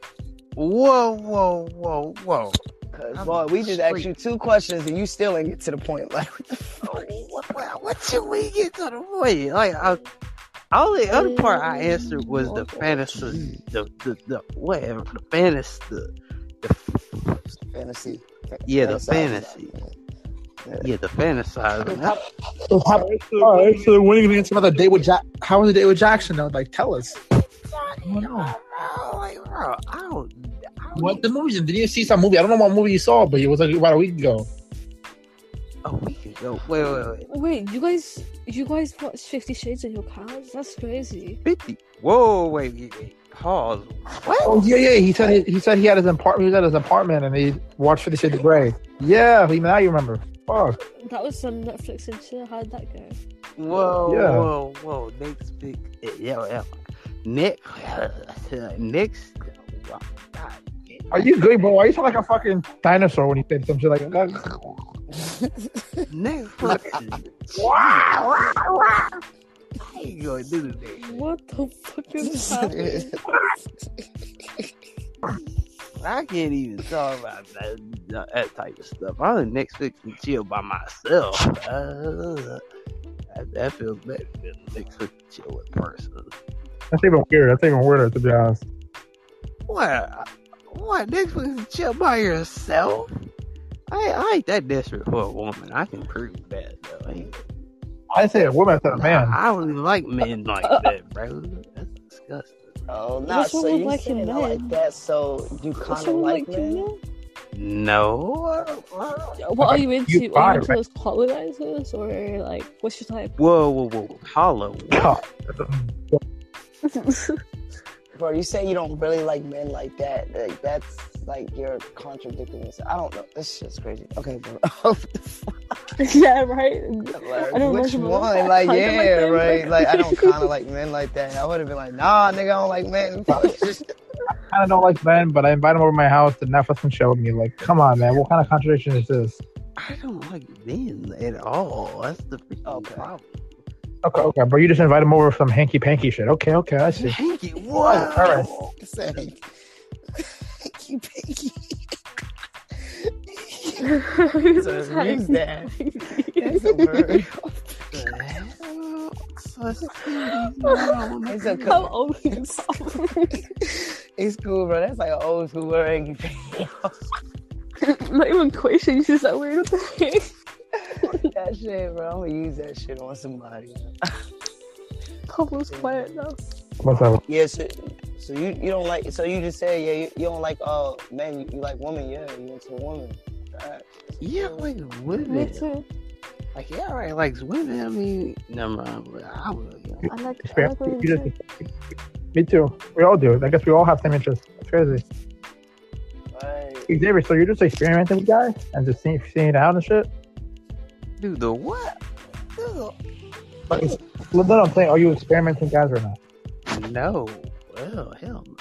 Speaker 1: Whoa, whoa, whoa, whoa.
Speaker 16: Cause boy, we just asked you two questions and you still ain't get to the point. Like, what the fuck?
Speaker 1: What, what, what should we get to the point? Like, I, all the other part I answered was the fantasy, the the, the whatever, the fantasy, the, the
Speaker 16: fantasy.
Speaker 1: yeah, the
Speaker 16: Fantasize
Speaker 1: fantasy. Yeah, the fantasize.
Speaker 17: So how, all right, so when are you gonna answer about the date with Jack? How was the date with Jackson? Though, like, tell us.
Speaker 1: I don't.
Speaker 17: What the movies? Did you see some movie? I don't know what movie you saw, but it was like about a week ago.
Speaker 1: A week ago. Wait, wait, wait.
Speaker 14: Wait, you guys, you guys watch Fifty Shades of Your Cars? That's crazy.
Speaker 1: Fifty. Whoa, wait, wait, wait. Pause.
Speaker 17: Oh yeah, yeah. He said he, he said he had his apartment. He was at his apartment and he watched Fifty Shades of Grey. Yeah, he- now you remember. Fuck.
Speaker 14: That was on Netflix and chill. How'd that go?
Speaker 1: Whoa,
Speaker 17: Yeah.
Speaker 1: whoa, whoa. Next big. Yeah, yeah. Nick, Next.
Speaker 17: Are you good, bro? Why are you sound like a fucking dinosaur when you said some shit like that?
Speaker 1: Next question. How you gonna do today?
Speaker 14: What the fuck is happening?
Speaker 1: I can't even talk about that, that type of stuff. I'm on Netflix and chill by myself. Uh, that, that feels better than Netflix and chill in person.
Speaker 17: That's even weird. That's even weirder, to be honest.
Speaker 1: What? What? Netflix and chill by yourself? I, I ain't that desperate for a woman. I can prove that though. I
Speaker 17: say a woman, I said a man.
Speaker 1: I don't even like men like that, bro. That's disgusting.
Speaker 16: Oh, no,
Speaker 14: What's
Speaker 16: so
Speaker 14: wrong with
Speaker 16: you
Speaker 14: liking
Speaker 16: saying I
Speaker 14: men?
Speaker 16: like that, so you kind of
Speaker 14: wrong with
Speaker 16: like men?
Speaker 14: men?
Speaker 1: No. I don't- I don't-
Speaker 14: What are you into?
Speaker 1: You
Speaker 14: are you
Speaker 1: are,
Speaker 14: into
Speaker 1: right?
Speaker 14: those colonizers or like what's your type?
Speaker 1: Whoa, whoa, whoa. Hollow.
Speaker 16: Bro, you say you don't really like men like that. Like that's like you're contradicting yourself. I don't know. This shit's crazy. Okay, bro.
Speaker 14: yeah, right. I don't
Speaker 16: Which
Speaker 14: remember
Speaker 16: one?
Speaker 14: that.
Speaker 16: Like,
Speaker 14: Kinda
Speaker 16: yeah,
Speaker 14: like them,
Speaker 16: right. Like, I don't kind of like men like that. I would have been like, nah, nigga, I don't like men.
Speaker 17: I kind of don't like men, but I invite him over to my house to Netflix and chill with me. Like, come on, man. What kind of contradiction is this?
Speaker 1: I don't like men at all. That's the freaking problem.
Speaker 17: Okay, okay, bro. You just invite him over for some hanky panky shit. Okay, okay, I see.
Speaker 1: Hanky, what?
Speaker 17: All right.
Speaker 16: Saying, you pinky.
Speaker 14: Who's
Speaker 16: So
Speaker 14: saying
Speaker 16: use that. That's a word. It's a
Speaker 14: How old is
Speaker 16: It's cool, bro. That's like an old school word.
Speaker 14: Not even question. You just that weird thing.
Speaker 16: that shit, bro. I'm gonna use that shit on somebody.
Speaker 14: Pablo's quiet now.
Speaker 17: What's up?
Speaker 16: Yeah, so, so you you don't like so you just say yeah you, you don't like uh men you, you like women yeah you into women. Right.
Speaker 1: Yeah, like women.
Speaker 14: Me
Speaker 1: women.
Speaker 14: too.
Speaker 1: Like, yeah, all right, likes women. I mean, never mind. But I would, you know.
Speaker 14: I like. I like women
Speaker 17: You
Speaker 14: too.
Speaker 17: me too. We all do. I guess we all have same interests. That's crazy.
Speaker 16: Right.
Speaker 17: Xavier, so you're just experimenting with guys and just seeing, seeing it out and shit?
Speaker 1: Dude, the what? Dude,
Speaker 17: Like, it's- no, no, I'm saying, are you experimenting with guys or not?
Speaker 1: The- no. Well, hell no.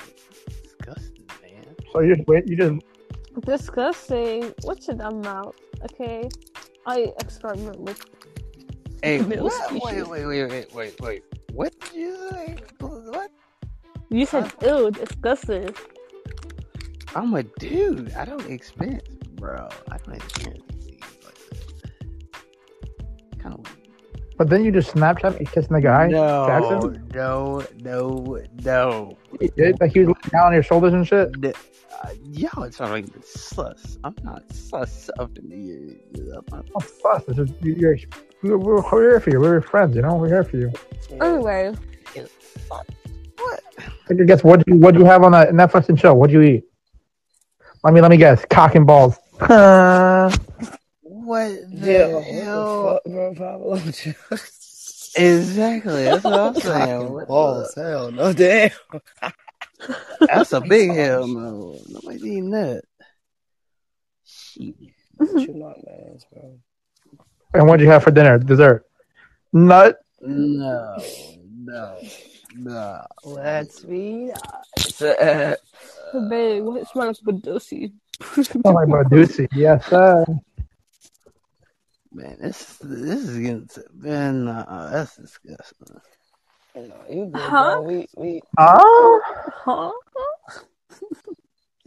Speaker 1: Disgusting, man.
Speaker 17: So you just wait, you just
Speaker 14: Disgusting. What's your dumb mouth? Okay. I experiment with.
Speaker 1: Hey,
Speaker 14: Middle
Speaker 1: what? Wait, wait, wait, wait, wait, wait. What did you say? What?
Speaker 14: You said ew, disgusting.
Speaker 1: I'm a dude. I don't experience, bro. I don't experience things like that. Kind of.
Speaker 17: But then you just Snapchat me kissing the guy,
Speaker 1: No,
Speaker 17: Jackson.
Speaker 1: no, no, no.
Speaker 17: You did? Like he was looking down on your shoulders and shit.
Speaker 1: The- uh, y'all are trying sus. I'm not sus up in the. I'm not-
Speaker 17: Oh, fuck! This is you- you're, we're, we're, we're here for you. We're your friends, you know. We're here for you.
Speaker 14: Anyway, what?
Speaker 17: I guess what do you what do you have on that Netflix and chill? What'd you eat? Let me let me guess. Cock and balls.
Speaker 1: What the
Speaker 16: Yeah,
Speaker 1: hell?
Speaker 16: what the fuck, bro, Pablo?
Speaker 1: Exactly. That's what I'm saying. What the-
Speaker 16: Balls, hell no, damn.
Speaker 1: That's a big hell no. Nobody's eating that. Shit.
Speaker 16: you not, man, bro.
Speaker 17: and what'd you have for dinner? Dessert. Nut.
Speaker 1: No, no, no.
Speaker 16: Let's be honest. Uh,
Speaker 14: babe, what's wrong with Badosi?
Speaker 17: Oh my god, Yes, sir.
Speaker 1: Man, this this is getting to, man. Uh, that's disgusting.
Speaker 16: no, you good,
Speaker 14: Huh?
Speaker 16: bro. We we
Speaker 17: Huh?
Speaker 14: Huh?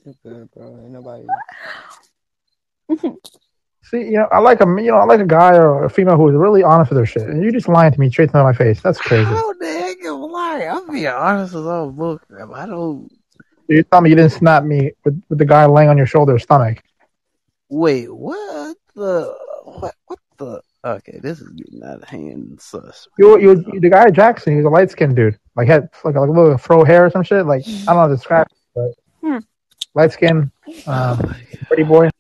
Speaker 16: you good, bro. Ain't nobody.
Speaker 17: See, you know, I like a you know, I like a guy or a female who is really honest with their shit, and you're just lying to me straight to my face. That's crazy.
Speaker 1: How the heck am I lying? I'm being honest as all book. I don't.
Speaker 17: You tell me you didn't snap me with, with the guy laying on your shoulder, stomach.
Speaker 1: Wait, what the? What? What okay, this is getting out of hand and sus.
Speaker 17: You, you, the guy Jackson, he was a light skinned dude. Like had like a little fro hair or some shit. Like I don't know how to describe, it, but
Speaker 14: Hmm.
Speaker 17: light skin, um, pretty boy.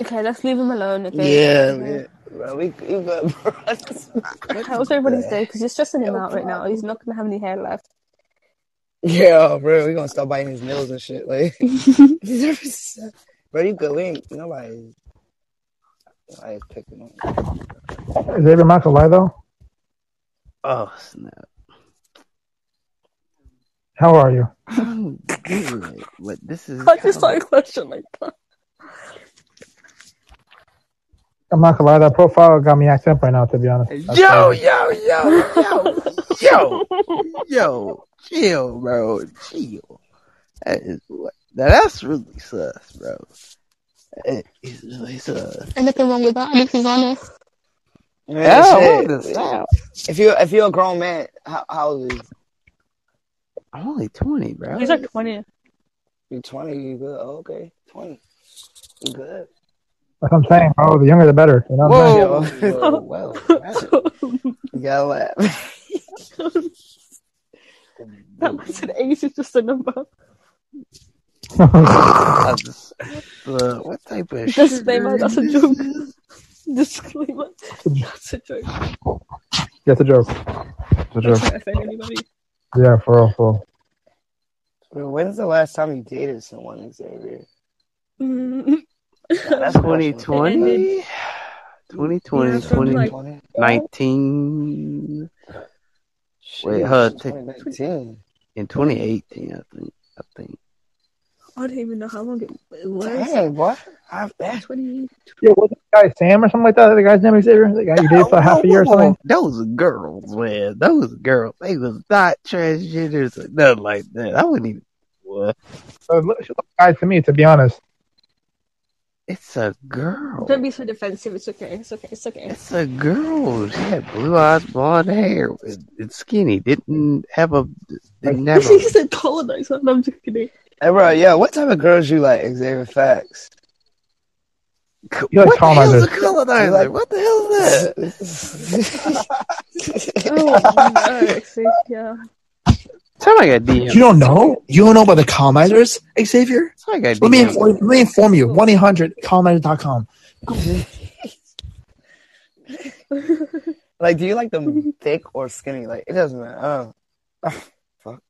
Speaker 14: Okay, let's leave him alone. Okay.
Speaker 16: Yeah, man. Bro, we, we good, bro.
Speaker 14: How's everybody's day? Because you're stressing him out right now. He's not gonna have any hair left.
Speaker 16: Yeah, bro, we gonna start biting his nails and shit. Like, bro, you good? We ain't nobody. Nobody's picking on.
Speaker 17: Is David Michael lie though?
Speaker 1: Oh snap!
Speaker 17: How are you?
Speaker 1: I'm good, but this is
Speaker 14: I just saw a question like that.
Speaker 17: I'm not gonna lie, that profile got me acting up right now. To be honest. That's
Speaker 1: Yo,
Speaker 17: crazy.
Speaker 1: yo, yo, yo, yo, yo, chill, bro, chill. That is what. Now that's really sus, bro. That is really sus.
Speaker 5: Anything wrong with that? This is honest.
Speaker 16: Man,
Speaker 1: Yeah,
Speaker 16: shit.
Speaker 1: what is?
Speaker 16: If you if you're a grown man, how, how old is
Speaker 1: I'm only twenty, bro.
Speaker 14: He's like 20.
Speaker 16: You're Twenty? You good? Oh, okay, twenty. You good?
Speaker 17: That's what I'm saying, bro. The younger the better. You know what I'm?
Speaker 16: Whoa, whoa, well, you gotta laugh.
Speaker 14: That man said age is just a number.
Speaker 1: I just- uh, what type of
Speaker 14: Disclaimer, that's a joke.
Speaker 1: this?
Speaker 14: Disclaimer, that's a joke.
Speaker 17: Yeah, it's a joke. It's a joke.
Speaker 14: try offend anybody.
Speaker 17: Yeah, for real, for real.
Speaker 16: Bro, When's the last time you dated someone, Xavier?
Speaker 14: Mm.
Speaker 16: that's
Speaker 1: 2020? 2020,
Speaker 14: Yeah, from like-
Speaker 1: 2019. Wait, huh? Take,
Speaker 16: 2019.
Speaker 1: in 2018, I think. I think.
Speaker 14: I don't even know how long it, it was.
Speaker 16: Dang, what? I've been.
Speaker 14: 20.
Speaker 17: Yeah, was the guy Sam or something like that? The guy's name Xavier. The guy you dated for half a year or something.
Speaker 1: Those girls, man. Those girls. They was not transgenders or nothing like that. I wouldn't even. What?
Speaker 17: So, look, she looked guy to me, to be honest.
Speaker 1: It's a girl.
Speaker 14: Don't be so defensive. It's okay. It's okay. It's okay.
Speaker 1: It's a girl. She had blue eyes, blonde hair, and and skinny. Didn't have a. Didn't have
Speaker 14: he
Speaker 1: a.
Speaker 14: said colonizer. No, I'm just kidding.
Speaker 16: Hey, bro, yeah, what type of girls you like, Xavier Facts?
Speaker 17: You like
Speaker 1: What the hell is a
Speaker 17: colonizers.
Speaker 1: colonizer?
Speaker 16: Like-
Speaker 1: what the hell is that?
Speaker 14: Oh, no. See, yeah.
Speaker 1: Sound like a DM.
Speaker 18: You don't know? You don't know about the colonizers, Xavier?
Speaker 1: Sound like a
Speaker 18: Let me, inform, let me inform you. 1 800 colonizer.com.
Speaker 16: like, do you like them thick or skinny? Like, it doesn't matter. Oh, fuck.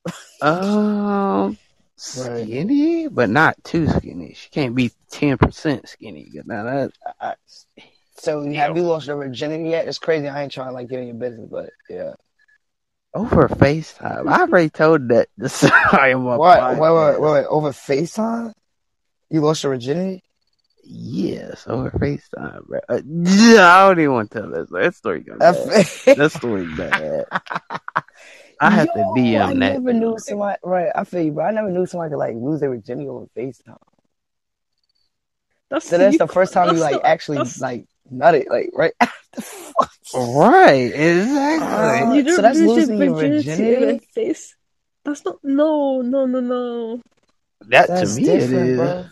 Speaker 1: Um, skinny, but not too skinny. She can't be ten percent skinny. Now that
Speaker 16: I, so, have you lost your virginity yet? It's crazy. I ain't trying to like get in your business, but yeah.
Speaker 1: over FaceTime, I already told that the story on my
Speaker 16: What? Wait, wait, wait, wait. Over FaceTime? You lost your virginity?
Speaker 1: Yes, over FaceTime, bro. Uh, I don't even want to tell that story. That story gonna bad. that story bad. I have to
Speaker 16: Yo, I
Speaker 1: DM that.
Speaker 16: never knew somebody. Right, I feel you, bro. I never knew somebody could like lose their virginity over FaceTime.
Speaker 14: That's
Speaker 16: So that's
Speaker 14: you-
Speaker 16: the first time you like
Speaker 14: the-
Speaker 16: actually
Speaker 14: that's-
Speaker 16: like nutted, like right.
Speaker 1: Right, exactly.
Speaker 16: Uh,
Speaker 14: you don't
Speaker 16: so that's
Speaker 14: lose
Speaker 16: losing
Speaker 14: your
Speaker 16: your
Speaker 14: virginity in face. That's not. No, no, no, no.
Speaker 1: that
Speaker 16: That's
Speaker 1: to me it
Speaker 16: different,
Speaker 1: is.
Speaker 16: bro.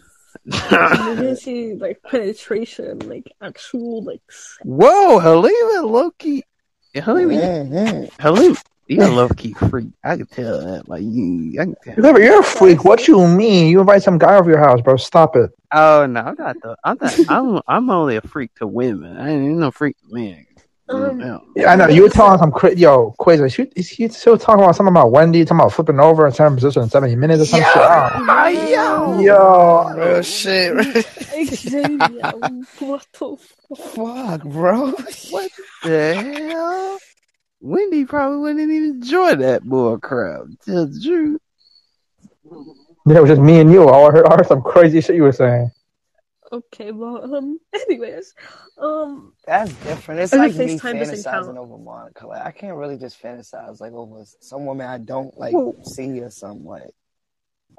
Speaker 14: Virginity, like penetration, like actual, like. s-
Speaker 1: Whoa, Halima Loki. Halima,
Speaker 16: Mhm.
Speaker 1: Halima, you a low key freak. I can tell that. Like you, I can tell.
Speaker 17: You're, you're a freak. What you mean? You invite some guy over your house, bro. Stop it.
Speaker 1: Oh no, I'm not. The, I'm not. I'm. I'm only a freak to women. I ain't no freak to men.
Speaker 14: Um,
Speaker 1: No.
Speaker 17: Yeah, I know. You were telling some cra- yo, Quasar. Is he, is he still talking about something about Wendy, talking about flipping over in certain position in 70 minutes or some shit? Oh.
Speaker 1: yo,
Speaker 17: Yo.
Speaker 16: Real shit.
Speaker 14: Xavier, what the
Speaker 16: fuck, bro?
Speaker 1: What the hell? Wendy probably wouldn't even enjoy that bull crap. Tell the truth.
Speaker 17: Yeah, it was just me and you. I heard, I heard some crazy shit you were saying.
Speaker 14: Okay, well, um, anyways, um,
Speaker 16: That's different. It's like me fantasizing over Monica. Like I can't really just fantasize like over some woman I don't like
Speaker 14: Well-
Speaker 16: see or something like.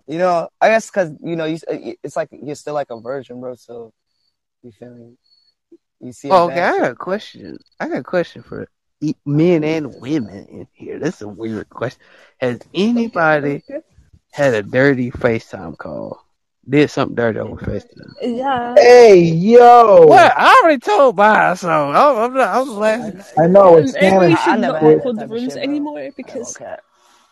Speaker 16: You know, I guess because you know you, it's like you're still like a virgin, bro. So you feel me? You see?
Speaker 1: Oh, okay,
Speaker 16: bad
Speaker 1: I got a question. I got a question for men and women in here. That's a weird question. Has anybody had a dirty FaceTime call did something dirty over FaceTime.
Speaker 14: Yeah.
Speaker 17: Hey, yo.
Speaker 1: What? I already told mine, so I'm, I'm not. I was laughing.
Speaker 17: I know it's
Speaker 14: Maybe
Speaker 17: scamming.
Speaker 14: we
Speaker 16: I
Speaker 14: should
Speaker 16: never
Speaker 14: not
Speaker 16: had
Speaker 14: record
Speaker 16: that
Speaker 14: the
Speaker 16: type of
Speaker 14: rooms
Speaker 16: shit,
Speaker 14: anymore because
Speaker 16: Okay.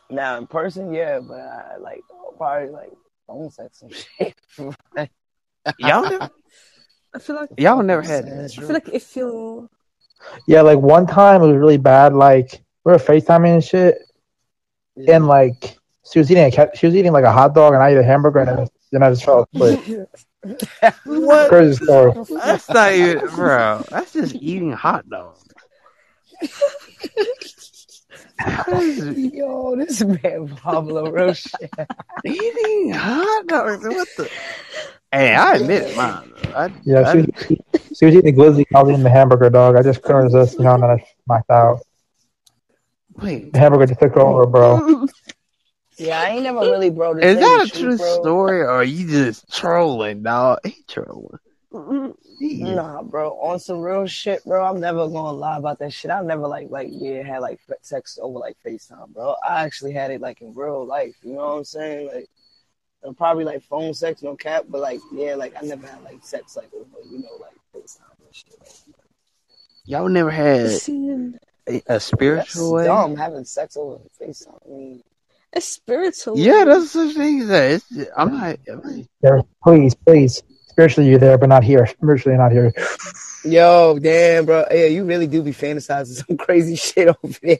Speaker 16: Now in person, yeah, but I like probably like phone sex and shit.
Speaker 1: Y'all never,
Speaker 14: I feel like
Speaker 1: y'all never had
Speaker 14: I feel like if you're
Speaker 17: Yeah, like one time it was really bad. Like we were FaceTiming and shit, and like she was eating a cat, she was eating like a hot dog, and I ate a hamburger, and then, then I just fell asleep.
Speaker 1: What?
Speaker 17: Crazy story.
Speaker 1: That's not even, bro. That's just eating hot dogs.
Speaker 16: Yo, this man Pablo Roche.
Speaker 1: Eating hot dogs? What the? Hey, I admit it, mine. though. I,
Speaker 17: Yeah,
Speaker 1: I,
Speaker 17: she was, she was eating the glizzy, I was eating the hamburger dog. I just couldn't resist, you know, and then I knocked out.
Speaker 1: wait,
Speaker 17: The hamburger just took over, bro.
Speaker 16: Yeah, I ain't never really, bro. To
Speaker 1: is that a
Speaker 16: the
Speaker 1: true
Speaker 16: bro.
Speaker 1: story, or are you just trolling, dog? He trolling. He is-
Speaker 16: Nah, bro. On some real shit, bro. I'm never gonna lie about that shit. I've never like like yeah had like sex over like FaceTime, bro. I actually had it like in real life. You know what I'm saying? Like uh, probably like phone sex, no cap, but like yeah, like I never had like sex like over you know like FaceTime and shit. Like,
Speaker 1: Y'all never had
Speaker 14: seeing
Speaker 1: a, a
Speaker 16: that's
Speaker 1: spiritual way?
Speaker 16: dumb having sex over FaceTime. I mean,
Speaker 14: a spiritual
Speaker 1: Yeah, that's the thing as that. It's I'm not. I'm not
Speaker 17: There, please, please. Spiritually, you're there, but not here. Spiritually, not here.
Speaker 16: yo, damn, bro. Yeah, you really do be fantasizing some crazy shit over there.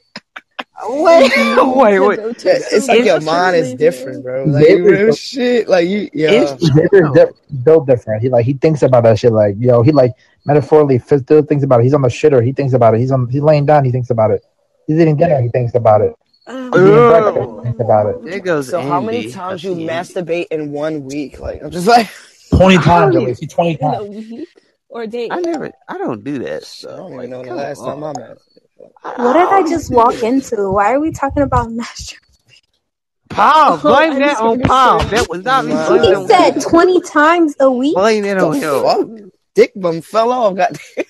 Speaker 1: wait, wait, wait.
Speaker 16: It's like your mind is different, bro. Like
Speaker 17: Xavier's
Speaker 16: real
Speaker 17: built-
Speaker 16: shit. Like you, yeah.
Speaker 1: It's
Speaker 17: Xavier's di- built different. He like he thinks about that shit. Like yo, he like metaphorically still thinks about it. He's on the shitter. He thinks about it. He's on. He's laying down. He thinks about it. He's eating dinner. He thinks about it. Breakfast. About it.
Speaker 1: There goes
Speaker 16: So how many times
Speaker 1: I
Speaker 16: you
Speaker 1: Andy.
Speaker 16: masturbate in one week? Like I'm just like
Speaker 17: Twenty times at least. Twenty
Speaker 14: a
Speaker 17: times.
Speaker 14: week or a day.
Speaker 1: I never. I don't do that
Speaker 16: I don't even
Speaker 1: Like,
Speaker 16: know the
Speaker 1: come
Speaker 16: last time. I'm at.
Speaker 5: What did I just walk into? Why are we talking about masturbation?
Speaker 1: Paul, oh, blame
Speaker 14: I'm
Speaker 1: that on
Speaker 14: sorry.
Speaker 1: Paul. That was not me.
Speaker 16: Nah.
Speaker 5: He said 20 times a week.
Speaker 1: Blame it on him.
Speaker 16: Dick bum fell off. God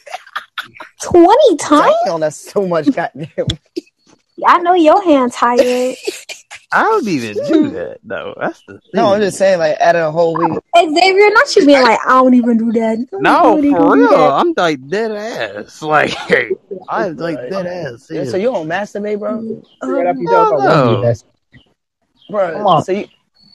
Speaker 5: 20 times?
Speaker 16: damn, that's so much goddamn.
Speaker 5: I know your hand tired.
Speaker 1: I don't even do that though. That's the thing.
Speaker 16: No, I'm just saying, like, out of a whole week.
Speaker 5: Xavier, not you being like, I don't even do that.
Speaker 1: No, for real.
Speaker 5: that.
Speaker 1: I'm like dead ass. Like I'm like dead ass.
Speaker 16: Yeah, so you don't masturbate, bro?
Speaker 17: Right after you
Speaker 1: Hell
Speaker 17: talk about
Speaker 1: no.
Speaker 16: Bro,
Speaker 17: Come on.
Speaker 16: so you,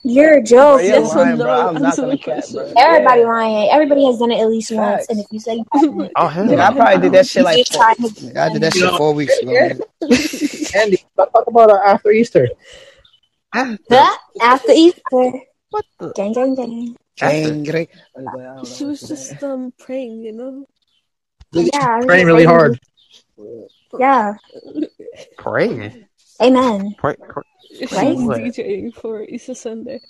Speaker 5: You're a
Speaker 16: bro,
Speaker 5: joke.
Speaker 16: you're lying,
Speaker 14: no?
Speaker 16: bro. I'm not
Speaker 14: Answer
Speaker 16: gonna
Speaker 14: the
Speaker 16: bro.
Speaker 5: Everybody
Speaker 16: Yeah.
Speaker 5: lying. Everybody has done it at least once. And if you say
Speaker 1: Oh hell
Speaker 16: Nigga, I probably did that shit like four,
Speaker 5: tried to
Speaker 16: nigga, I did that shit four weeks ago.
Speaker 17: Andy, let's talk about uh, after Easter.
Speaker 1: After,
Speaker 5: after Easter.
Speaker 1: what the?
Speaker 5: Gang, gang, gang.
Speaker 1: After,
Speaker 16: Gang, gang. I was like, I don't know
Speaker 14: She was just um praying, you know.
Speaker 5: Yeah. I
Speaker 17: Praying really
Speaker 5: praying.
Speaker 17: hard.
Speaker 5: Yeah.
Speaker 1: praying.
Speaker 5: Amen.
Speaker 1: Pray, pray,
Speaker 14: She
Speaker 5: Right?
Speaker 14: was
Speaker 1: what?
Speaker 14: DJing for Easter Sunday.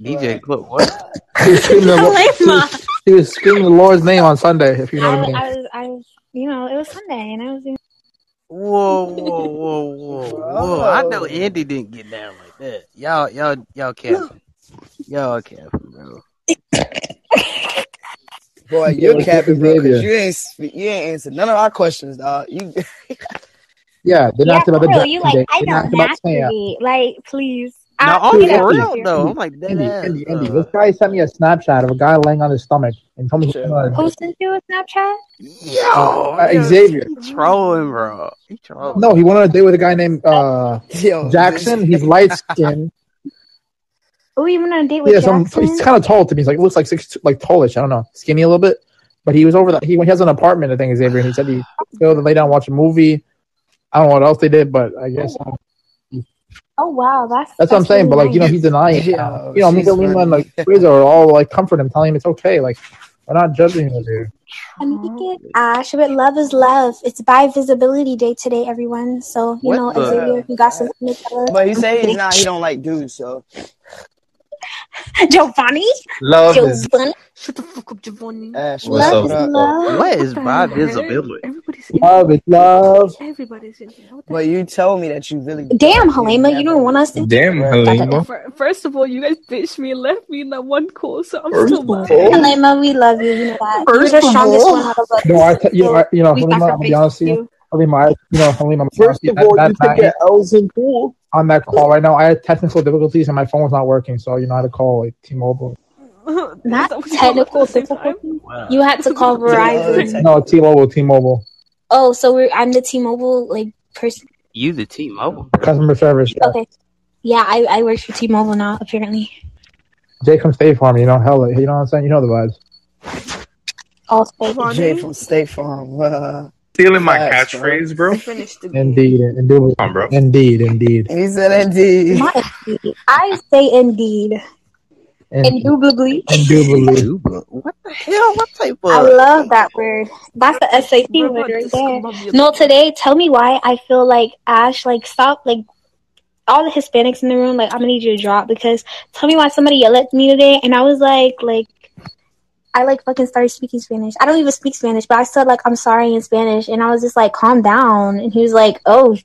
Speaker 1: DJ Clip what?
Speaker 17: He was screaming the, Lord- he was, he was screaming the Lord's name on Sunday, if you know
Speaker 5: I,
Speaker 17: what I mean.
Speaker 5: I was, I was, you know, it was Sunday and I was doing.
Speaker 1: Whoa, whoa, whoa, whoa, whoa! I know Andy didn't get down like that. Y'all, y'all, y'all capping. Y'all capping, bro.
Speaker 16: Boy, you're
Speaker 17: like
Speaker 16: capping, bro, because you ain't you ain't answered none of our questions, dog. You
Speaker 17: Yeah, they
Speaker 5: Yeah,
Speaker 17: asked about the
Speaker 5: real.
Speaker 17: draft
Speaker 5: You like. I
Speaker 17: They
Speaker 5: don't
Speaker 17: asked about
Speaker 5: masturbate. Like, please.
Speaker 1: No,
Speaker 5: I,
Speaker 1: I'm
Speaker 5: get
Speaker 1: for real though. I'm like dead
Speaker 17: Andy,
Speaker 1: ass.
Speaker 17: Andy, Andy.
Speaker 1: Uh,
Speaker 17: This guy sent me a Snapchat of a guy laying on his stomach and told me
Speaker 16: Shit,
Speaker 17: something on
Speaker 5: Who sent you a Snapchat?
Speaker 1: yo,
Speaker 17: uh,
Speaker 1: yo,
Speaker 17: Xavier.
Speaker 1: he trolling, bro. He trolling.
Speaker 17: No, he went on a date with a guy named uh,
Speaker 16: yo,
Speaker 17: Jackson. He's light skinned.
Speaker 5: Oh, you went on a date with
Speaker 17: Yeah, some, he's kind of tall to me. He's like looks like six, like tallish. I don't know, skinny a little bit. But he was over that. He, he has an apartment, I think, Xavier. And he said he go to lay down, watch a movie. I don't know what else they did, but I guess uh,
Speaker 5: Oh wow, that's
Speaker 17: that's what I'm saying.
Speaker 5: really
Speaker 17: But like you know,
Speaker 5: nice.
Speaker 17: he's denying it. now. You know,
Speaker 16: she's
Speaker 17: Mika Lima and
Speaker 16: funny.
Speaker 17: like Fraser are all like comfort him, telling him it's okay. Like we're not judging him, dude.
Speaker 5: Anik Ash, but love is love. It's bi visibility day today, everyone. So you
Speaker 1: What
Speaker 5: know,
Speaker 1: the-
Speaker 5: Xavier, if you got something to tell us,
Speaker 16: But he say he's not. He don't like dudes. So
Speaker 5: Giovanni,
Speaker 17: Love is
Speaker 14: Shut the fuck up, Giovanni.
Speaker 16: Ash,
Speaker 10: What's
Speaker 5: love
Speaker 10: up?
Speaker 5: is love.
Speaker 1: What is
Speaker 14: What bi
Speaker 1: visibility?
Speaker 14: Everybody's in
Speaker 17: love
Speaker 14: here.
Speaker 17: is love.
Speaker 14: Everybody's in here. What
Speaker 16: But you told me that you really.
Speaker 5: Damn,
Speaker 16: you
Speaker 5: Halima, you don't want us to.
Speaker 10: Damn. Halima.
Speaker 14: First of all, you guys ditched me and left me in that one call, so I'm
Speaker 17: First
Speaker 14: still
Speaker 17: of
Speaker 14: mad.
Speaker 17: all,
Speaker 5: Halima, we love you. You know that. You're
Speaker 17: first
Speaker 5: the
Speaker 17: of
Speaker 5: strongest
Speaker 17: all,
Speaker 5: one out of us.
Speaker 17: no, I t- you know, I, you know,
Speaker 5: we
Speaker 17: Halima. I'm gonna be honest with you.
Speaker 5: you.
Speaker 17: Halima, I, you know, Halima. I'm
Speaker 11: First of all,
Speaker 17: That,
Speaker 11: you
Speaker 17: that
Speaker 11: think
Speaker 17: night
Speaker 11: L's in cool?
Speaker 17: on that call right now, I had technical difficulties and my phone was not working, so you know, I had to call like T-Mobile.
Speaker 5: Not technical difficulty. You had to call Verizon.
Speaker 17: No, T-Mobile, T-Mobile.
Speaker 5: Oh, so we're I'm the T-Mobile like person.
Speaker 1: You the T-Mobile.
Speaker 17: Customer service. Yeah.
Speaker 5: Okay. Yeah, I, I work for T-Mobile now. Apparently,
Speaker 17: Jay from State Farm, you know, hell, you know what I'm saying? You know the vibes.
Speaker 5: all
Speaker 16: Jay from State Farm. Uh,
Speaker 19: Stealing my
Speaker 16: facts,
Speaker 19: catchphrase, bro.
Speaker 17: Indeed, indeed,
Speaker 19: on, bro.
Speaker 17: indeed, indeed.
Speaker 16: He said indeed.
Speaker 5: Not indeed. I say indeed. Indubitably.
Speaker 17: Indubitably.
Speaker 1: What the hell? What type of?
Speaker 5: I love that word. That's the SAT word right there. No, today, tell me why I feel like Ash, like, stop, like, all the Hispanics in the room, like, I'm gonna need you to drop because tell me why somebody yelled at me today and I was like, like, I like fucking started speaking Spanish. I don't even speak Spanish, but I said like I'm sorry in Spanish, and I was just like, calm down. And he was like, oh,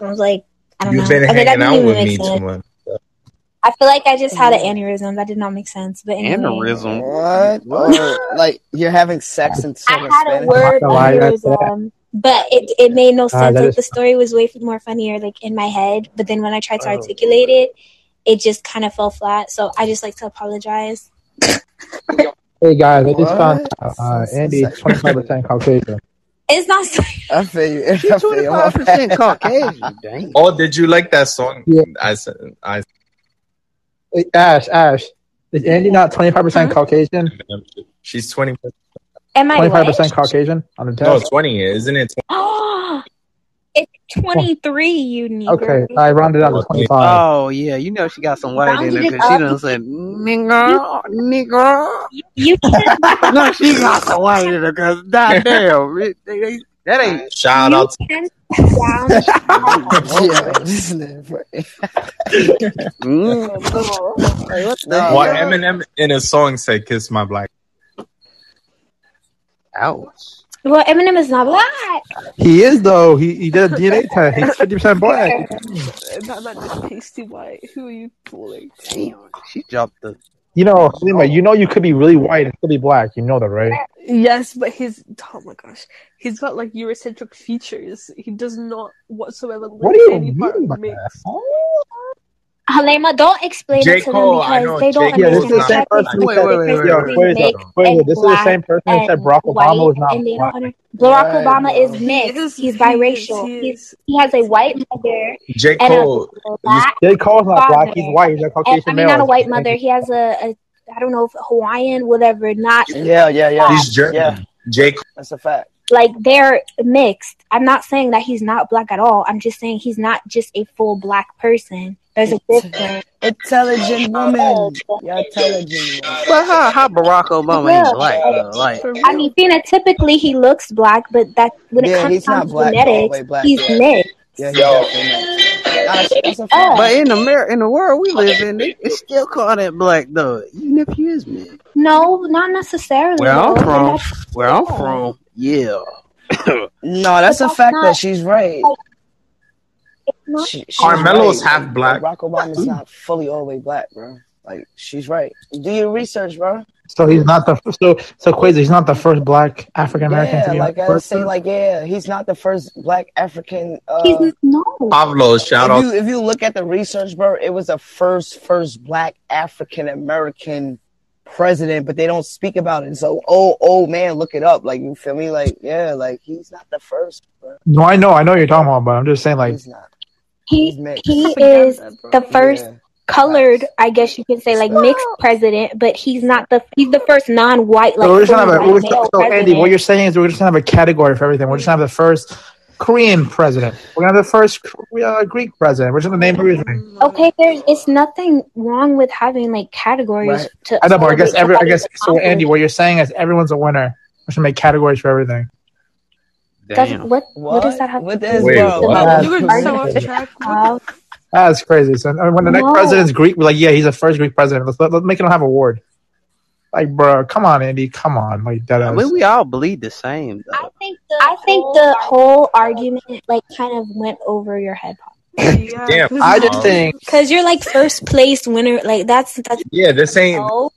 Speaker 5: I was like, I don't
Speaker 19: You've
Speaker 5: know.
Speaker 19: been
Speaker 5: Okay, that
Speaker 19: hanging out with me
Speaker 5: make
Speaker 19: too much.
Speaker 5: I feel like I just had an aneurysm. That did not make sense. But anyway,
Speaker 1: Aneurysm.
Speaker 16: What? Or, like you're having sex and
Speaker 5: I had a word
Speaker 17: lie, that's that.
Speaker 5: aneurysm, but it it made no
Speaker 17: Uh,
Speaker 5: sense.
Speaker 17: that
Speaker 5: like
Speaker 17: is-
Speaker 5: the story was way more funnier, like in my head. But then when I tried to
Speaker 17: Oh.
Speaker 5: articulate it, it just kind of fell flat. So I just like to apologize.
Speaker 17: Hey guys, I just
Speaker 16: What?
Speaker 17: found out uh, Andy is 25% Caucasian.
Speaker 5: It's not.
Speaker 16: I feel you. I
Speaker 1: She's
Speaker 16: feel
Speaker 1: 25% Caucasian. Dang.
Speaker 19: Oh, did you like that song? I said, I
Speaker 17: Hey, Ash, Ash, is Andy not 25% Caucasian?
Speaker 19: she's twenty.
Speaker 5: Am I
Speaker 17: 25% Caucasian on the
Speaker 19: No,
Speaker 17: test?
Speaker 19: twenty. Isn't it?
Speaker 5: Oh, it's twenty three. You need.
Speaker 17: Okay, I rounded down to 25.
Speaker 1: Oh yeah, you know she got some white in
Speaker 5: Rounded
Speaker 1: her
Speaker 5: it
Speaker 1: because she
Speaker 5: up.
Speaker 1: done said nigga, nigga.
Speaker 5: You can.
Speaker 1: no, she got some white in her because goddamn, it- they- they- that ain't.
Speaker 19: Shout
Speaker 5: you
Speaker 19: out. To-
Speaker 5: can down.
Speaker 16: Yeah, this nigga-
Speaker 1: Mm. Hey, what the
Speaker 19: what
Speaker 1: hell?
Speaker 19: Eminem in his song said, "Kiss my black."
Speaker 1: Ouch.
Speaker 5: Well, Eminem is not black.
Speaker 17: He is though. He he did a DNA test. He's 50% black.
Speaker 14: not man is pasty white. Who are you fooling?
Speaker 1: Damn, she dropped the.
Speaker 17: You know, Halima, you know you could be really white and still be black. You know that, right?
Speaker 14: Yes, but his oh my gosh, he's got like Eurocentric features. He does not whatsoever look
Speaker 17: What do you
Speaker 14: any part
Speaker 17: mean by
Speaker 14: mix.
Speaker 5: Halima, don't explain
Speaker 19: J.
Speaker 5: it to
Speaker 19: Cole,
Speaker 5: them because they don't
Speaker 19: J.
Speaker 17: Yeah, this
Speaker 5: understand
Speaker 17: is the same person who said.
Speaker 1: wait, wait, wait,
Speaker 17: Yo,
Speaker 1: wait,
Speaker 17: wait, wait, wait. This is the same person who said Barack Obama was not
Speaker 5: and
Speaker 17: black.
Speaker 5: under- Barack
Speaker 16: Right,
Speaker 5: Obama is mixed.
Speaker 14: is-
Speaker 5: He's biracial.
Speaker 14: is- he
Speaker 5: He's,
Speaker 14: is-
Speaker 5: he has a white mother
Speaker 19: J. Cole.
Speaker 5: black
Speaker 17: J. Cole's not black. He's
Speaker 5: father.
Speaker 17: white. He's a
Speaker 5: And,
Speaker 17: Caucasian
Speaker 5: I mean,
Speaker 17: male.
Speaker 5: not a white mother. He has a, a I don't know if Hawaiian, whatever. Not
Speaker 16: Yeah, yeah, yeah.
Speaker 19: He's German.
Speaker 16: Yeah,
Speaker 19: J. Cole.
Speaker 16: that's a fact.
Speaker 5: like they're mixed. I'm not saying that he's not black at all. I'm just saying he's not just a full black person. There's a difference.
Speaker 16: Intelligent woman. You're intelligent.
Speaker 1: But how how Barack Obama
Speaker 5: Yeah.
Speaker 1: ain't black though? Like
Speaker 5: I mean, phenotypically he looks black, but that when it comes down to
Speaker 16: black, all the
Speaker 5: genetics,
Speaker 16: black,
Speaker 5: he's
Speaker 16: yeah.
Speaker 5: mixed.
Speaker 16: Yeah, he's definitely not. That's, that's a fact.
Speaker 1: But in America, in the world we live in, they, they still call that black though, even if you is mixed.
Speaker 5: No, not necessarily.
Speaker 1: Where I'm
Speaker 5: though.
Speaker 1: From, where I'm
Speaker 5: yeah.
Speaker 1: from, yeah.
Speaker 16: No, that's a
Speaker 5: That's
Speaker 16: fact
Speaker 5: not-
Speaker 16: that she's right.
Speaker 5: It's not-
Speaker 16: She, she's
Speaker 19: Carmelo's
Speaker 16: right.
Speaker 19: half black.
Speaker 16: Barack Obama's not fully all the way black, bro. Like she's right. Do your research, bro.
Speaker 17: So he's not the so so crazy. He's not the first black African American
Speaker 16: Yeah,
Speaker 17: to be
Speaker 16: like I
Speaker 17: first
Speaker 16: say, like yeah, he's not the first black African. Uh,
Speaker 5: He's no.
Speaker 19: Pablo. Shout
Speaker 16: if
Speaker 19: out.
Speaker 16: you if you look at the research, bro, it was the first first black African American president, but they don't speak about it. So oh oh man, look it up. Like you feel me? Like yeah, like he's not the first, bro.
Speaker 17: No, I know, I know what you're talking about, but I'm just saying, like,
Speaker 16: He's not.
Speaker 5: He he is the first
Speaker 16: Yeah.
Speaker 5: colored, I guess you could say, like mixed president, but he's not the he's the first non-white like
Speaker 17: so we're just gonna have a, we're,
Speaker 5: male
Speaker 17: so Andy, what you're saying is we're just gonna have a category for everything. We're just gonna have the first Korean president. We're gonna have the first uh, Greek president. We're just gonna name everything.
Speaker 5: Okay, there's it's nothing wrong with having like categories
Speaker 17: Right.
Speaker 5: to.
Speaker 17: I know, but I guess every, I guess so. Andy, what you're saying is everyone's a winner. We should make categories for everything.
Speaker 5: Doesn't what what does that have
Speaker 16: What
Speaker 5: to do with
Speaker 17: what?
Speaker 5: the
Speaker 17: You were so
Speaker 5: argument
Speaker 17: off
Speaker 14: track.
Speaker 5: of-
Speaker 17: That's crazy. So when the next president's Greek, we're like, yeah, he's the first Greek president. Let's, let, let's make him have a award. Like, bro, come on, Andy, come on, like that.
Speaker 1: I mean, we all believe the same though.
Speaker 5: I think the I think the whole argument like kind of went over your head.
Speaker 19: Damn.
Speaker 17: I just think
Speaker 5: Cause you're like first place winner, like that's that's
Speaker 19: Yeah, this ain't.
Speaker 5: no,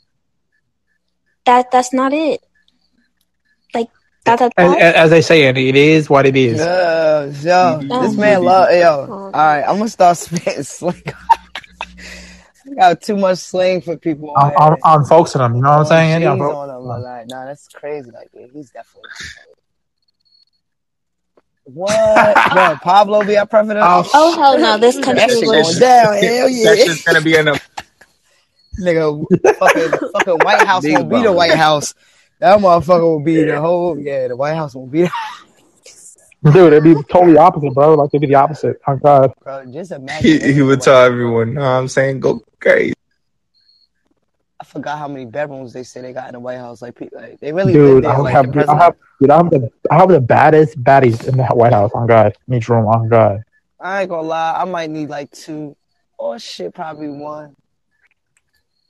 Speaker 5: that that's not it. Like that that,
Speaker 17: as,
Speaker 5: that
Speaker 17: as they say, Andy, it is what it is.
Speaker 16: Yeah, yo, this oh man love yo. All right, I'm gonna start spitting slick. got too much slang for people.
Speaker 17: I'm, I'm, I'm focusing them. You know what I'm saying? Andy? I'm
Speaker 16: on him, like, nah, that's crazy. Like, yeah, he's definitely. What? Bro, Pablo be our president?
Speaker 5: Oh, oh, hell no, this country
Speaker 16: That shit
Speaker 5: was-
Speaker 16: going down. Hell yeah.
Speaker 19: That shit's gonna be in a
Speaker 16: Nigga, fucking, fucking White House
Speaker 19: Big
Speaker 16: won't be the. White House. That motherfucker will be the whole, yeah, the White House won't be the
Speaker 17: Dude, it'd be totally opposite, bro. Like it'd be the opposite. Oh God.
Speaker 16: Bro, just imagine.
Speaker 19: he would tell everyone, no, I'm saying go crazy.
Speaker 16: I forgot how many bedrooms they say they got in the White House. Like, like they really
Speaker 17: Dude,
Speaker 16: live there.
Speaker 17: I
Speaker 16: Like,
Speaker 17: have,
Speaker 16: the
Speaker 17: dude, I have, dude, I have the, I have the baddest baddies in the White House. On God, in each room. On God.
Speaker 16: I ain't gonna lie, I might need like two. Oh shit, probably one.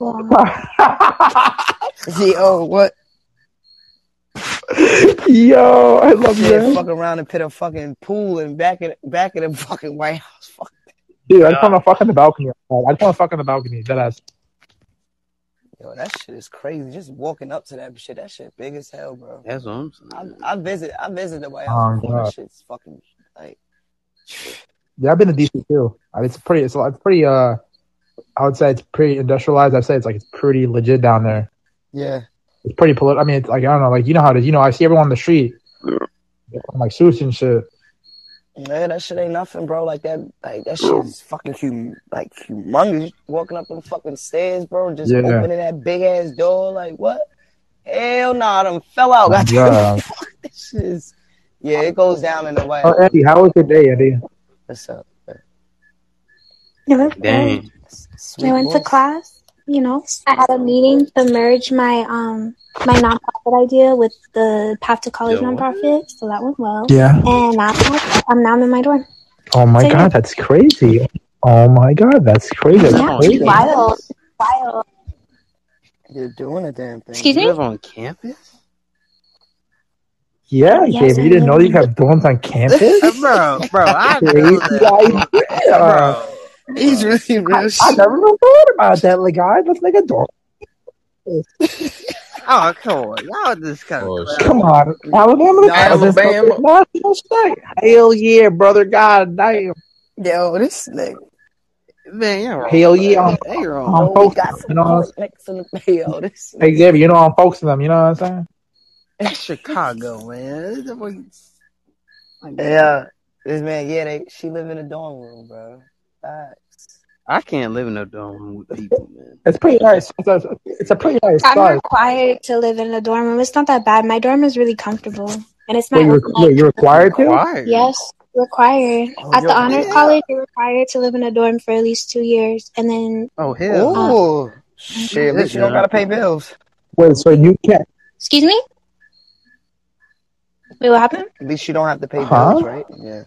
Speaker 16: See, oh, what?
Speaker 17: Yo, I love you,
Speaker 16: Yeah,
Speaker 17: man.
Speaker 16: fuck around and pit a fucking pool and back of back of the fucking White House. Fuck.
Speaker 17: Dude, I just want to fuck on the balcony. I just want to fuck on the balcony. That ass.
Speaker 16: Yo, that shit is crazy. Just walking up to that shit, that shit big as hell, bro.
Speaker 1: That's what I'm saying.
Speaker 16: I, I visit, I visit the White
Speaker 17: Oh,
Speaker 16: House before. That shit's fucking like.
Speaker 17: Yeah, I've been to DC too. I mean, It's pretty. It's, it's pretty. Uh, I would say it's pretty industrialized. I'd say it's like it's pretty legit down there.
Speaker 16: Yeah.
Speaker 17: It's pretty political. I mean, it's like I don't know. Like you know how it is. You know, I see everyone on the street, like suits and shit.
Speaker 16: Man, that shit ain't nothing, bro. Like that, like that shit is fucking hum, like humongous. Walking up them fucking stairs, bro, and just
Speaker 17: Yeah.
Speaker 16: opening that big ass door. Like what? Hell no, nah, them fell out. Oh, Got
Speaker 17: Yeah.
Speaker 16: fuck this shit is. Yeah, it goes down in the way.
Speaker 17: Oh,
Speaker 16: House.
Speaker 17: Andy, how was your day, Eddie?
Speaker 16: What's up?
Speaker 5: It was
Speaker 1: Dang.
Speaker 5: good. I went to class. You know, I had a meeting to merge my um my nonprofit idea with the Path to College
Speaker 17: Yo.
Speaker 5: nonprofit, so that went well.
Speaker 17: Yeah.
Speaker 5: And now I'm, I'm now I'm in my dorm.
Speaker 17: Oh my
Speaker 5: So, yeah.
Speaker 17: god, that's crazy. Oh my god, that's crazy. That's
Speaker 5: Yeah,
Speaker 17: crazy.
Speaker 5: wild, wild.
Speaker 16: You're doing a damn thing.
Speaker 5: Excuse
Speaker 1: You
Speaker 5: me?
Speaker 1: live on campus?
Speaker 17: Yeah,
Speaker 5: Yes,
Speaker 17: Gabe, you didn't know you have dorms on campus?
Speaker 1: bro, bro, I know
Speaker 17: Crazy
Speaker 1: that.
Speaker 17: idea.
Speaker 1: Bro,
Speaker 16: He's really real
Speaker 17: I
Speaker 16: shit.
Speaker 17: never even thought about that. Like, guys, let's make a dorm.
Speaker 1: oh come on, y'all just kind of oh,
Speaker 17: Come on, Alabama.
Speaker 16: Nah,
Speaker 17: Alabama.
Speaker 16: Alabama.
Speaker 17: State. Hell yeah, brother. God damn.
Speaker 16: Yo, this nigga.
Speaker 1: man, you're wrong.
Speaker 17: Hell yeah. I'm,
Speaker 1: you're
Speaker 17: I'm
Speaker 1: wrong.
Speaker 16: Oh,
Speaker 17: focusing
Speaker 16: got some
Speaker 17: you know what I'm
Speaker 16: court next to the yo. This
Speaker 17: saying? Xavier, you know I'm focusing them. You know what I'm saying?
Speaker 1: Chicago, man. That boy-
Speaker 16: Yeah, this man. Yeah, they she live in a dorm room, bro. Facts.
Speaker 1: I can't live in a dorm room with people, man.
Speaker 17: It's pretty nice. It's a, it's a pretty nice
Speaker 5: I'm
Speaker 17: size.
Speaker 5: required to live in a dorm room. It's not that bad. My dorm is really comfortable, and it's my
Speaker 17: Wait, you're,
Speaker 5: own.
Speaker 17: wait, you're required to?
Speaker 1: Required.
Speaker 5: Yes, required.
Speaker 16: Oh,
Speaker 5: At
Speaker 16: yo,
Speaker 5: the honors
Speaker 16: yeah.
Speaker 5: college, you're required to live in a dorm for at least two years, and then
Speaker 1: Oh hell. Uh, no.
Speaker 16: Oh shit! At least you don't gotta pay bills.
Speaker 17: Wait, so you can't.
Speaker 5: excuse me. Wait, what happened?
Speaker 16: At least you don't have to pay
Speaker 17: Huh?
Speaker 16: bills, right? Yeah.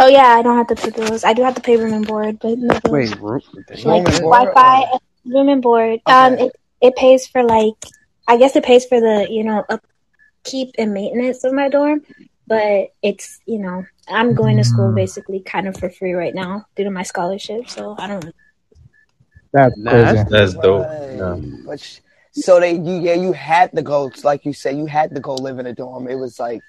Speaker 5: Oh yeah, I don't have to pay bills. I do have to pay room and board, but no bills.
Speaker 1: Wait, room,
Speaker 5: like
Speaker 16: Room and?
Speaker 5: Wi-Fi, room and board. Um, it it pays for like, I guess it pays for the you know upkeep and maintenance of my dorm, but it's you know I'm going to school basically kind of for free right now due to my scholarship, so I don't.
Speaker 17: That's
Speaker 1: Nah, that's-
Speaker 19: That's dope.
Speaker 16: Right.
Speaker 19: Yeah.
Speaker 16: So they, you, yeah, you had to go. Like you said, you had to go live in a dorm. It was like,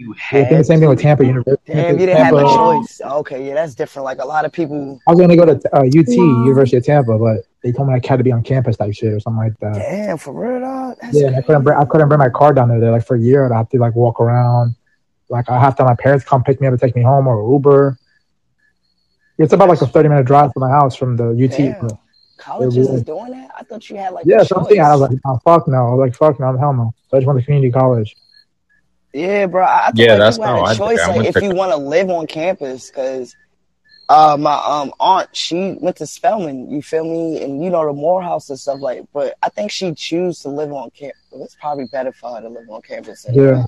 Speaker 1: You
Speaker 17: Yeah, think the
Speaker 1: had
Speaker 17: same thing with Tampa University.
Speaker 16: damn, you didn't have a
Speaker 17: Tampa,
Speaker 16: choice. Okay, yeah, that's different. Like a lot of people,
Speaker 17: I was going to go to uh, UT,
Speaker 5: Wow.
Speaker 17: University of Tampa, but they told me I had to be on campus type shit or something like that.
Speaker 16: damn, for real, dog. That's
Speaker 17: Yeah, I couldn't bring I couldn't bring my car down there. Like for a year, I'd have to like walk around. Like I have to have my parents come pick me up and take me home or Uber. It's about like a thirty minute drive from my house from the UT.
Speaker 16: Damn. Colleges
Speaker 17: Yeah.
Speaker 16: is doing that. I thought you had like
Speaker 17: Yeah,
Speaker 16: a
Speaker 17: so I'm saying I was like, oh, fuck no. I was like, fuck no, hell no. So I just went to community college.
Speaker 16: Yeah, bro. I I thought
Speaker 19: Yeah,
Speaker 16: like
Speaker 19: that's
Speaker 16: you had
Speaker 19: how
Speaker 16: a
Speaker 19: I did
Speaker 16: choice.
Speaker 19: I
Speaker 16: like if
Speaker 19: to-
Speaker 16: you want to live on campus, because uh, my um aunt she went to Spelman. You feel me? And you know the Morehouse and stuff like. But I think she choose to live on campus. It's probably better for her to live on campus. Anyway.
Speaker 17: Yeah.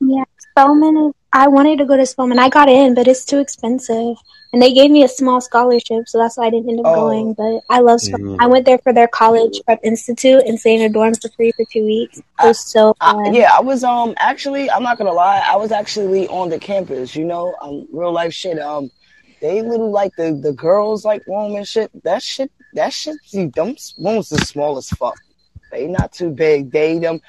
Speaker 5: Yeah, Spelman. Is, I wanted to go to Spelman. I got in, but it's too expensive. And they gave me a small scholarship, so that's why I didn't end up
Speaker 16: Oh.
Speaker 5: going. But I love Spelman.
Speaker 1: Yeah.
Speaker 5: I went there for their college prep institute and stayed in a dorm for free for two weeks. It was so fun.
Speaker 16: I, yeah, I was um actually I'm not gonna lie, I was actually on the campus, you know, um real life shit. Um they little like the the girls like room and shit. That shit that shit see them rooms the smallest fuck. They not too big. They them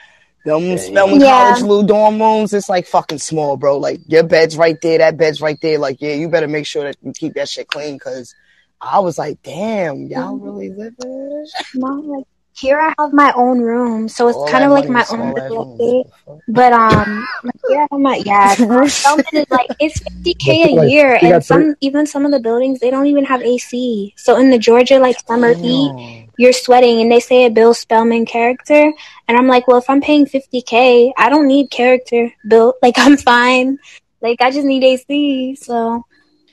Speaker 16: them Spelman
Speaker 5: Yeah.
Speaker 16: College little dorm rooms, it's like fucking small, bro. Like your bed's right there, that bed's right there. Like, yeah, you better make sure that you keep that shit clean because I was like, damn, y'all really live in
Speaker 5: No, like here I have my own room, so it's
Speaker 16: All
Speaker 5: kind of like my own little
Speaker 16: rooms.
Speaker 5: thing. But um, like here I have my yeah. Spelman is like it's fifty k a year, and some even some of the buildings they don't even have AC. So in the Georgia like summer heat,
Speaker 16: Damn.
Speaker 5: You're sweating, and they say a Bill Spelman character, and I'm like, well, if I'm paying fifty k, I don't need character built. Like I'm fine. Like I just need AC. So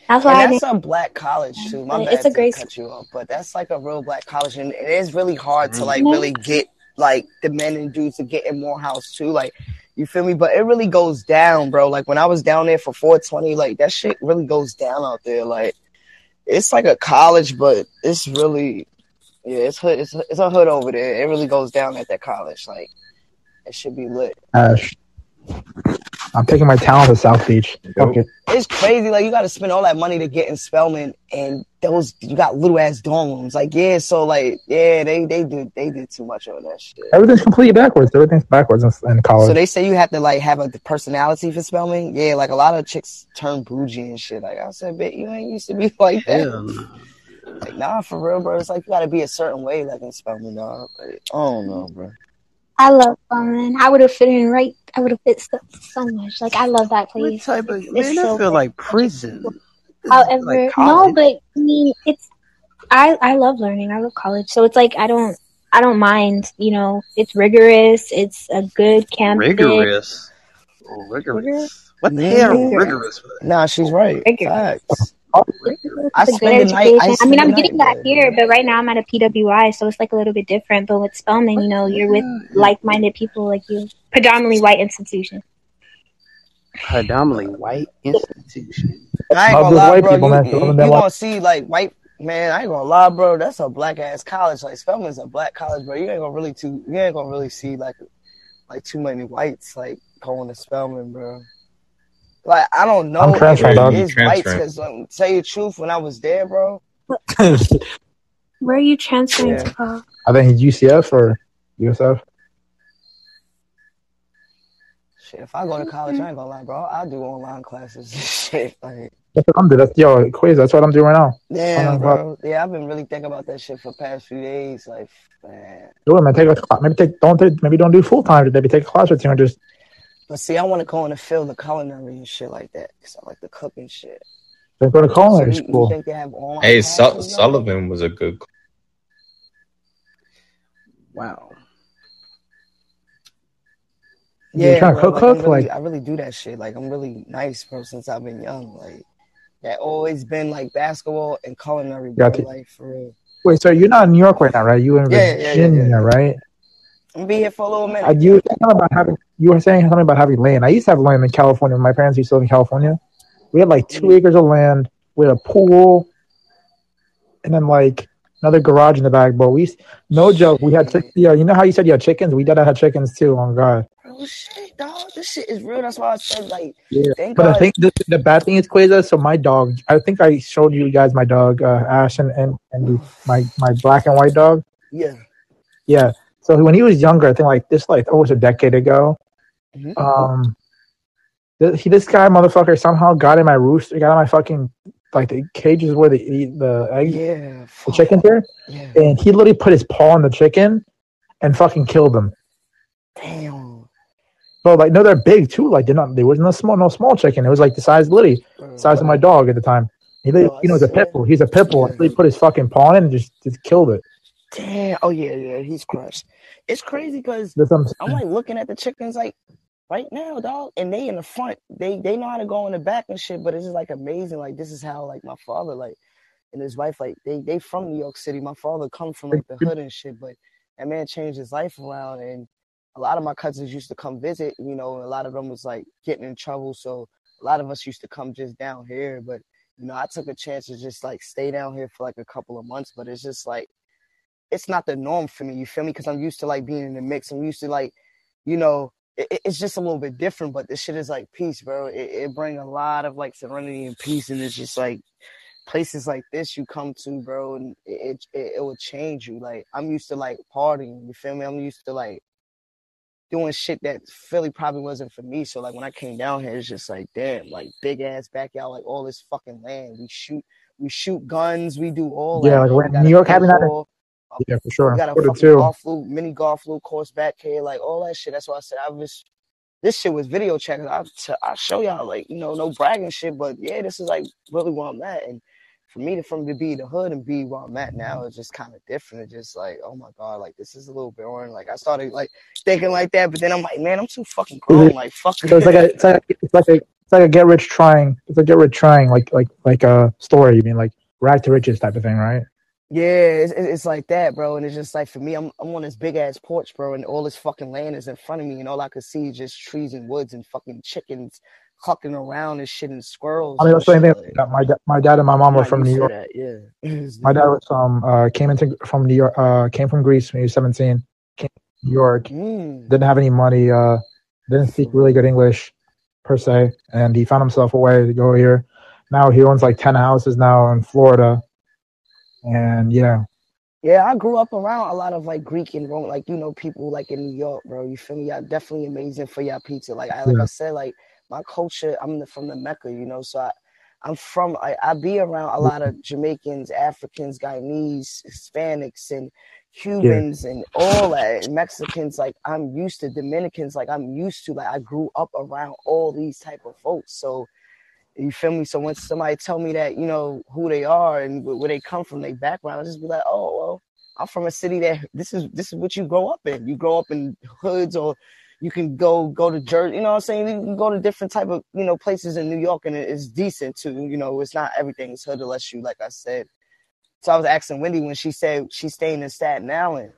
Speaker 5: that's why I
Speaker 16: And that's a black college too. My bad
Speaker 5: it's a great
Speaker 16: cut you off, but that's like a real black college, and it is really hard to like
Speaker 5: Mhm.
Speaker 16: really get like the men and dudes to get in Morehouse too. Like, you feel me? But it really goes down, bro. Like when I was down there for 420, like that shit really goes down out there. Like, it's like a college, but it's really, yeah, it's hood. It's it's a hood over there. It really goes down at that college. Like, it should be lit.
Speaker 17: Ash. I'm taking my talent to South Beach. Fuck it.
Speaker 16: It's crazy. Like you got to spend all that money to get in Spelman, and those you got little ass dorm rooms. Like yeah, so like yeah, they they did they did too much on that shit.
Speaker 17: Everything's completely backwards. Everything's backwards in, in college.
Speaker 16: So they say you have to like have a personality for Spelman. Yeah, like a lot of chicks turn bougie and shit. Like I said, bitch, you ain't used to be like that.
Speaker 1: Hell no.
Speaker 16: Like nah, for real, bro. It's like you got to be a certain way, like in Spelman, dog. Like, I don't know, bro.
Speaker 5: I love Spelman. I would have fit in right. I would have fit so, so much. Like I love that place.
Speaker 1: What type of
Speaker 5: It's
Speaker 1: man?
Speaker 5: so
Speaker 1: That feel
Speaker 5: good.
Speaker 1: like prison.
Speaker 5: However,
Speaker 1: like
Speaker 5: no, but I mean, it's I I love learning. I love college, so it's like I don't I don't mind. You know, it's rigorous. It's a good campus.
Speaker 1: Rigorous. Oh, rigorous. What the hell? Rigorous.
Speaker 16: Nah, she's right. Facts. I
Speaker 5: It's a good
Speaker 16: spend the night.
Speaker 5: education.
Speaker 16: I,
Speaker 5: I, mean, I'm
Speaker 16: night
Speaker 5: getting that here, but right now I'm at a PWI, so it's like a little bit different. But with Spelman, you know, you're with like-minded people like you, predominantly white institution.
Speaker 1: Predominantly white institution.
Speaker 16: I ain't
Speaker 17: All
Speaker 16: gonna lie,
Speaker 17: white
Speaker 16: bro.
Speaker 17: people,
Speaker 16: you, you, you gonna see like white man. I ain't gonna lie, bro. That's a black ass college. Like Spelman's a black college, bro. You ain't gonna really too. You ain't gonna really see like like too many whites like going to Spelman, bro. Like I don't know
Speaker 17: I'm
Speaker 16: if
Speaker 17: transferring,
Speaker 16: it
Speaker 17: dog.
Speaker 16: is
Speaker 17: Transferring.
Speaker 16: because um, tell you the truth, when I was there, bro.
Speaker 5: Where are you transferring
Speaker 16: Yeah.
Speaker 5: to? Paul?
Speaker 17: I think UCF or USF.
Speaker 16: Shit, if I go to college, I ain't gonna lie, bro. I do online classes. shit, like
Speaker 17: That's what I'm doing. That's yo quiz. That's what I'm doing right now.
Speaker 16: damn,
Speaker 17: Online class.
Speaker 16: bro. Yeah, I've been really thinking about that shit for the past few days. Like, man.
Speaker 17: Do it, man. Take a class. Maybe take don't take, maybe don't do full time. Maybe take a class or two and just
Speaker 16: But see, I want to go in the field of culinary and shit like that because I like to cook and shit.
Speaker 17: then go to
Speaker 16: So
Speaker 17: culinary
Speaker 16: you, you think they have
Speaker 19: Hey. Su- Sullivan was a good.
Speaker 1: Wow.
Speaker 17: You
Speaker 16: Yeah,
Speaker 17: trying to cook,
Speaker 16: like, I'm
Speaker 17: cook?
Speaker 16: really,
Speaker 17: Like-
Speaker 16: I really do that shit. Like I'm really nice, bro, since I've been young. Like that always been like basketball and culinary, bro.
Speaker 17: Got you.
Speaker 16: Like for real.
Speaker 17: Wait, so you're not in New York right now, right? You in
Speaker 16: Yeah, yeah, yeah,
Speaker 17: Virginia,
Speaker 16: yeah, yeah.
Speaker 17: right?
Speaker 16: Be here for a little
Speaker 17: Uh,
Speaker 16: minute.
Speaker 17: you were saying something about having you were saying something about having land. I used to have land in California. My parents used to live in California. We had like two acres of land with a pool, and then like another garage in the back. But we, used- no joke, we had chick- yeah. You know how you said you had chickens? We did have chickens too. On God,
Speaker 16: Oh shit, dog. This shit is real. That's why I said like,
Speaker 17: yeah.
Speaker 16: thank
Speaker 17: But
Speaker 16: God.
Speaker 17: I think the, the bad thing is Queza. So my dog, I think I showed you guys my dog uh, Ash and and, and my my black and white dog.
Speaker 16: yeah.
Speaker 17: Yeah. So when he was younger, I think like this like almost a decade ago,
Speaker 16: Mhm.
Speaker 17: um, th- he this guy motherfucker somehow got in my rooster, got in my fucking like the cages where they eat the eggs,
Speaker 16: Yeah.
Speaker 17: the chickens are,
Speaker 16: Yeah.
Speaker 17: and he literally put his paw on the chicken and fucking killed them.
Speaker 16: Damn.
Speaker 17: But like no, they're big too. Like they're not. They wasn't a small, no small chicken. It was like the size, literally size of my dog at the time. He, literally, you know, was a pit bull. He's a pit bull. He put his fucking paw on it and just just killed it.
Speaker 16: Damn. Oh yeah, yeah. He's crushed. It's crazy because
Speaker 17: I'm
Speaker 16: I'm like looking at the chickens like right now, dog, and they in the front. They they know how to go in the back and shit. But it's just like amazing. Like this is how like my father like and his wife like they they from New York City. My father come from like the hood and shit. But that man changed his life around and. A lot of my cousins used to come visit, you know, and a lot of them was like getting in trouble. So a lot of us used to come just down here. But, you know, I took a chance to just like stay down here for like a couple of months. But it's just like, it's not the norm for me. You feel me? Because I'm used to like being in the mix. I'm used to like, you know, it, it- it's just a little bit different. But this shit is like peace, bro. It, it bring a lot of like serenity and peace, and it's just like places like this you come to, bro, and it it, it will change you. Like I'm used to like partying. You feel me? I'm used to like doing shit that Philly probably wasn't for me. So like when I came down here, it's just like damn, like big ass backyard, like all this fucking land. We shoot, we shoot guns, we do all
Speaker 17: Yeah,
Speaker 16: that.
Speaker 17: like when New York having that. Yeah, for sure.
Speaker 16: We got a fucking
Speaker 17: too.
Speaker 16: golf loop, mini golf loop course back here, like all that shit. That's why I said I was. This shit was video checking. I t- I show y'all like you know no bragging shit, but yeah, this is like really where I'm at. And for me to from to be the hood and be where I'm at now is just kind of different. It's just like oh my god, like this is a little boring. Like I started like thinking like that, but then I'm like, man, I'm too fucking grown. Like fuck.
Speaker 17: So it's like a, it's like a, it's like a, it's like a get rich trying. It's a get rich trying, like like like a story. You mean like rag to riches type of thing, right?
Speaker 16: Yeah, it's, it's it's like that, bro. And it's just like for me, I'm I'm on this big ass porch, bro, and all this fucking land is in front of me, and all I could see is just trees and woods and fucking chickens clucking around and shit and squirrels.
Speaker 17: I mean, that's the same thing.
Speaker 16: Like,
Speaker 17: My my dad and my mom were from New York.
Speaker 16: that. Yeah.
Speaker 17: My dad was um uh came into from New York uh came from Greece when he was seventeen. Came to New York.
Speaker 16: Mm.
Speaker 17: Didn't have any money. Uh, didn't speak really good English per se, and he found himself a way to go here. Now he owns like ten houses now in Florida, and yeah,
Speaker 16: Yeah, I grew up around a lot of like Greek and Rome, like you know, people like in New York, bro. You feel me? Y'all definitely amazing for y'all pizza. Like I like
Speaker 17: Yeah.
Speaker 16: I said, like my culture, I'm the, from the Mecca, you know, so I I'm from I, I be around a lot of Jamaicans, Africans, Guyanese, Hispanics, and Cubans and all that, and Mexicans. Like I'm used to Dominicans. Like I'm used to. Like I grew up around all these type of folks. So you feel me? So when somebody tell me that, you know, who they are and where they come from, their background, I just be like, oh well, I'm from a city that this is this is what you grow up in. You grow up in hoods or you can go go to Jersey, you know what I'm saying? You can go to different type of, you know, places in New York and it's decent too. You know, it's not everything is hood unless you like I said. So I was asking Wendy when she said she's staying in Staten Island.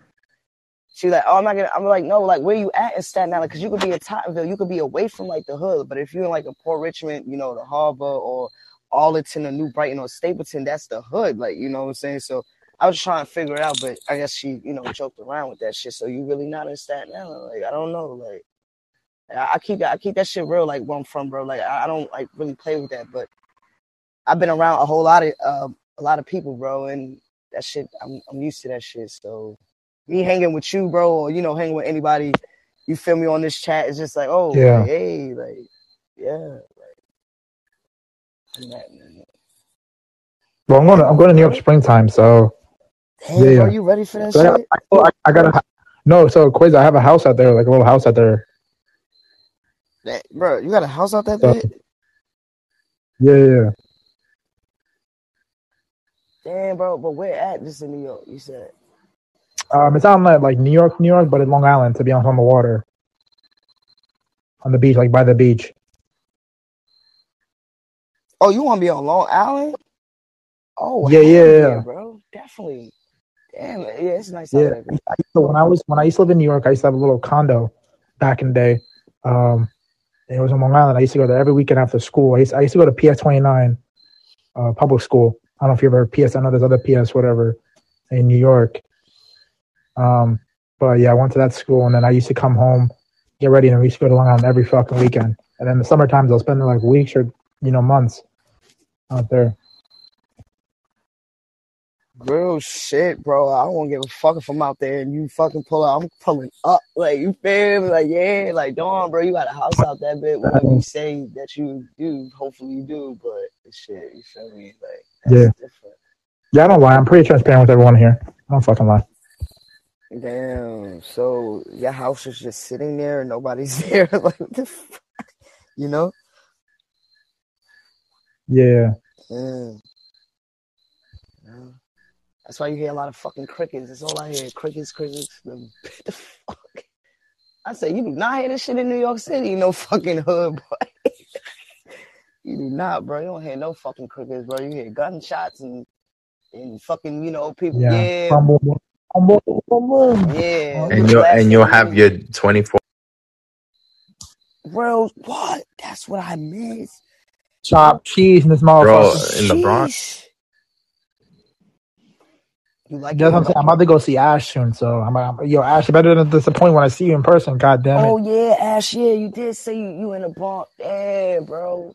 Speaker 16: She like, oh, I'm not gonna. I'm like, no, like, where you at in Staten Island? Because you could be in Tottenville, you could be away from like the hood. But if you're in like a Port Richmond, you know, the Harbor or Arlington or New Brighton or Stapleton, that's the hood. Like, you know what I'm saying? So I was trying to figure it out, but I guess she, you know, joked around with that shit. So you really not in Staten Island? Like, I don't know. Like, I, I keep I keep that shit real. Like where I'm from, bro. Like I, I don't like really play with that, but I've been around a whole lot of uh, a lot of people, bro, and that shit. I'm I'm used to that shit. So me hanging with you, bro, or you know, hanging with anybody, you feel me on this chat, it's just like, oh,
Speaker 17: Yeah.
Speaker 16: like, hey, like, yeah, like,
Speaker 17: well, I'm going to I'm going to New York springtime, so
Speaker 16: Damn,
Speaker 17: yeah, yeah.
Speaker 16: you ready for that
Speaker 17: So I, got,
Speaker 16: shit?
Speaker 17: I, I, I got a no. So quiz, I have a house out there, like a little house out there.
Speaker 16: That, bro, you got a house out that
Speaker 17: So
Speaker 16: bit?
Speaker 17: yeah, yeah, yeah.
Speaker 16: Damn, bro, but where at? Just in New York, you said.
Speaker 17: Um, it's out in like, like New York, New York, but in Long Island to be honest, on the water, on the beach, like by the beach.
Speaker 16: Oh, you want to be on Long Island? Oh,
Speaker 17: Yeah, yeah,
Speaker 16: yeah,
Speaker 17: yeah.
Speaker 16: bro, definitely. Damn, yeah, it's nice
Speaker 17: Yeah.
Speaker 16: out there. Bro.
Speaker 17: I used to- when I was when I used to live in New York, I used to have a little condo back in the day. Um, it was in Long Island. I used to go there every weekend after school. I used, I used to go to PS twenty nine, uh, public school. I don't know if you ever PS. I know there's other PS whatever in New York. Um, but yeah, I went to that school, and then I used to come home, get ready, and we used to go to Long Island every fucking weekend. And then the summer times, I'll spend like weeks or you know months out there.
Speaker 16: Real shit, bro. I don't give a fuck if I'm out there and you fucking pull up. I'm pulling up. Like, you feel me? Like, yeah, like, Dawn, bro, you got a house out that bit. Whatever you say that you do, hopefully you do. But shit, you feel me? Like,
Speaker 17: Yeah, yeah. I don't lie. I'm pretty transparent with everyone here. I don't fucking lie.
Speaker 16: Damn. So your house is just sitting there and nobody's there. like, what the fuck? You know?
Speaker 17: Yeah.
Speaker 16: Yeah. Yeah. That's why you hear a lot of fucking crickets. That's all I hear. Crickets, crickets. The, the fuck? I say, you do not hear this shit in New York City, no fucking hood, boy. you do not, bro. You don't hear no fucking crickets, bro. You hear gunshots and and fucking, you know, people.
Speaker 17: Yeah.
Speaker 16: Yeah, Yeah.
Speaker 19: And you'll and you'll have your twenty four.
Speaker 16: Bro, what? That's what I miss.
Speaker 17: Chopped cheese in this motherfucker.
Speaker 19: Bro, in the Bronx.
Speaker 16: You like
Speaker 17: That's what I'm saying. I'm about to go see Ash soon, so I'm, I'm yo Ash. You better than disappoint when I see you in person. God damn it.
Speaker 16: Oh yeah, Ash. Yeah, you did say you, you in the Bronx. Yeah, bro.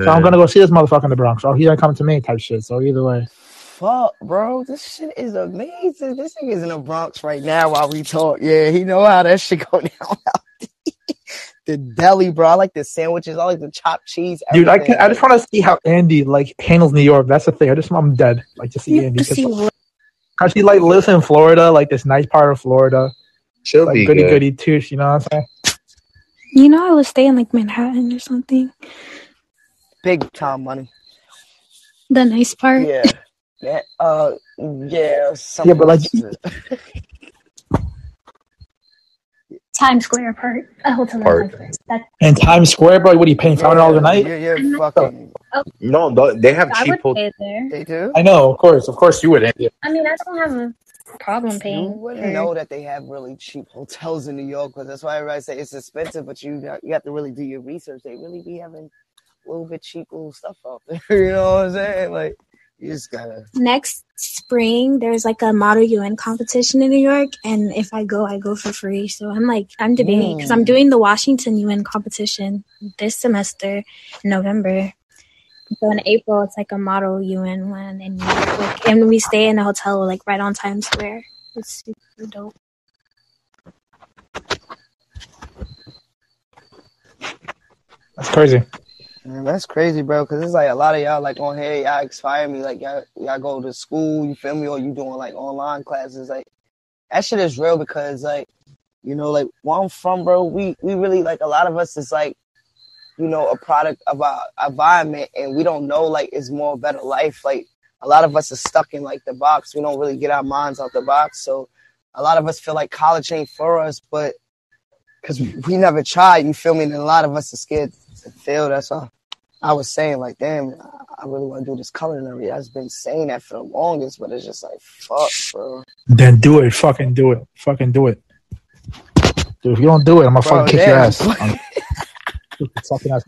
Speaker 17: So I'm gonna go see this motherfucker in the Bronx. Oh, he gonna come to me type shit. So either way,
Speaker 16: fuck, bro? This shit is amazing. This nigga's in the Bronx right now while we talk. Yeah, he know how that shit go down. the deli, bro. I like the sandwiches. I like the chopped cheese.
Speaker 17: Dude, I can. I just want to see how Andy like handles New York. That's the thing. I just I'm dead. Like to see Andy.
Speaker 5: see what?
Speaker 17: Cause she like lives in Florida, like this nice part of Florida.
Speaker 19: She'll
Speaker 17: like
Speaker 19: be
Speaker 17: goody
Speaker 19: good.
Speaker 17: goody too. You know what I'm saying?
Speaker 5: You know, I would stay in like Manhattan or something.
Speaker 16: big time money.
Speaker 5: The nice part.
Speaker 16: Yeah. Yeah. Uh. Yeah.
Speaker 17: Yeah, but like
Speaker 5: Times Square part. A hotel
Speaker 19: Part.
Speaker 5: Times Square. That
Speaker 17: in Times Square, bro. What are you paying? Five hundred dollars a night?
Speaker 16: Yeah, yeah, fucking.
Speaker 19: No, they have
Speaker 5: I
Speaker 19: cheap
Speaker 5: would
Speaker 19: hotels.
Speaker 5: there.
Speaker 16: They do.
Speaker 17: I know, of course, of course you would, Andy.
Speaker 5: I mean, I don't have a problem paying.
Speaker 16: You wouldn't
Speaker 5: for-
Speaker 16: know that they have really cheap hotels in New York because that's why everybody say it's expensive, but you got, you have to really do your research. They really be having a little bit cheap little stuff out there. you know what I'm saying? Like you just gotta.
Speaker 5: Next spring, there's like a model UN competition in New York, and if I go, I go for free. So I'm like, I'm debating because I'm
Speaker 16: Mm.
Speaker 5: doing the Washington UN competition this semester in November. So in April, it's like a model UN one in New York, like, and we stay in a hotel like right on Times Square. It's super dope.
Speaker 17: That's crazy.
Speaker 16: Man, that's crazy, bro. Cause it's like a lot of y'all like on here, y'all inspire me. Like y'all, y'all go to school, you feel me, or you doing like online classes. Like that shit is real because like, you know, like where I'm from, bro. We we really like a lot of us is like, you know, a product of our environment, and we don't know like it's more better life. Like a lot of us are stuck in like the box. We don't really get our minds out the box. So a lot of us feel like college ain't for us, but because we never tried, you feel me? And a lot of us are scared to fail. That's all. I was saying, like, damn, I really want to do this culinary. I've been saying that for the longest, but it's just like, fuck, bro.
Speaker 17: Then do it. Fucking do it. Fucking do it. Dude, if you don't do it, I'm gonna
Speaker 16: Bro,
Speaker 17: fucking kick your ass. I'm.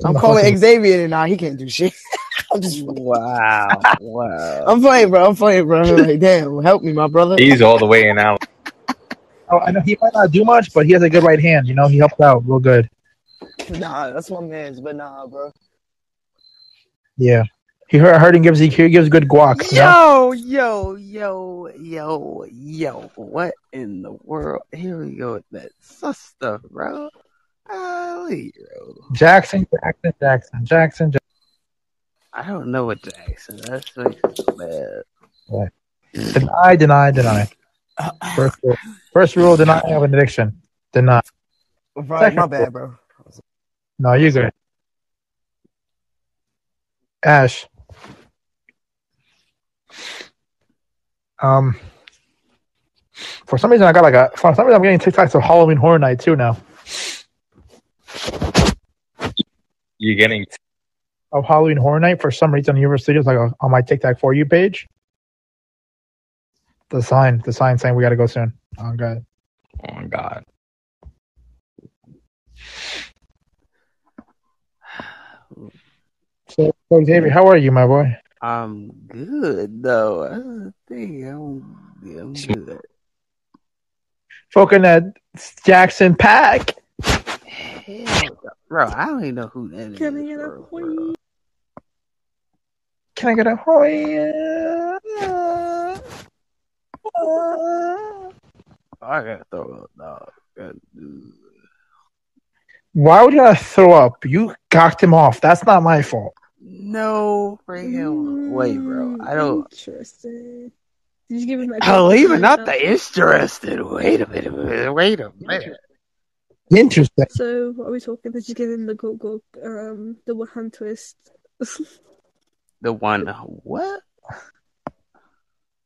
Speaker 16: I'm calling
Speaker 17: fucking-
Speaker 16: Xavier and now he can't do shit. I'm just
Speaker 1: wow, wow.
Speaker 16: I'm playing, bro. I'm playing, bro. Like, damn, help me, my brother.
Speaker 19: He's all the way in out.
Speaker 17: Oh, I know he might not do much, but he has a good right hand. You know, he helps out real good.
Speaker 16: Nah, that's my man's, but nah, bro.
Speaker 17: Yeah. He heard, I heard he gives he, he gives good guac. You know?
Speaker 1: Yo, yo, yo, yo, yo. What in the world? Here we go with that sus stuff, bro. Golly, bro.
Speaker 17: Jackson, Jackson, Jackson, Jackson, Jackson.
Speaker 1: I don't know what Jackson. That's makes me bad.
Speaker 17: Right. Deny, deny, deny. First rule, first rule: deny of an addiction. Deny.
Speaker 16: Right, my
Speaker 17: Second
Speaker 16: bad, bro.
Speaker 17: No, you good. Ash. Um. For some reason, I got like a. For some reason, I'm getting TikToks of Halloween Horror Night too now.
Speaker 19: You're getting
Speaker 17: Of Halloween Horror Night for some reason, Universal Studios like on my TikTok for you page. The sign, the sign saying we got to go soon. Oh god.
Speaker 19: Oh my god.
Speaker 17: So, so Xavier, how are you, my boy?
Speaker 1: I'm good though. That's the thing. I'm, I'm good.
Speaker 17: Fucking that Jackson Pack.
Speaker 1: Hell, bro, I don't even know who that is.
Speaker 14: Can I get a
Speaker 1: bro, bro.
Speaker 17: Can I get a hoy?
Speaker 1: Oh, I gotta throw up, dog. God, dude.
Speaker 17: Why would you throw up? You cocked him off. That's not my fault.
Speaker 1: No freaking way, bro. I don't.
Speaker 14: Interesting. Did you give him that?
Speaker 1: Oh, even not the interested. Wait a minute. Wait, wait a minute.
Speaker 17: Interesting.
Speaker 14: So, what are we talking? Did you give him the go go um the one hand twist?
Speaker 1: The one. What?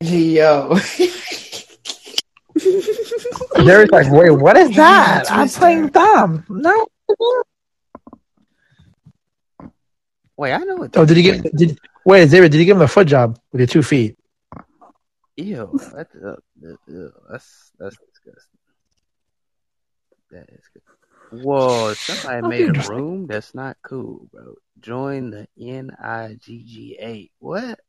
Speaker 16: Yo.
Speaker 17: Derek's like, wait, what is that? I'm playing dumb. No.
Speaker 1: Wait, I know what.
Speaker 17: Oh, did he get? Did wait, Xavier? Did he give him a foot job with your two feet?
Speaker 1: Ew. That's uh, ew, that's that's disgusting. That is good. Whoa! Somebody made a room. That's not cool, bro. Join the N I G G A. What?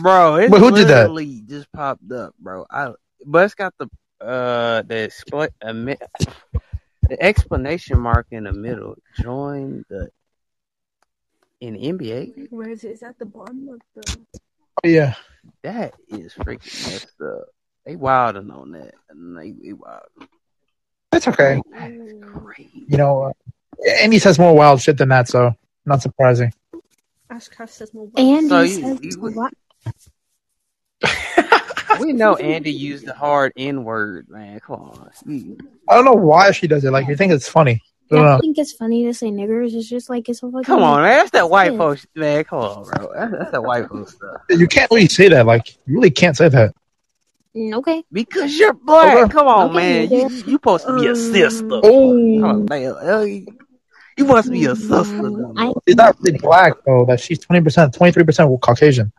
Speaker 1: Bro, it
Speaker 17: Wait, who did that?
Speaker 1: just popped up, bro. I but it's got the uh the expl- uh, the explanation mark in the middle. Join the in NBA.
Speaker 14: Where is it? Is that the bottom of the?
Speaker 17: Oh, yeah.
Speaker 1: That is freaking messed up. They wilding on that. And they, they wild.
Speaker 17: That's okay. You know, uh, Andy says more wild shit than that, so not surprising.
Speaker 14: Ashcraft says more.
Speaker 5: Andy
Speaker 1: So you-
Speaker 5: says
Speaker 1: you-
Speaker 5: what?
Speaker 1: We know Andy used the hard N word, man. Come on.
Speaker 17: I don't know why she does it. Like, you think it's funny. I don't
Speaker 5: I think it's funny to say niggers. It's just like it's a fucking.
Speaker 1: Come on, man. That's that white folks, man. Come on, bro. That's, that's that white folks stuff.
Speaker 17: You can't really say that. Like, you really can't say that.
Speaker 5: Mm, Okay.
Speaker 1: Because you're black.
Speaker 17: Okay.
Speaker 1: Come on,
Speaker 5: Okay,
Speaker 1: man. You
Speaker 5: yeah.
Speaker 1: you supposed to be a sister.
Speaker 17: Oh,
Speaker 1: on, man. Uh, You you must be a sister.
Speaker 5: I
Speaker 17: she's not really black though. That she's twenty percent, twenty three percent Caucasian.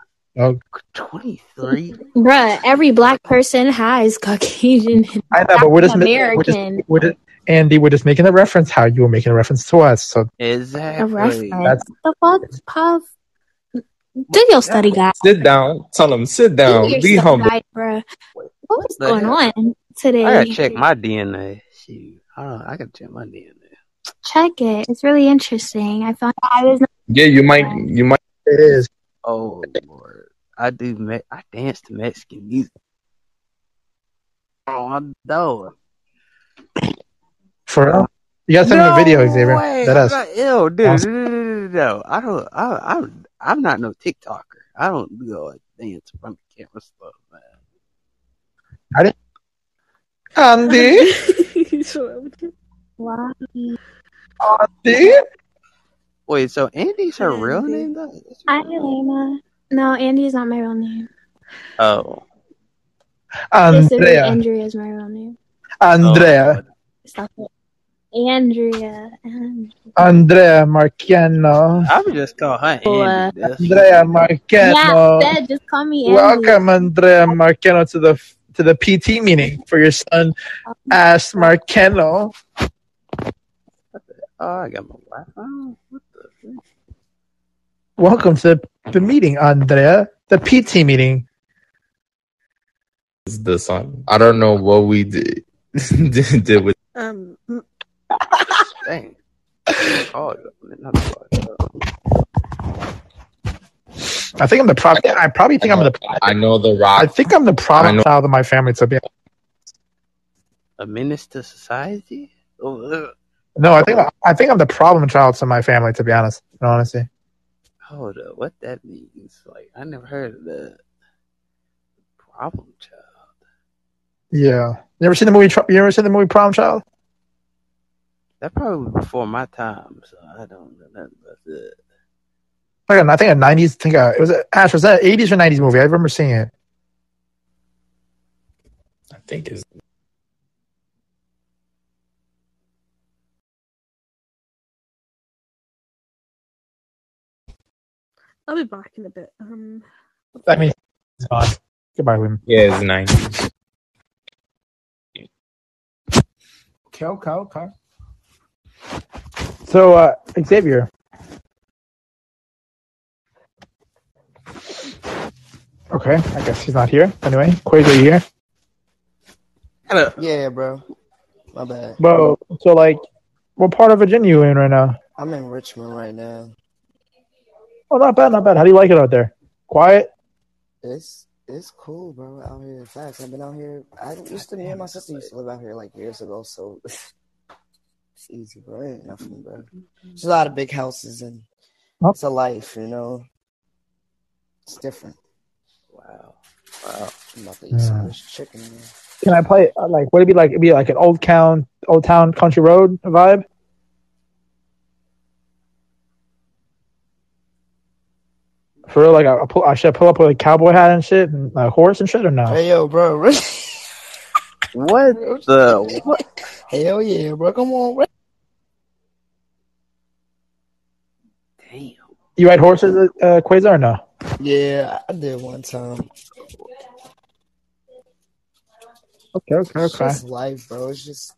Speaker 1: Twenty three.
Speaker 5: Bruh, every black person has Caucasian
Speaker 17: I know, but we're just, we're just,
Speaker 5: American.
Speaker 17: we're just, Andy, they were just making a reference how you were making a reference to us. So
Speaker 5: is
Speaker 1: it A
Speaker 5: reference.
Speaker 17: That's-
Speaker 5: the fuck, Puff? Do your study guide.
Speaker 19: Sit down. Tell them sit down.
Speaker 5: your
Speaker 19: Be
Speaker 5: study
Speaker 19: humble.
Speaker 5: guide, bruh. What's
Speaker 1: the
Speaker 5: going
Speaker 1: hell?
Speaker 5: on today?
Speaker 1: I gotta check my DNA. Shoot. I don't know. I gotta check my DNA.
Speaker 5: Check it. It's really interesting. I found I was
Speaker 19: Yeah, you might. You might.
Speaker 17: it is.
Speaker 1: Oh Lord. I do me- I dance to Mexican music. Oh I know.
Speaker 17: For real? You gotta send me a video,
Speaker 1: No
Speaker 17: Xavier.
Speaker 1: way.
Speaker 17: That
Speaker 1: I'm ew, dude,
Speaker 17: Awesome.
Speaker 1: no, no, no, no, no. I don't. I, I'm. I'm not no TikToker. I don't do all that dance from the camera stuff, man.
Speaker 17: I didn't. Andy,
Speaker 5: wow.
Speaker 17: Andy.
Speaker 1: Wait, so Andy's her real name though?
Speaker 5: Halima. No, Andy is not my real name.
Speaker 1: Oh,
Speaker 5: Basically,
Speaker 17: Andrea.
Speaker 5: Andrea is my real name.
Speaker 17: Andrea.
Speaker 5: Stop it. Andrea. And-
Speaker 17: Andrea Marciano.
Speaker 1: I would just call her
Speaker 5: Oh, uh,
Speaker 1: Andy. That's-
Speaker 17: Andrea Marciano.
Speaker 5: Yeah, Dad, just call me Andy.
Speaker 17: Welcome, Andrea Marcano, to the to the PT meeting for your son, Ash Marcano.
Speaker 1: Oh, I got my Wi-Fi. What the?
Speaker 17: Welcome to the meeting, Andrea. The PT meeting.
Speaker 19: It's the son. I don't know what we did did, did with.
Speaker 14: Um,
Speaker 1: Dang. Oh,
Speaker 17: I think I'm the problem. I probably think I'm the.
Speaker 19: I know the
Speaker 17: I think I'm the
Speaker 19: I
Speaker 17: problem child of my family. To be
Speaker 1: a menace to society. Oh,
Speaker 17: no, I think I think I'm the problem child to my family. To be honest, in honesty.
Speaker 1: hold up. What that means? Like, I never heard of the problem child.
Speaker 17: Yeah. You ever seen the movie? You ever seen the movie Problem Child?
Speaker 1: That probably was before my time, so I don't know nothing about that.
Speaker 17: Like I think a '90s. Think uh, it was a, Ash. Was that an '80s or '90s movie? I remember seeing it.
Speaker 19: I think it's.
Speaker 14: I'll be back in a bit. Um,
Speaker 17: I mean, it's gone. Goodbye, William.
Speaker 19: Yeah, it's nineties.
Speaker 17: Okay, okay, okay. So, uh, Xavier. Okay, I guess he's not here. Anyway, Quays, are you here? Hello.
Speaker 16: Yeah, bro. My bad.
Speaker 17: Bro, so like, what part of Virginia you in right now?
Speaker 16: I'm in Richmond right now.
Speaker 17: Oh, not bad, not bad. How do you like it out there? Quiet?
Speaker 16: It's it's cool, bro. Out here, facts. I've been out here. I used to. Me and my sister used to live out here like years ago, so it's easy, bro. It ain't nothing, bro. There's a lot of big houses and it's a life, you know. It's different.
Speaker 1: Wow, wow.
Speaker 16: I'm about to eat some of this chicken. Man.
Speaker 17: Can I play uh, like? Would it be like? It'd be like an old town, old town country road vibe. For real, like I, I, pull, I should pull up with a cowboy hat and shit, and a horse and shit, or no?
Speaker 16: Hey, yo, bro.
Speaker 1: What the? What?
Speaker 16: Hell yeah, bro. Come on, bro.
Speaker 17: You ride horses, uh, Quasar, or no?
Speaker 16: Yeah, I did one time.
Speaker 17: Okay, okay,
Speaker 16: It's
Speaker 17: okay.
Speaker 16: just life, bro. It's just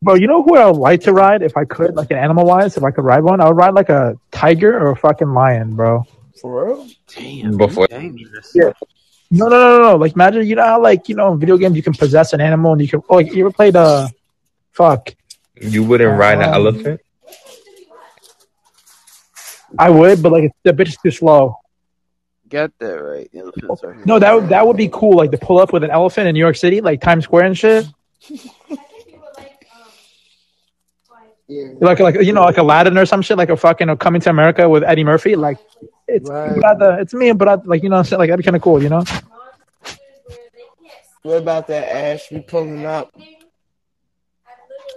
Speaker 17: Bro, you know who I would like to ride if I could, like an animal wise, if I could ride one? I would ride like a tiger or a fucking lion, bro.
Speaker 16: for real.
Speaker 1: Damn.
Speaker 19: Before
Speaker 17: Yeah. No, no, no, no, no. Like, imagine, you know how, like, you know, in video games, you can possess an animal and you can, oh, like, you ever played, uh, fuck.
Speaker 19: you wouldn't ride an
Speaker 17: Um,
Speaker 19: elephant.
Speaker 17: I would, but, like, it's, the bitch is too slow.
Speaker 1: got that right. Elephants are
Speaker 17: No, that would that would be cool. Like to pull up with an elephant in New York City, like Times Square and shit. Like like you know like Aladdin or some shit, like a fucking Coming to America with Eddie Murphy. Like it's
Speaker 16: Right.
Speaker 17: brother, it's me, but like you know what I'm saying? like that'd be kind of cool, you know.
Speaker 16: What about that Ash? We pulling up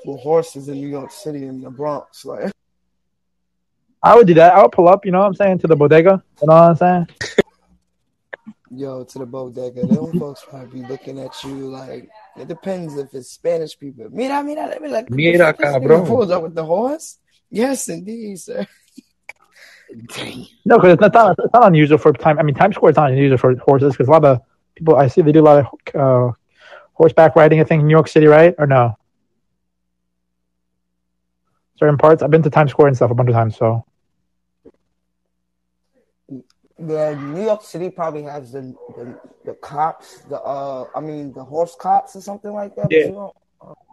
Speaker 16: with horses in New York City in the Bronx. Like,
Speaker 17: I would do that. I would pull up, you know what I'm saying, to the bodega. You know what I'm saying?
Speaker 16: yo, to the bodega. Them folks probably be looking at you like it depends if it's Spanish people. Mira, mira, they be like,
Speaker 19: Mira,
Speaker 16: this nigga
Speaker 19: cabrón.
Speaker 16: pulls up with the horse. Yes, indeed, sir.
Speaker 17: No, because it's not it's not unusual for time. I mean, Times Square is not unusual for horses because a lot of people I see they do a lot of uh, horseback riding. I think in New York City, right? Or no? Certain parts. I've been to Times Square and stuff a bunch of times. So
Speaker 16: The New York City probably has the the, the cops, the uh, I mean the horse cops or something like that.
Speaker 17: Yeah.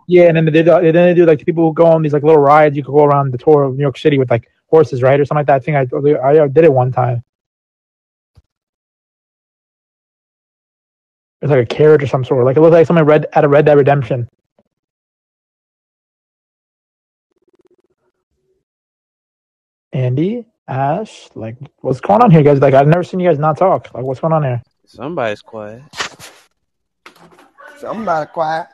Speaker 17: yeah, and then they did. uh, Then they do like the people who go on these like little rides. You could go around the tour of New York City with like horses, right, or something like that. I think I I did it one time. It's like a carriage or some sort. Like it looked like something read at a Red Dead Redemption. Andy, Ash, like what's going on here, guys? Like I've never seen you guys not talk. Like what's going on here?
Speaker 1: Somebody's quiet.
Speaker 16: Somebody quiet.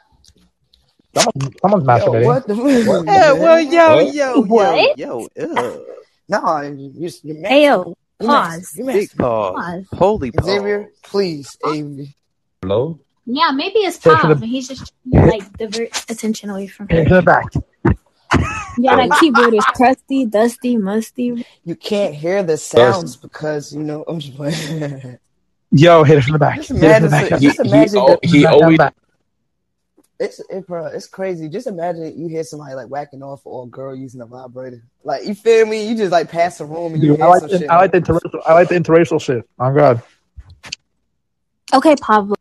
Speaker 17: Someone, someone's
Speaker 16: Yo, what the
Speaker 1: Yeah, well, yo,
Speaker 16: What?
Speaker 1: yo,
Speaker 16: What?
Speaker 1: yo, yo, ugh.
Speaker 16: No, you, you, you
Speaker 20: Hey, yo,
Speaker 16: you
Speaker 20: pause.
Speaker 16: You
Speaker 1: Big pause.
Speaker 20: Pause.
Speaker 1: Holy pause.
Speaker 16: Xavier, please, Avery.
Speaker 19: Hello?
Speaker 20: Yeah, maybe it's
Speaker 17: Say it to
Speaker 20: pause,
Speaker 17: the-
Speaker 20: and he's just like divert attention away from
Speaker 17: Hey,
Speaker 20: him.
Speaker 17: to the back.
Speaker 20: Yeah, that keyboard is crusty, dusty, musty.
Speaker 16: You can't hear the sounds because you know I'm just playing.
Speaker 17: Yo, hit it from the back.
Speaker 16: Just
Speaker 17: Hit it from the
Speaker 16: imagine,
Speaker 17: back.
Speaker 16: just imagine
Speaker 19: oh, he always.
Speaker 16: It's it, bro, it's crazy. Just imagine you hear somebody like whacking off or a girl using a vibrator. Like you feel me? You just like pass the room and you
Speaker 17: Dude, I like
Speaker 16: some
Speaker 17: the,
Speaker 16: shit.
Speaker 17: I like the interracial. I like the interracial shit. Oh God.
Speaker 20: Okay, Pablo.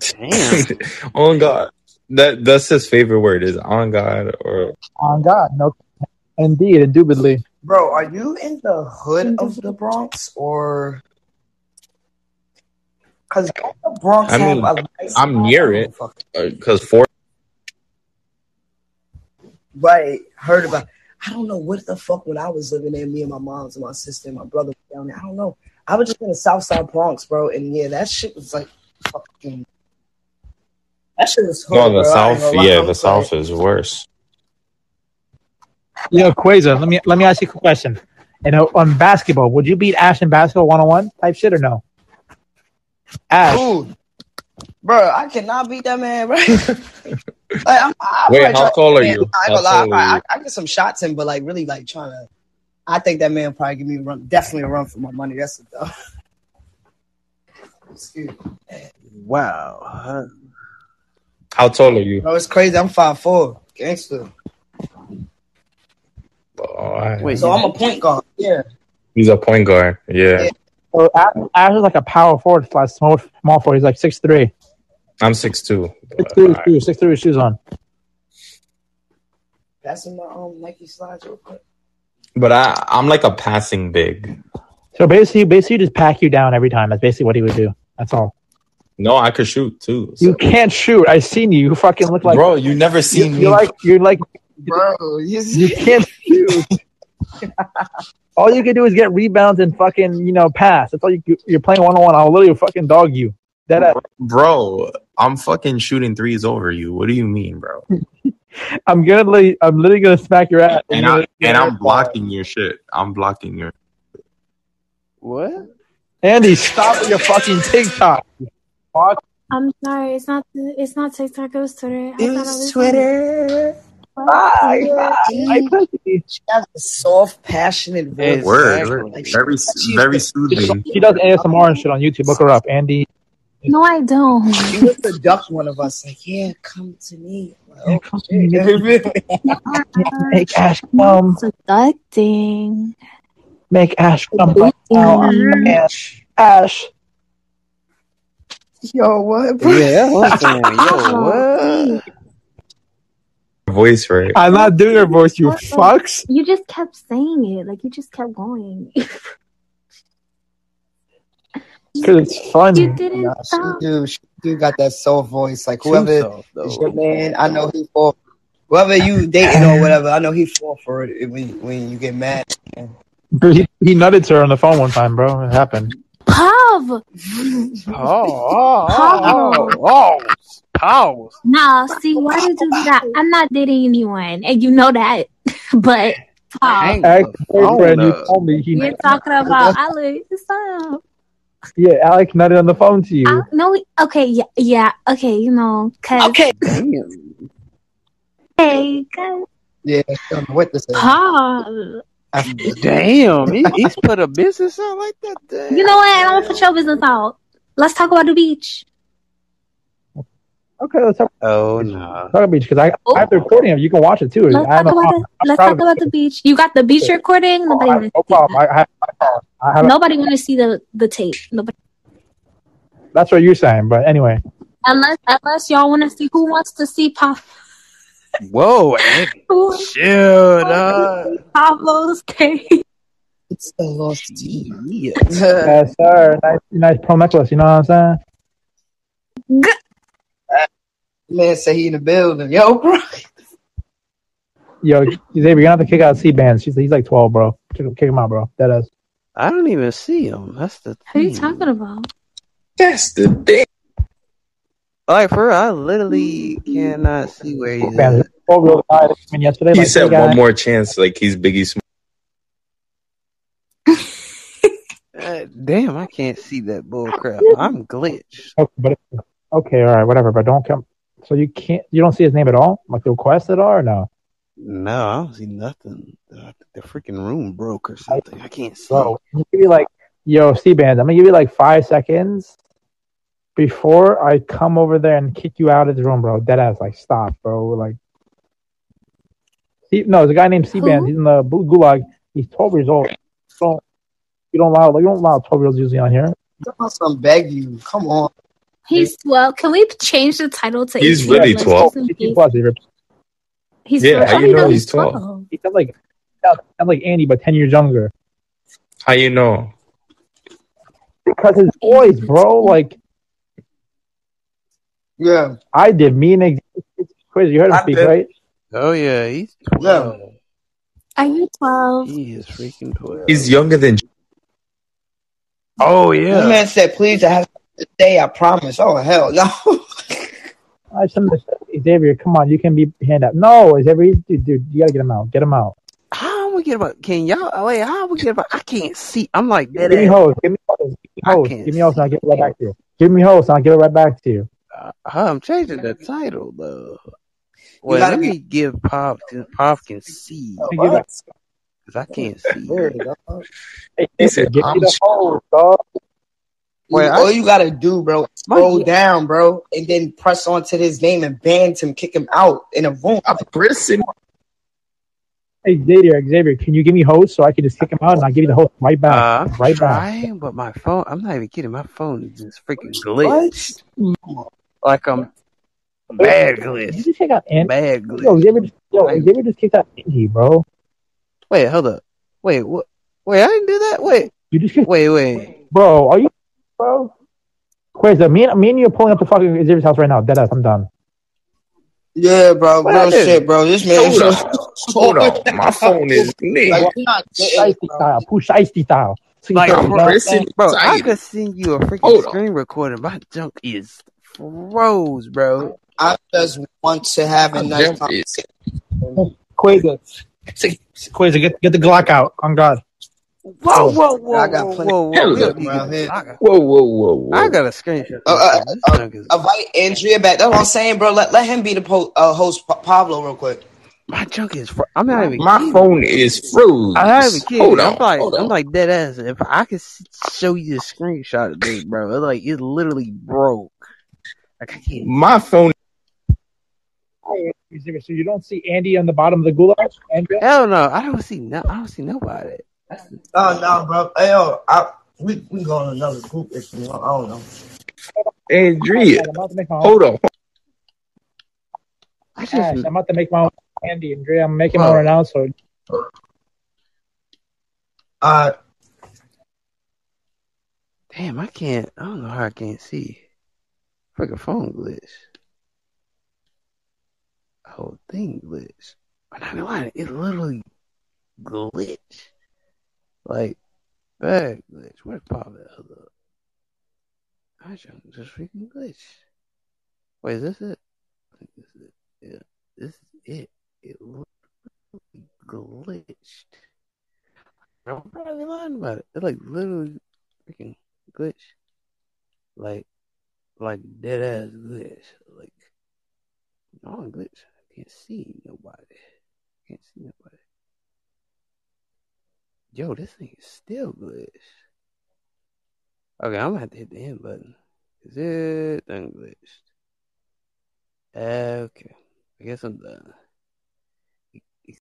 Speaker 20: Damn.
Speaker 19: on oh, God. That that's his favorite word is on God or
Speaker 17: On God. No. Indeed, indubitably.
Speaker 16: Bro, are you in the hood of the Bronx or? Because the Bronx
Speaker 19: I mean
Speaker 16: have a nice.
Speaker 19: I'm near it oh, because uh, four
Speaker 16: Right, heard about. I don't know what the fuck when I was living there. Me and my moms and my sister and my brother were down there. I don't know. I was just in the South Side Bronx, bro, and yeah, that shit was like fucking. That shit was hood,
Speaker 19: no the
Speaker 16: bro. I ain't
Speaker 19: south yeah the south is worse.
Speaker 17: Yo, Quasar, let me let me ask you a question. You know, on basketball, would you beat Ash in basketball one on one type shit or no? Ash.
Speaker 16: Ooh, bro, I cannot beat that man, bro. like, I'm, I
Speaker 19: Wait, how tall are you?
Speaker 16: I, gonna lie, I, I. I get some shots in, but like really, like trying to. I think that man probably give me a run, definitely a run for my money. That's it though. Excuse me.
Speaker 1: Wow. Huh?
Speaker 19: How tall are you?
Speaker 16: Bro, it's crazy. I'm five four, gangster.
Speaker 19: Oh, I-
Speaker 1: Wait,
Speaker 16: So I'm a point guard. Yeah.
Speaker 19: he's a point guard. Yeah.
Speaker 17: So Ash, Ash is like a power forward slash small small forward. He's like six three.
Speaker 19: I'm six two.
Speaker 17: Six three with shoes. Six three with shoes on.
Speaker 16: Passing my um Nike slides real quick.
Speaker 19: But I I'm like a passing big.
Speaker 17: So basically, basically, just pack you down every time. That's basically what he would do. That's all.
Speaker 19: No, I could shoot too.
Speaker 17: You can't shoot. I seen you. You fucking look like
Speaker 19: Bro, you never
Speaker 17: you,
Speaker 19: seen me.
Speaker 17: You're like you're like
Speaker 16: Bro,
Speaker 17: You, you can't shoot. all you can do is get rebounds and fucking you know pass. That's all you. You're playing one on one. I'll literally fucking dog you. That
Speaker 19: Bro, I'm fucking shooting threes over you. What do you mean, bro?
Speaker 17: I'm gonna. li- I'm literally gonna smack your ass.
Speaker 19: And I and I'm blocking your shit. I'm blocking your.
Speaker 1: What?
Speaker 17: Andy, stop your fucking TikTok. Fuck.
Speaker 20: I'm sorry, it's not. It's not TikTok. It was Twitter. I thought it was
Speaker 16: Twitter.
Speaker 17: Bye, bye.
Speaker 16: She has a soft, passionate voice.
Speaker 19: Word, word.
Speaker 16: Like,
Speaker 19: very
Speaker 16: she-
Speaker 19: very
Speaker 17: She,
Speaker 19: soothing.
Speaker 17: she does ASMR and shit on YouTube. Look her up, Andy.
Speaker 20: No, I don't.
Speaker 16: She was the duck one of us. Like, yeah, come to me. Like, oh,
Speaker 17: Make Ash come.
Speaker 20: Seducting.
Speaker 17: Make Ash come right now. Ash. Ash.
Speaker 16: Yo, what?
Speaker 1: Yeah, that's what I'm. Yo, what?
Speaker 19: Voice right.
Speaker 17: I'm not doing her voice, you fucks.
Speaker 20: You just kept saying it. Like you just kept going.
Speaker 17: it's funny.
Speaker 5: You didn't
Speaker 16: Nah, she
Speaker 5: stop.
Speaker 16: do. She do got that soft voice. Like whoever
Speaker 1: soft,
Speaker 16: is your man, I know he fall. Whoever you dating or whatever, I know he fall for it when when you get mad.
Speaker 17: Dude, he, he nutted to her on the phone one time, bro. It happened.
Speaker 5: Pav.
Speaker 1: Oh, oh,
Speaker 5: Pav.
Speaker 1: oh, oh, oh pause.
Speaker 5: Nah, see, why did you do that? I'm not dating anyone, and you know that. but Pav,
Speaker 1: Hang Ex-boyfriend,
Speaker 17: you told me he
Speaker 5: you're talking about Alex. Stop.
Speaker 17: Yeah, Alex nutted on the phone to you.
Speaker 5: I, no, okay, yeah, yeah, okay, you know, cause
Speaker 16: Okay.
Speaker 1: Damn.
Speaker 5: hey, guys,
Speaker 16: Yeah, I don't know what to say.
Speaker 5: Pav.
Speaker 1: Damn, he, he's put a business out like that. Damn.
Speaker 5: You know what? I'm gonna put your business out. Let's talk about the beach.
Speaker 17: Okay, let's talk,
Speaker 1: Oh no.
Speaker 17: talk about beach because I, I have the oh. recording of. You can watch it too.
Speaker 5: Let's talk about
Speaker 17: problem.
Speaker 5: the let's talk about the beach. You got the beach recording. Nobody
Speaker 17: I,
Speaker 5: want to
Speaker 17: no
Speaker 5: see
Speaker 17: problem.
Speaker 5: that.
Speaker 17: I, I have. I have
Speaker 5: Nobody want to see the the tape. Nobody.
Speaker 17: That's what you're saying, but anyway.
Speaker 5: Unless unless y'all want to see who wants to see Pop.
Speaker 1: Whoa, Andy.
Speaker 5: Who
Speaker 1: Chill, uh. dog.
Speaker 5: Pablo's tape.
Speaker 16: It's a lost
Speaker 1: Yeah.
Speaker 17: Yes, sir. Nice, nice pro necklace. You know what I'm saying?
Speaker 16: Man say he in the building. Yo, bro.
Speaker 17: Yo, Xavier, you're gonna have to kick out C bands. He's he's like 12, bro. Kick, kick him out, bro. That is.
Speaker 1: I don't even see him. That's the
Speaker 5: Who are you talking about?
Speaker 19: That's the thing.
Speaker 1: Like for real, I literally cannot see where he's
Speaker 17: Man,
Speaker 1: at.
Speaker 17: 12 year old guy that came in yesterday.
Speaker 19: He
Speaker 17: like,
Speaker 19: said
Speaker 17: hey, guy.
Speaker 19: one more chance, like he's Biggie Small.
Speaker 1: Uh, damn, I can't see that bull crap. I'm glitched.
Speaker 17: Okay, but okay, all right, whatever. But don't come. So you can't. You don't see his name at all, like the request at all, or no?
Speaker 1: No, I don't see nothing. The, the freaking room broke or something. I can't see.
Speaker 17: Bro, I'm give you like, yo, C bands. I'm gonna give you like five seconds before I come over there and kick you out of the room, bro. Dead ass, like, stop, bro. Like, C- no, there's a guy named C bands.
Speaker 5: Who?
Speaker 17: He's in the gu- gulag. He's 12 years old. Don't you don't allow you don't allow 12 year olds usually on here.
Speaker 16: Some beg you. Come on.
Speaker 5: He's well. Can we change the title to?
Speaker 19: He's
Speaker 5: 18
Speaker 19: really
Speaker 5: plus
Speaker 19: 12.
Speaker 5: just in
Speaker 17: 18 plus.
Speaker 5: He's
Speaker 19: Yeah,
Speaker 5: 12.
Speaker 19: how
Speaker 5: How
Speaker 19: you know
Speaker 5: know
Speaker 19: he's
Speaker 5: he's
Speaker 19: 12?
Speaker 5: 12?
Speaker 17: He sounds like he sounds like Andy, but 10 years younger.
Speaker 19: How you know?
Speaker 17: Because his voice, bro. Like
Speaker 16: Yeah.
Speaker 17: I did. Me and Xavier, crazy. You heard him
Speaker 16: I
Speaker 17: speak,
Speaker 16: did.
Speaker 17: right?
Speaker 1: Oh yeah, he's
Speaker 16: Yeah.
Speaker 1: twelve.
Speaker 5: Are you twelve?
Speaker 1: He is freaking twelve.
Speaker 19: He's younger than.
Speaker 1: Oh
Speaker 16: This
Speaker 1: yeah.
Speaker 16: man said, please, I have to stay, I promise. Oh, hell, no.
Speaker 17: I said, Xavier, come on, you can be hand up. No, Xavier, dude, dude, you gotta get him out. Get him out.
Speaker 1: How we get about? Can y'all? oh, Wait, how we get about? I can't see. I'm like dead
Speaker 17: Give me
Speaker 1: ass.
Speaker 17: host. Give me host. Give me
Speaker 1: I
Speaker 17: Give me host, and I'll give it right back to you. Give me host, and I'll give it right back to you.
Speaker 1: Uh, I'm changing the title though. Well,
Speaker 16: gotta
Speaker 1: let
Speaker 16: be.
Speaker 1: me give Pop. Pop can see
Speaker 17: Let me give it-
Speaker 1: because I can't see.
Speaker 16: There you.
Speaker 17: Hey,
Speaker 19: He said,
Speaker 17: give me
Speaker 19: "I'm
Speaker 17: the host, dog.
Speaker 1: Wait,
Speaker 16: all
Speaker 1: I,
Speaker 16: you gotta do, bro, is
Speaker 1: my
Speaker 16: down, bro, and then press onto his name and ban him, kick him out in a room.
Speaker 19: I'm pressing.
Speaker 17: Hey, Xavier, Xavier, can you give me host so I can just kick him out and I'll give you the host right back?
Speaker 1: uh, I'm
Speaker 17: right back.
Speaker 1: but my phone. I'm not even kidding. My phone is just freaking glitched.
Speaker 16: What?
Speaker 1: Like um, I'm bad
Speaker 17: Did you just kick out Andy?
Speaker 1: Bad
Speaker 17: Yo,
Speaker 1: glitch.
Speaker 17: Xavier, just- yo,
Speaker 1: Like,
Speaker 17: Xavier just kicked out Andy, bro.
Speaker 1: wait, hold up. Wait, what? Wait, I didn't do that. Wait,
Speaker 17: You just kicked,
Speaker 1: wait, wait.
Speaker 17: bro. Are you, bro? Quasar, uh, me and me and you are pulling up to fucking Xavier's house right now. Dead ass, I'm done.
Speaker 16: Yeah, bro,
Speaker 1: What
Speaker 16: real shit, bro. This man
Speaker 19: Hold on. Hold on. My phone is lit.
Speaker 16: Like, you're not getting it,
Speaker 17: Shiesty
Speaker 16: bro.
Speaker 17: style, Pooh Shiesty style. See,
Speaker 1: Like,
Speaker 17: so,
Speaker 19: I'm
Speaker 17: you know,
Speaker 19: pressing.
Speaker 1: Bro, I could send you a freaking
Speaker 19: Hold on.
Speaker 1: screen recording. My junk is froze, bro.
Speaker 16: I just want to have a
Speaker 19: My
Speaker 16: nice
Speaker 19: jump is.
Speaker 16: conversation.
Speaker 17: Quasar, Quasar, get get the Glock out. On God.
Speaker 1: Whoa, whoa, whoa,
Speaker 16: I got
Speaker 1: whoa,
Speaker 16: plenty
Speaker 1: whoa, whoa.
Speaker 19: Hell
Speaker 1: We
Speaker 19: no.
Speaker 1: don't need
Speaker 16: around
Speaker 1: to.
Speaker 16: here.
Speaker 1: I got,
Speaker 19: Whoa, whoa, whoa,
Speaker 1: I got a screenshot.
Speaker 16: Uh, uh, uh, invite Andrea back. That's what I'm saying, bro. Let, let him be the po- uh, host, Pa- Pablo, real quick.
Speaker 1: My junk is. Fr- I'm not even
Speaker 19: My
Speaker 1: kidding.
Speaker 19: phone is froze.
Speaker 1: I'm not even kidding.
Speaker 19: Hold
Speaker 1: I'm
Speaker 19: on.
Speaker 1: like,
Speaker 19: Hold
Speaker 1: I'm
Speaker 19: on.
Speaker 1: like dead ass. If I could show you the screenshot of this, bro, it's like it literally broke. Like I can't.
Speaker 19: My phone.
Speaker 17: So you don't see Andy on the bottom of the gulag? Andrea?
Speaker 1: Hell no, I don't see no. I don't see nobody. That's the,
Speaker 16: Oh, no, bro. Hey, yo, I, we, we go in another group if you want. I don't know.
Speaker 19: Andrea.
Speaker 17: I'm about to make my own.
Speaker 19: Hold on.
Speaker 1: I just.
Speaker 17: Ash, I'm about to make my own Andy. Andrea, I'm making my own
Speaker 16: Bro.
Speaker 17: announcement.
Speaker 16: Uh,
Speaker 1: Damn, I can't. I don't know how I can't see. Freaking phone glitch. Whole thing glitch. I'm not gonna it literally glitch. Like, bad glitch. Where's Pop the up? I just freaking glitch. Wait, is this it? This is it. Yeah, this is it. It literally glitched. I'm probably lying about it. It like literally freaking glitch. Like, like dead ass glitch. Like, non glitch. I can't see nobody. I Can't see nobody. Yo, this thing is still glitch. Okay, I'm gonna have to hit the end button. Is it done glitched? Okay, I guess I'm done.